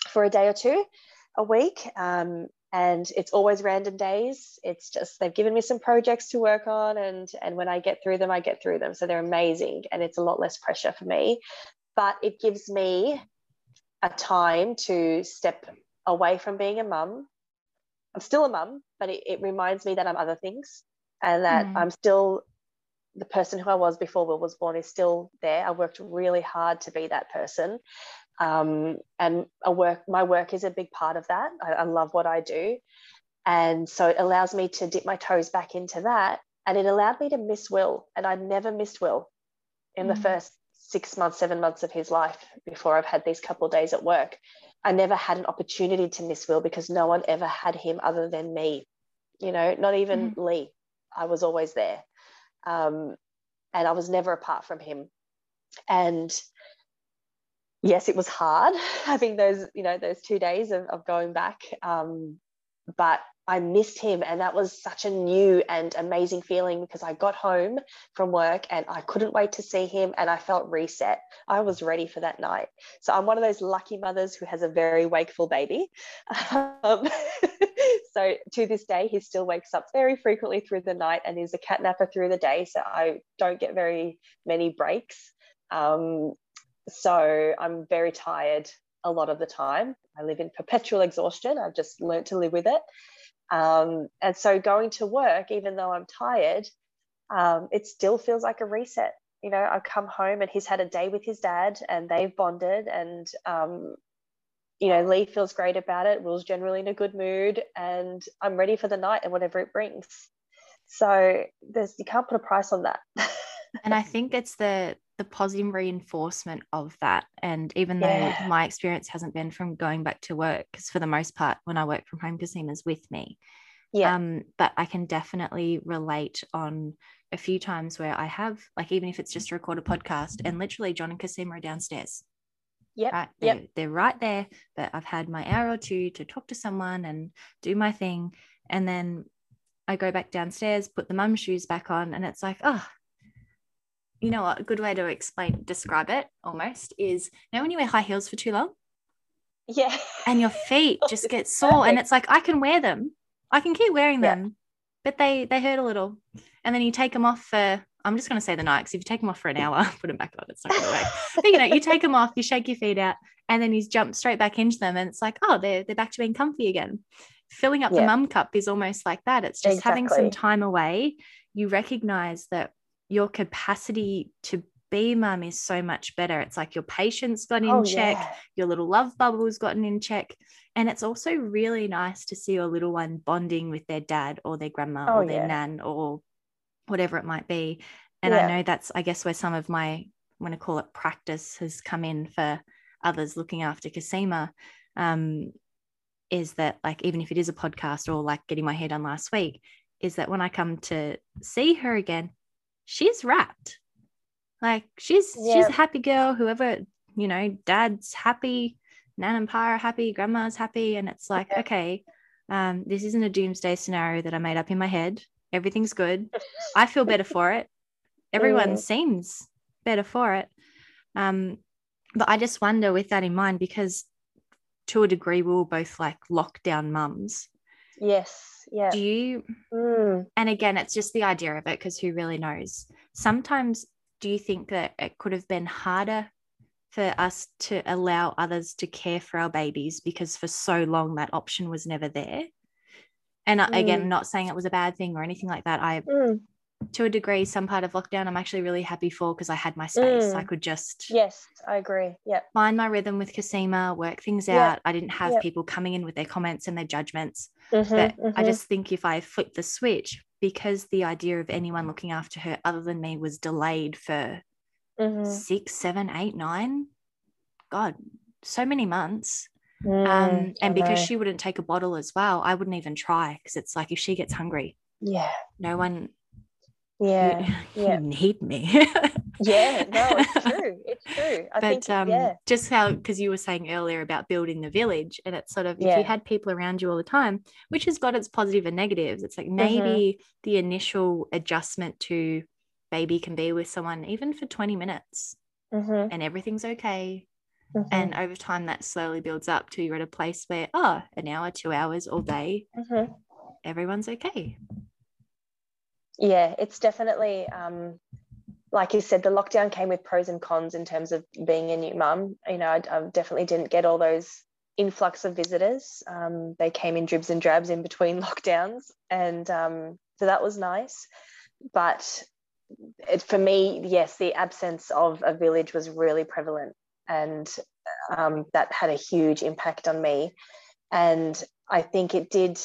for a day or two a week. Um, and it's always random days it's just they've given me some projects to work on and and when i get through them i get through them so they're amazing and it's a lot less pressure for me but it gives me a time to step away from being a mum i'm still a mum but it, it reminds me that i'm other things and that mm. i'm still the person who i was before will was born is still there. I worked really hard to be that person. Um, and a work my work is a big part of that. I, I love what i do. And so it allows me to dip my toes back into that. And it allowed me to miss will and i never missed will in mm. the first six months seven months of his life before i've had these couple of days at work i never had an opportunity to miss will because no one ever had him other than me you know not even mm. lee i was always there um, and i was never apart from him and yes, it was hard (laughs) having those, you know, those two days of, of going back. Um, but I missed him. And that was such a new and amazing feeling because I got home from work and I couldn't wait to see him and I felt reset. I was ready for that night. So I'm one of those lucky mothers who has a very wakeful baby. (laughs) Um, (laughs) so to this day, he still wakes up very frequently through the night and is a cat napper through the day. So I don't get very many breaks. Um, so I'm very tired a lot of the time. I live in perpetual exhaustion. I've just learned to live with it. Um, and so going to work, even though I'm tired, um, it still feels like a reset. You know, I come home and he's had a day with his dad and they've bonded and, um, you know, Lee feels great about it. Will's generally in a good mood and I'm ready for the night and whatever it brings. So there's, you can't put a price on that. (laughs) and I think it's the the positive reinforcement of that. And even yeah. though my experience hasn't been from going back to work, because for the most part, when I work from home, Casima's with me. Yeah. Um, but I can definitely relate on a few times where I have, like, even if it's just to record a podcast, and literally John and Casima are downstairs. Yeah. Right? They're, yep. they're right there, but I've had my hour or two to talk to someone and do my thing. And then I go back downstairs, put the mum shoes back on, and it's like, oh, you know what a good way to explain describe it almost is you know when you wear high heels for too long? Yeah. And your feet (laughs) just get sore and it's like i can wear them. I can keep wearing them yeah. but they they hurt a little. And then you take them off for i'm just going to say the night because if you take them off for an hour (laughs) put them back on it's not going to work. (laughs) But you know you take them off you shake your feet out and then you jump straight back into them and it's like oh they're, they're back to being comfy again. Filling up yeah. the mum cup is almost like that. It's just exactly. having some time away. You recognize that your capacity to be mum is so much better. It's like your patience got in oh, check, yeah. your little love bubble's gotten in check. And it's also really nice to see your little one bonding with their dad or their grandma oh, or their yeah. nan or whatever it might be. And yeah. I know that's, I guess, where some of my, I'm going to call it practice, has come in for others looking after Casima. Um, is that like, even if it is a podcast or like getting my hair done last week, is that when I come to see her again, she's wrapped. Like she's yeah. she's a happy girl. Whoever you know, dad's happy, nan and pa are happy, grandma's happy, and it's like, yeah. okay, um, this isn't a doomsday scenario that I made up in my head. Everything's good. (laughs) I feel better for it. Everyone yeah. seems better for it. Um, but I just wonder with that in mind, because to a degree, we were both like lockdown mums. Yes yeah do you mm. and again it's just the idea of it because who really knows sometimes do you think that it could have been harder for us to allow others to care for our babies because for so long that option was never there and mm. again not saying it was a bad thing or anything like that i mm to a degree, some part of lockdown, I'm actually really happy for because I had my space. Mm. I could just yes, I agree. Yeah, find my rhythm with Casima, work things yep. out. I didn't have yep. people coming in with their comments and their judgments. Mm-hmm, but mm-hmm. I just think if I flip the switch, because the idea of anyone looking after her other than me was delayed for mm-hmm. six, seven, eight, nine, God, so many months. Mm, um, and because she wouldn't take a bottle as well, I wouldn't even try because it's like if she gets hungry, yeah, no one yeah you, yeah. (laughs) you need me yeah no it's (laughs) true it's true I but think, um yeah. just how because you were saying earlier about building the village and it's sort of yeah. if you had people around you all the time which has got its positive and negatives it's like maybe mm-hmm. the initial adjustment to baby can be with someone even for 20 minutes mm-hmm. and everything's okay Mm-hmm. And over time, that slowly builds up till you're at a place where, oh, an hour, two hours all day, mm-hmm. everyone's okay. Yeah, it's definitely, um, like you said, the lockdown came with pros and cons in terms of being a new mum. You know, I, I definitely didn't get all those influx of visitors. Um, they came in dribs and drabs in between (laughs) lockdowns. And um, so that was nice. But it, for me, yes, the absence of a village was really prevalent and um, that had a huge impact on me. And I think it did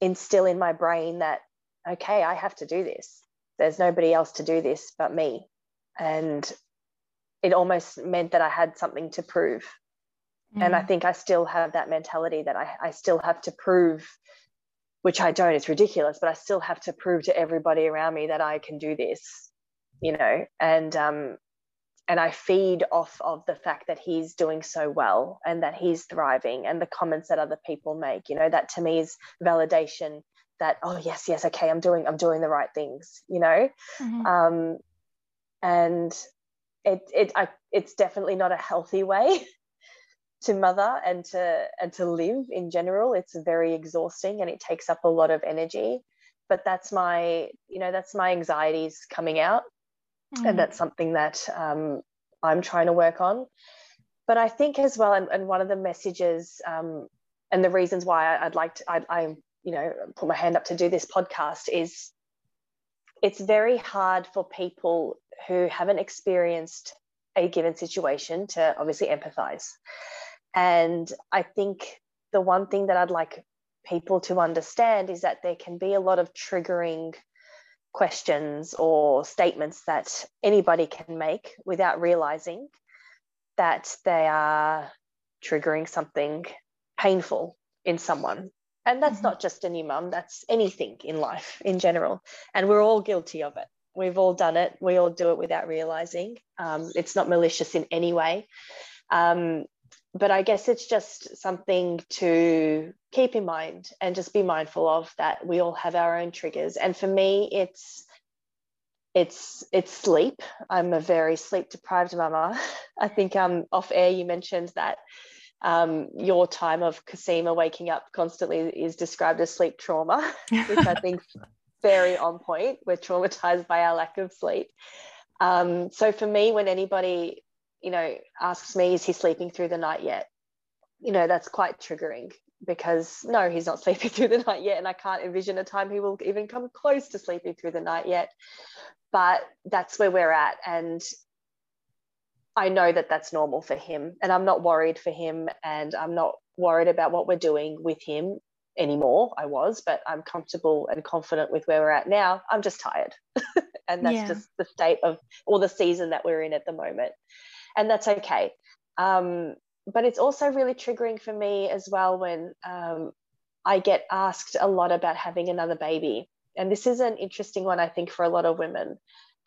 instill in my brain that, okay, I have to do this. There's nobody else to do this but me. And it almost meant that I had something to prove. Mm. And I mm. think I still have that mentality that I, I still have to prove, which I don't, it's ridiculous, but I still have to prove to everybody around me that I can do this, you know, and um, and I feed off of the fact that he's doing so well and that he's thriving and the comments that other people make. You know, that to me is validation that, oh yes, yes, okay, I'm doing, I'm doing the right things, you know? Mm-hmm. Um, and it it I, it's definitely not a healthy way (laughs) to mother and to and to live in general. It's very exhausting and it takes up a lot of energy. But that's my, you know, that's my anxieties coming out mm. and that's something that um, I'm trying to work on. But I think as well, and, and one of the messages um, and the reasons why I'd like to, I, I, you know, put my hand up to do this podcast is it's very hard for people who haven't experienced a given situation to obviously empathize. And I think the one thing that I'd like people to understand is that there can be a lot of triggering questions or statements that anybody can make without realizing that they are triggering something painful in someone. And that's mm-hmm. not just a new mum, that's anything in life in general. And we're all guilty of it. We've all done it. We all do it without realizing. Um, it's not malicious in any way. Um, but I guess it's just something to keep in mind and just be mindful of that we all have our own triggers. And for me, it's it's it's sleep. I'm a very sleep deprived mama. (laughs) I think um off air you mentioned that um, your time of Cosima waking up constantly is described as sleep trauma, (laughs) which I think very on point. We're traumatized by our lack of sleep. Um, so for me, when anybody you know, asks me, is he sleeping through the night yet? You know, that's quite triggering because no, he's not (laughs) sleeping through the night yet. And I can't envision a time he will even come close to sleeping through the night yet. But that's where we're at. And I know that that's normal for him. And I'm not worried for him. And I'm not worried about what we're doing with him anymore. I was, but I'm comfortable and confident with where we're at now. I'm just tired. (laughs) and that's yeah. just the state of or the season that we're in at the moment and that's okay. Um, but it's also really triggering for me as well when um, I get asked a lot about having another baby. And this is an interesting one, I think, for a lot of women.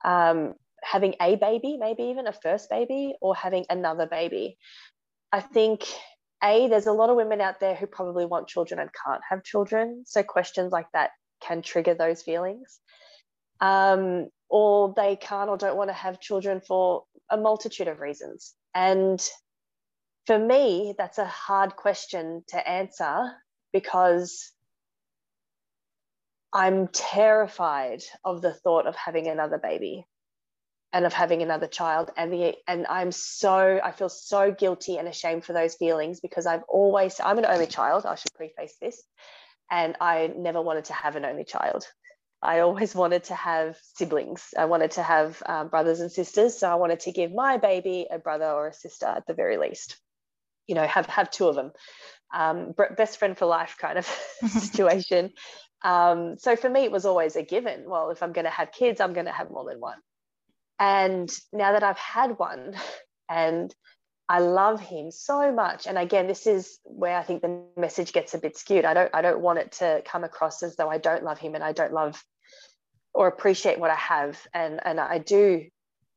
Um, having a baby, maybe even a first baby, or having another baby. I think, A, there's a lot of women out there who probably want children and can't have children. So questions like that can trigger those feelings. Um, or they can't or don't want to have children for a multitude of reasons. And for me, that's a hard question to answer because I'm terrified of the thought of having another baby and of having another child and the and I'm so I feel so guilty and ashamed for those feelings because I've always I'm an only child I should preface this and I never wanted to have an only child I always (laughs) wanted to have siblings. I wanted to have um, brothers and sisters. So I wanted to give my baby a brother or a sister at the very least. You know, have have two of them. Um, best friend for life kind of (laughs) (laughs) situation. Um, so for me, it was always a given. Well, if I'm going to have kids, I'm going to have more than one. And now that I've had one, and I love him so much. And again, this is where I think the message gets a bit skewed. I don't I don't want it to come across as though I don't love him and I don't love or appreciate what I have. And and I do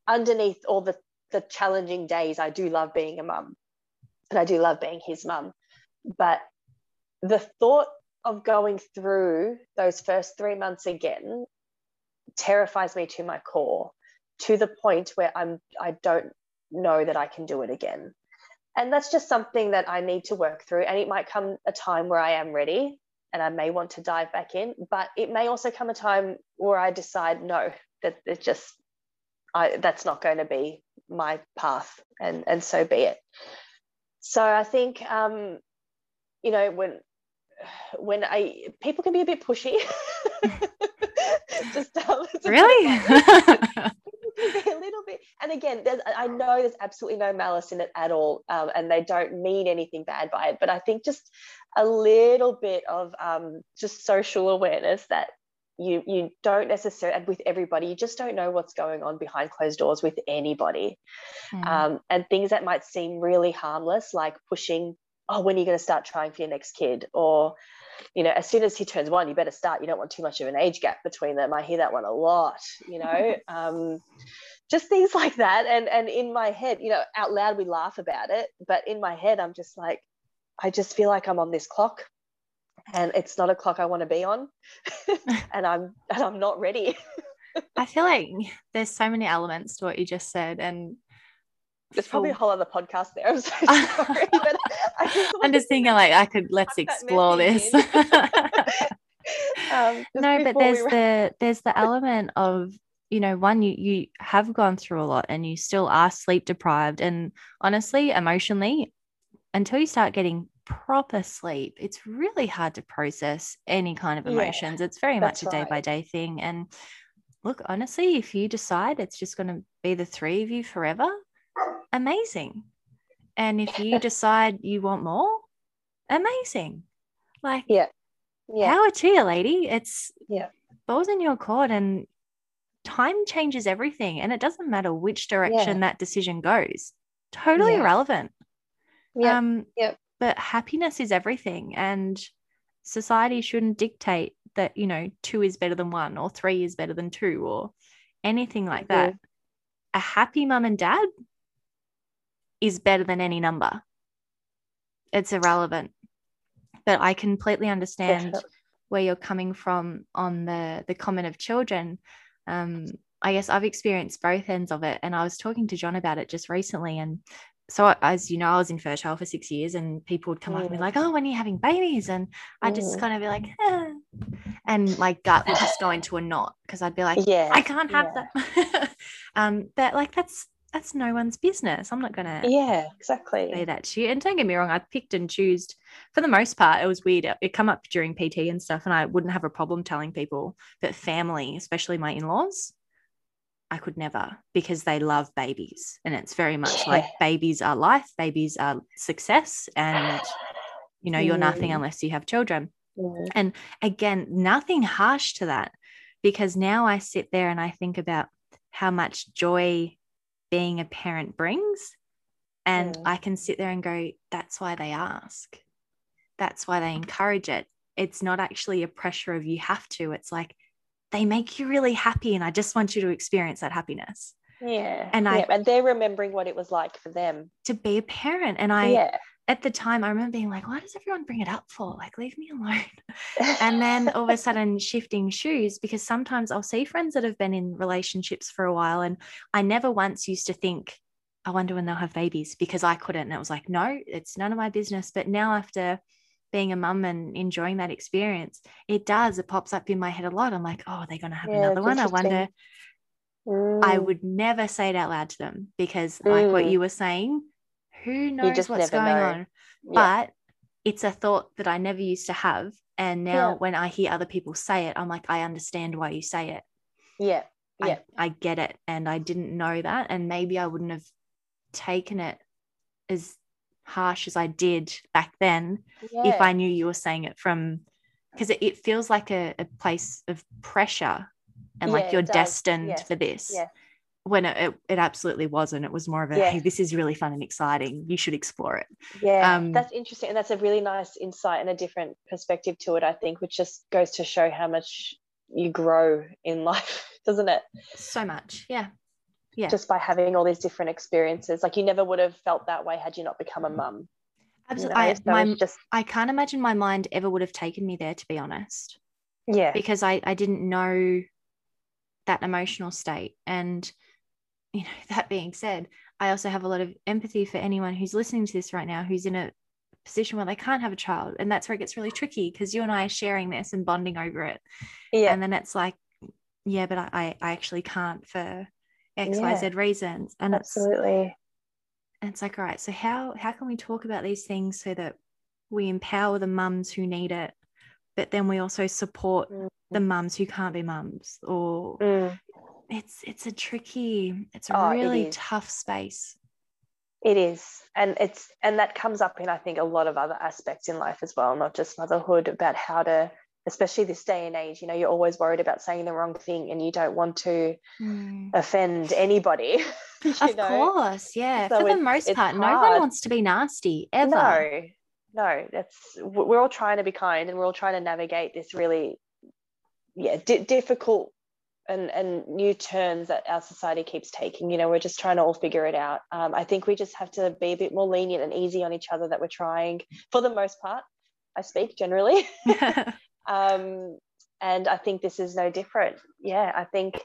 underneath all the the challenging days, I do love being a mum. And I do love being his mum. But the thought of going through those first three months again terrifies me to my core to the point where I'm I don't know that I can do it again. and that's just something that I need to work through. And it might come a time where I am ready and I may want to dive back in, but it may also come a time where I decide no, that it just I that's not going to be my path, and and so be it. So I think um, you know when when I people can be a bit pushy. (laughs) just um, really. (laughs) (laughs) a little bit. And again, I know there's absolutely no malice in it at all, um, and they don't mean anything bad by it. But I think just a little bit of um, just social awareness that you you don't necessarily and with everybody you just don't know what's going on behind closed doors with anybody mm. um, and things that might seem really harmless like pushing oh when are you going to start trying for your next kid or you know, as soon as he turns one, you better start. You don't want too much of an age gap between them. I hear that one a lot, you know, (laughs) um, just things like that. And, and in my head, you know, out loud, we laugh about it, but in my head, I'm just like, I just feel like I'm on this clock and it's not a clock I want to be on (laughs) and I'm, and I'm not ready. (laughs) I feel like there's so many elements to what you just said. And there's probably a whole other podcast there. I'm so sorry, but I am just thinking like I could let's explore this. um, (laughs) no, but there's we the there's the element of you know one you you have gone through a lot and you still are sleep deprived. And honestly emotionally until you start getting proper sleep it's really hard to process any kind of emotions. Yeah, it's very much a day by day thing. And look honestly if you decide it's just going to be the three of you forever amazing. And if you (laughs) decide you want more, amazing. Like, yeah, yeah. power to you, lady. It's yeah, balls in your court, and time changes everything. And it doesn't matter which direction yeah. that decision goes, totally yeah. irrelevant. Yeah. Um, yeah. But happiness is everything. And society shouldn't dictate that, you know, two is better than one or three is better than two or anything like that. A happy mum and dad is better than any number. It's irrelevant. But I completely understand where you're coming from on the the comment of children. Um, I guess I've experienced both ends of it, and I was talking to John about it just recently. And so, as you know, I was infertile for six years, and people would come mm. up and be like, "Oh, when are you having babies?" And I just mm. kind of be like, eh. and my gut would just go into a knot because I'd be like, "Yeah, I can't have yeah. that." (laughs) um, but like that's that's no one's business. I'm not gonna yeah exactly say that to you. And don't get me wrong, I picked and chose for the most part. It was weird. It come up during PT and stuff, and I wouldn't have a problem telling people. But family, especially my in-laws, I could never because they love babies, and it's very much yeah. like babies are life, babies are success, and you know you're nothing mm. unless you have children. Mm. And again, nothing harsh to that because now I sit there and I think about how much joy being a parent brings. And mm. I can sit there and go, that's why they ask. That's why they encourage it. It's not actually a pressure of you have to. It's like they make you really happy. And I just want you to experience that happiness. Yeah. And I and they're remembering what it was like for them to be a parent. And I yeah. At the time I remember being like, why does everyone bring it up for? Like, leave me alone. (laughs) and then all of a sudden shifting shoes because sometimes I'll see friends that have been in relationships for a while and I never once used to think, I wonder when they'll have babies because I couldn't. And it was like, no, it's none of my business. But now after being a mum and enjoying that experience, it does. It pops up in my head a lot. I'm like, oh, they're they going to have yeah, another one? I wonder Mm. I would never say it out loud to them because, mm. like what mm. you were saying, who knows what's going know. on? Yeah. But it's a thought that I never used to have. And now yeah. when I hear other people say it, I'm like, I understand why you say it. Yeah. Yeah. I, I get it. And I didn't know that. And maybe I wouldn't have taken it as harsh as I did back then yeah. if I knew you were saying it from because it, it, feels like a, a place of pressure and yeah, like you're destined for this yeah. When it, it, absolutely wasn't it was more of a hey this is really fun and exciting you should explore it yeah um, that's interesting and that's a really nice insight and a different perspective to it i think which just goes to show how much you grow in (laughs) life doesn't it so much yeah yeah just by having all these different experiences like you never would have felt that way had you not become a mum Absolutely. You know? I, my, just... I can't imagine my mind ever would have taken me there, to be honest. Yeah. Because I, I didn't know that emotional state. And, (laughs) you know, that being said, I also have a lot of empathy for anyone who's listening to this right now who's in a position where they can't have a child. And that's where it gets really tricky because you and I are sharing this and bonding over it. Yeah. And then it's like, yeah, but I, I actually can't for X, Yeah. Y, Z reasons. And it's Absolutely. and it's like, all right, so how how can we talk about these things so that we empower the mums who need it, but then we also support Mm. the mums who can't be mums? Or Mm. it's it's a tricky, it's a Oh, really tough space. It is. And it's and that comes up in I think a lot of other aspects in life as well, not just motherhood, about how to especially this day and age, you know, you're always worried about saying the wrong thing and you don't want to offend anybody. (laughs) Of know? course, yeah. So For the most part, no one wants to be nasty ever. No, no, that's we're all trying to be kind and we're all trying to navigate this really, yeah, di- difficult and and new turns that our society keeps taking. You know, we're just trying to all figure it out. Um, I think we just have to be a bit more lenient and easy on each other. That we're trying, for the most part. I speak generally, (laughs) (laughs) um, and I think this is no different. Yeah, I think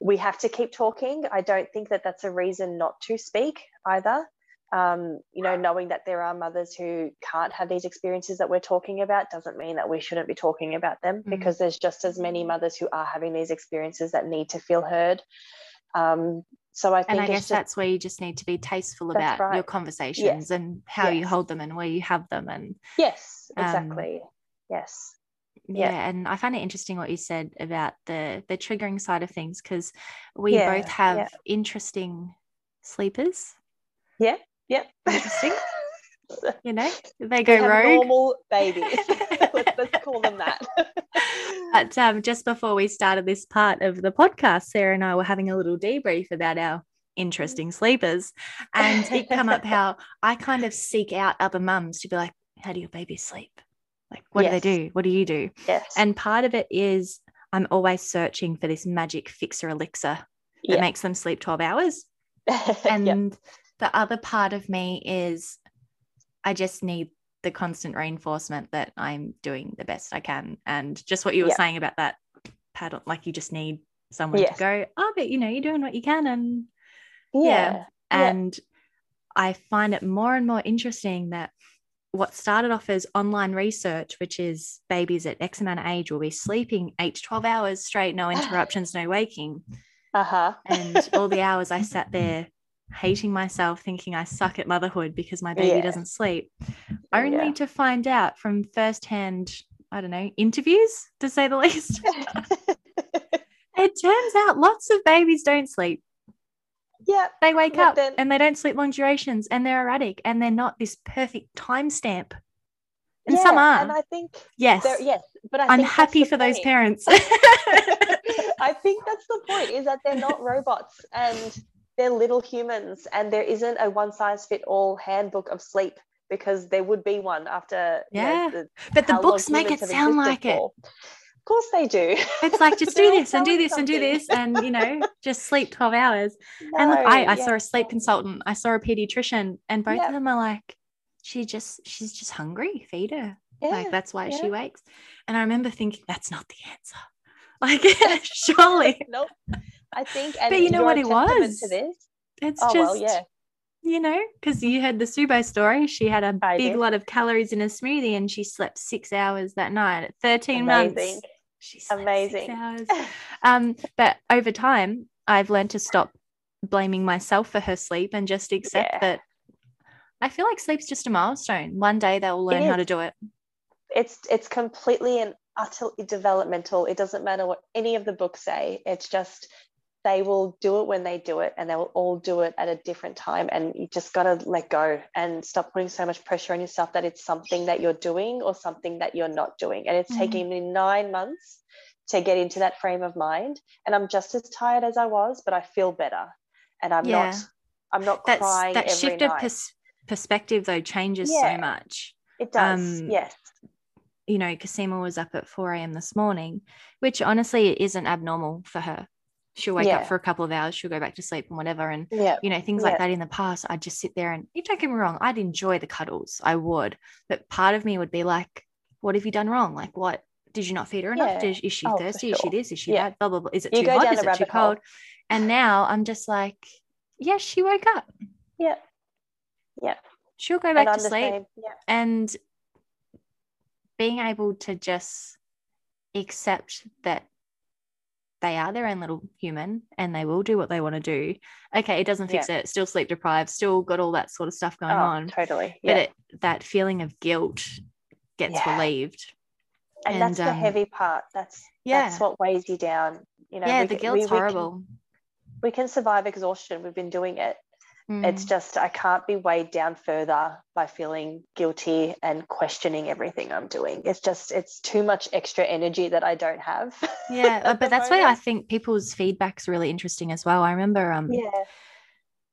we have to keep talking. I don't think that that's a reason not to speak either. Um, you know, knowing that there are mothers who can't have these experiences that we're talking about doesn't mean that we shouldn't be talking about them Mhm. because there's just as many mothers who are having these experiences that need to feel heard. Um, so I think and I guess just, that's where you just need to be tasteful about your right. conversations and how you hold them and where you have them and yes, um, exactly. yes. yeah. Yeah. and i find it interesting what you said about the the triggering side of things because we Yeah, both have yeah. interesting sleepers Yep. (laughs) Interesting. (laughs) you know they go have rogue normal babies. (laughs) let's, let's call them that. but um, just before we started this part of the podcast sarah and i were having a little debrief about our interesting sleepers and it come up how i kind of seek out other mums to be like how do your babies sleep like what Yes. do they do what do you do yes. And part of it is I'm always searching for this magic fixer elixir that Yeah. makes them sleep 12 hours. Yep. The other part of me is I just need the constant reinforcement that I'm doing the best I can. And just what you were Yeah. saying about that paddle, like you just need someone Yes. to go, oh, but you know, you're doing what you can. And yeah. yeah. Yeah. and I find it more and more interesting that what started off as online research, which is babies at X amount of age will be sleeping eight to 12 hours straight, no (sighs) interruptions, no waking. Uh-huh. And all the hours I sat there hating myself, thinking I suck at motherhood because my baby Yeah. doesn't sleep, oh, only Yeah. to find out from firsthand, I don't know, interviews to say the least. (laughs) it turns out lots of babies don't sleep. yeah. They wake up then- and they don't sleep long durations and they're erratic and they're not this perfect timestamp. And some are. And I think yes. yes, but I I'm think happy for those parents. (laughs) (laughs) I think that's the point is that they're not robots and they're little humans and there isn't a one size fit all handbook of sleep because there would be one after you know, Yeah. the- but the books make it sound like it. for. Of course they do. It's like just (laughs) do this and do this and do this and you know just sleep 12 hours. and look, I, I yeah. saw a sleep consultant, I saw a pediatrician, and both Yeah. of them are like, she just she's just hungry, feed her. Yeah, Like that's why she wakes. And I remember thinking, that's not the answer. (laughs) Like (laughs) surely nope. I think and But you know what it was? it's Oh just well, yeah. you know, because you heard the Subo story. She had a I big did. lot of calories in a smoothie and she slept six hours that night at 13 Amazing. months. She's Amazing. Um, but over time, I've learned to stop blaming myself for her sleep and just accept Yeah. that I feel like sleep's just a milestone. One day they'll learn how to do it. it's it's completely and utterly developmental. It doesn't matter what any of the books say. It's just they will do it when they do it and they will all do it at a different time and you just got to let go and stop putting so much pressure on yourself that it's something that you're doing or something that you're not doing and it's Mhm. taking me 9 months to get into that frame of mind and I'm just as tired as I was but I feel better and I'm Yeah. not I'm not That's crying that shift of pers- perspective though changes Yeah. so much. it does um, yes you know, Kasima was up at 4 a.m. this morning, which honestly isn't abnormal for her. She'll wake Yeah. up for a couple of hours, she'll go back to sleep and whatever. And, yeah you know, things Yeah. like that in the past, I'd just sit there and you don't get me wrong, I'd enjoy the cuddles. I would. But part of me would be like, what have you done wrong? Like, what did you not feed her enough? Yeah. Is she Oh, thirsty? Is she this? Is she Yeah. that? Blah, blah, blah. Is it You too hot? Is it too hole. cold? And now I'm just like, yes, she woke up. Yeah. Yeah. She'll go back to sleep. Yeah. And being able to just accept that they are their own little human and they will do what they want to do. Okay, it doesn't fix yeah. it. Still sleep deprived, still got all that sort of stuff going oh, on. Totally. Yeah. But it, that feeling of guilt gets yeah. relieved. And, and that's um, the heavy part. That's yeah. that's what weighs you down. You know, yeah, the guilt's we, horrible. We can, we can survive exhaustion. We've been doing it. Mm. It's just I can't be weighed down further by feeling guilty and questioning everything I'm doing. It's just it's too much extra energy that I don't have. (laughs) Yeah, uh, but that's moment. why I think people's feedback's really interesting as well. I remember um yeah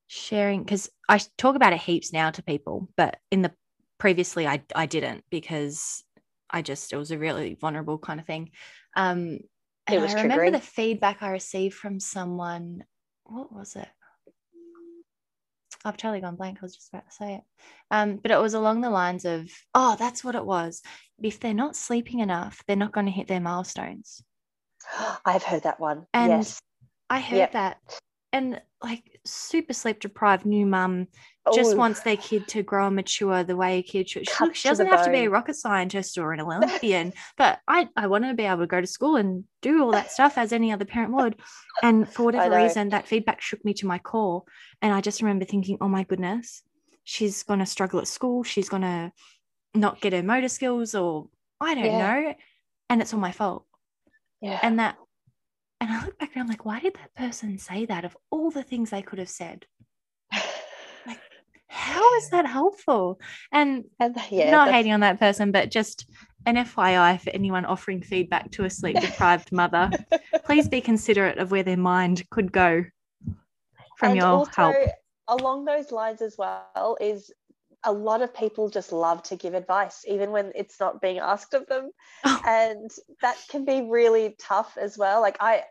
sharing because I talk about it heaps now to people, but in the previously I I didn't because I just it was a really vulnerable kind of thing. Um and I remember triggering. the feedback I received from someone. What was it? I've totally gone blank. I was just about to say it. Um, but it was along the lines of, oh, that's what it was. If they're not sleeping enough, they're not going to hit their milestones. (gasps) I've heard that one. And yes. I heard yep. that. And like super sleep deprived new mum just Ooh. wants their kid to grow and mature the way a kid should. She, she doesn't have bone. to be a rocket scientist or an (laughs) Olympian, but I, I want to be able to go to school and do all that stuff as any other parent would. And for (laughs) whatever reason, that feedback shook me to my core. And I just remember thinking, oh my goodness, she's going to struggle at school. She's going to not get her motor skills, or I don't yeah. know. And it's all my fault. Yeah. And that, and I look back and I'm like, why did that person say that of all the things they could have said? like, how is (laughs) that helpful? And, and yeah, not hating on that person, but just an FYI for anyone offering feedback to a sleep deprived mother, (laughs) please be considerate of where their mind could go from and your also, help. Along those lines as well is a lot of people just love to give advice, even when it's not being asked of them. Oh. And that can be really tough as well. Like I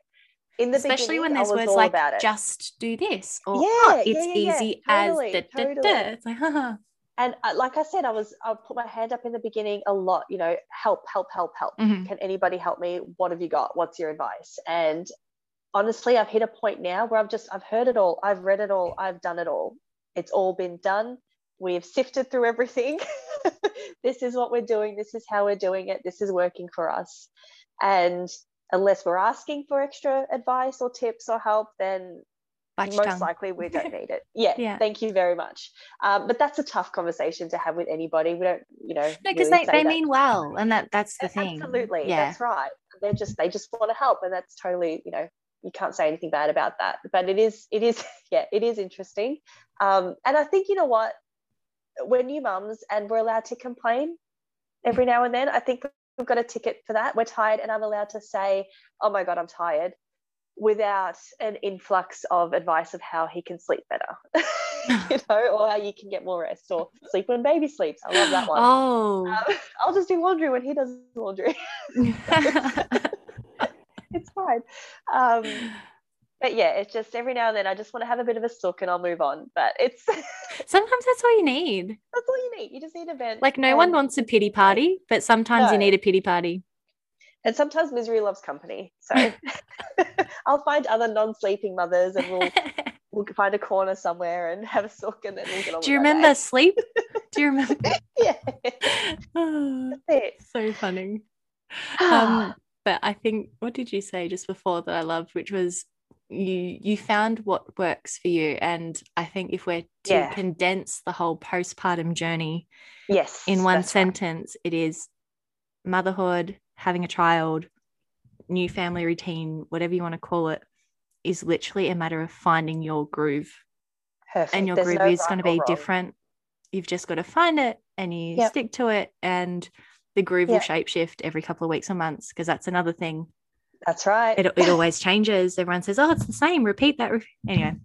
in the especially when there's words like just do this or yeah, oh, it's yeah, yeah, easy totally, as da, da, da. it's like (laughs) haha. and uh, like I said, I was I put my hand up in the beginning a lot. You know, help, help, help, help. Mm-hmm. Can anybody help me? What have you got? What's your advice? And honestly, I've hit a point now where I've just I've heard it all, I've read it all, I've done it all. It's all been done. We've sifted through everything. (laughs) this is what we're doing. This is how we're doing it. This is working for us. And unless we're asking for extra advice or tips or help, then most likely we don't need it. (laughs) Yeah, yeah. Thank you very much. Um, but that's a tough conversation to have with anybody. We don't, you know, no, because really they, they mean well, and that that's the thing. Absolutely, yeah. that's right. They're just they just want to help, and that's totally, you know, you can't say anything bad about that. But it is, it is, (laughs) yeah, it is interesting. Um, and I think you know what, we're new mums, and we're allowed to complain every now and then. I think we've got a ticket for that. We're tired, and I'm allowed to say, "Oh my god, I'm tired," without an influx of advice of how he can sleep better, (laughs) you know, or how you can get more rest, or sleep when baby sleeps. I love that one. Oh, um, I'll just do laundry when he does laundry. (laughs) (laughs) it's fine. Um, but yeah, it's just every now and then I just want to have a bit of a sook and I'll move on. But it's (laughs) sometimes that's all you need. That's all you need. You just need a vent. Like no and... one wants a pity party, but sometimes no. you need a pity party. And sometimes misery loves company. So (laughs) (laughs) I'll find other non-sleeping mothers and we'll we'll find a corner somewhere and have a sook and then we'll get on. Do you remember sleep? Do you remember? yeah. (sighs) so funny. (sighs) um, but I think what did you say just before that I loved, which was you you found what works for you and i think if we're to yeah. condense the whole postpartum journey yes in one sentence right. it is motherhood having a child new family routine whatever you want to call it is literally a matter of finding your groove Perfect. and your There's groove no is going to be different you've just got to find it and you yep. stick to it and the groove yep. will shapeshift every couple of weeks or months because that's another thing that's right. It, it always changes. Everyone says, "Oh, it's the same. Repeat that." Anyway,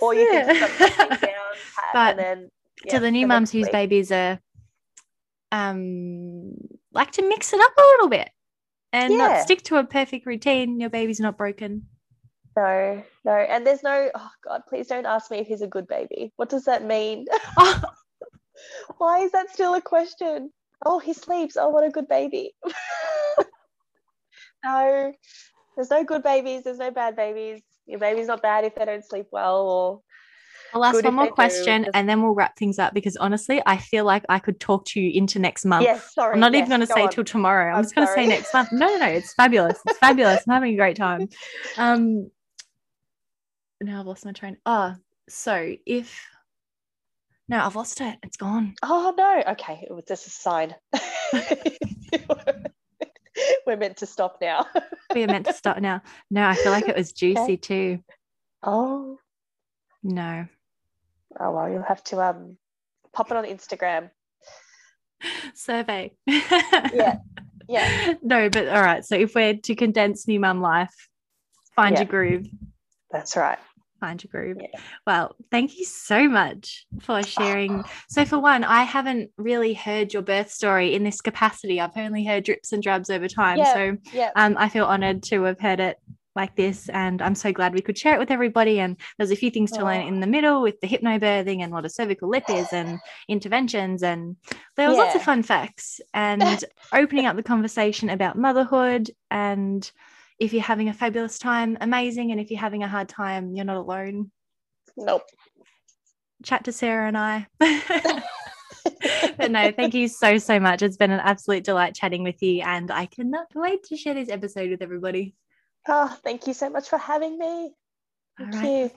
or you it. can (laughs) down, but then, yeah, to the new mums whose babies are um like to mix it up a little bit and yeah. not stick to a perfect routine. Your baby's not broken. No, no, and there's no. Oh God, please don't ask me if he's a good baby. What does that mean? (laughs) Oh. Why is that still a question? Oh, he sleeps. Oh, what a good baby. (laughs) no, there's no good babies, there's no bad babies. Your baby's not bad if they don't sleep well or I'll ask one more question do. and then we'll wrap things up because honestly, I feel like I could talk to you into next month. Yes, sorry. I'm not yes, even going to say on. till tomorrow. I'm, I'm just going to say next month. No, no, no. It's fabulous. It's fabulous. I'm having a great time. (laughs) Um, now I've lost my train. Oh, so if no, I've lost it. It's gone. Oh no. Okay, it was just a sign. (laughs) (laughs) (laughs) We're meant to stop now. (laughs) we are meant to stop now. No, I feel like it was juicy okay. too. Oh. No. Oh well, you'll have to um pop it on Instagram. Survey. yeah. (laughs) Yeah. No, but all right. So if we're to condense new mum life, find yeah. your groove. That's right find your groove. Yeah. Well, thank you so much for sharing. So, for one, I haven't really heard your birth story in this capacity. I've only heard drips and drabs over time. Yeah. So, yeah. Um, I feel honored to have heard it like this and i'm so glad we could share it with everybody and there's a few things to oh. learn in the middle with the hypnobirthing and what a cervical lip is and interventions and there was yeah. lots of fun facts and (laughs) opening up the conversation about motherhood and if you're having a fabulous time, amazing. And if you're having a hard time, you're not alone. Nope. Chat to Sarah and I. (laughs) (laughs) but no, thank you so, so much. It's been an absolute delight chatting with you. And I cannot wait to share this episode with everybody. Oh, thank you so much for having me. Thank you.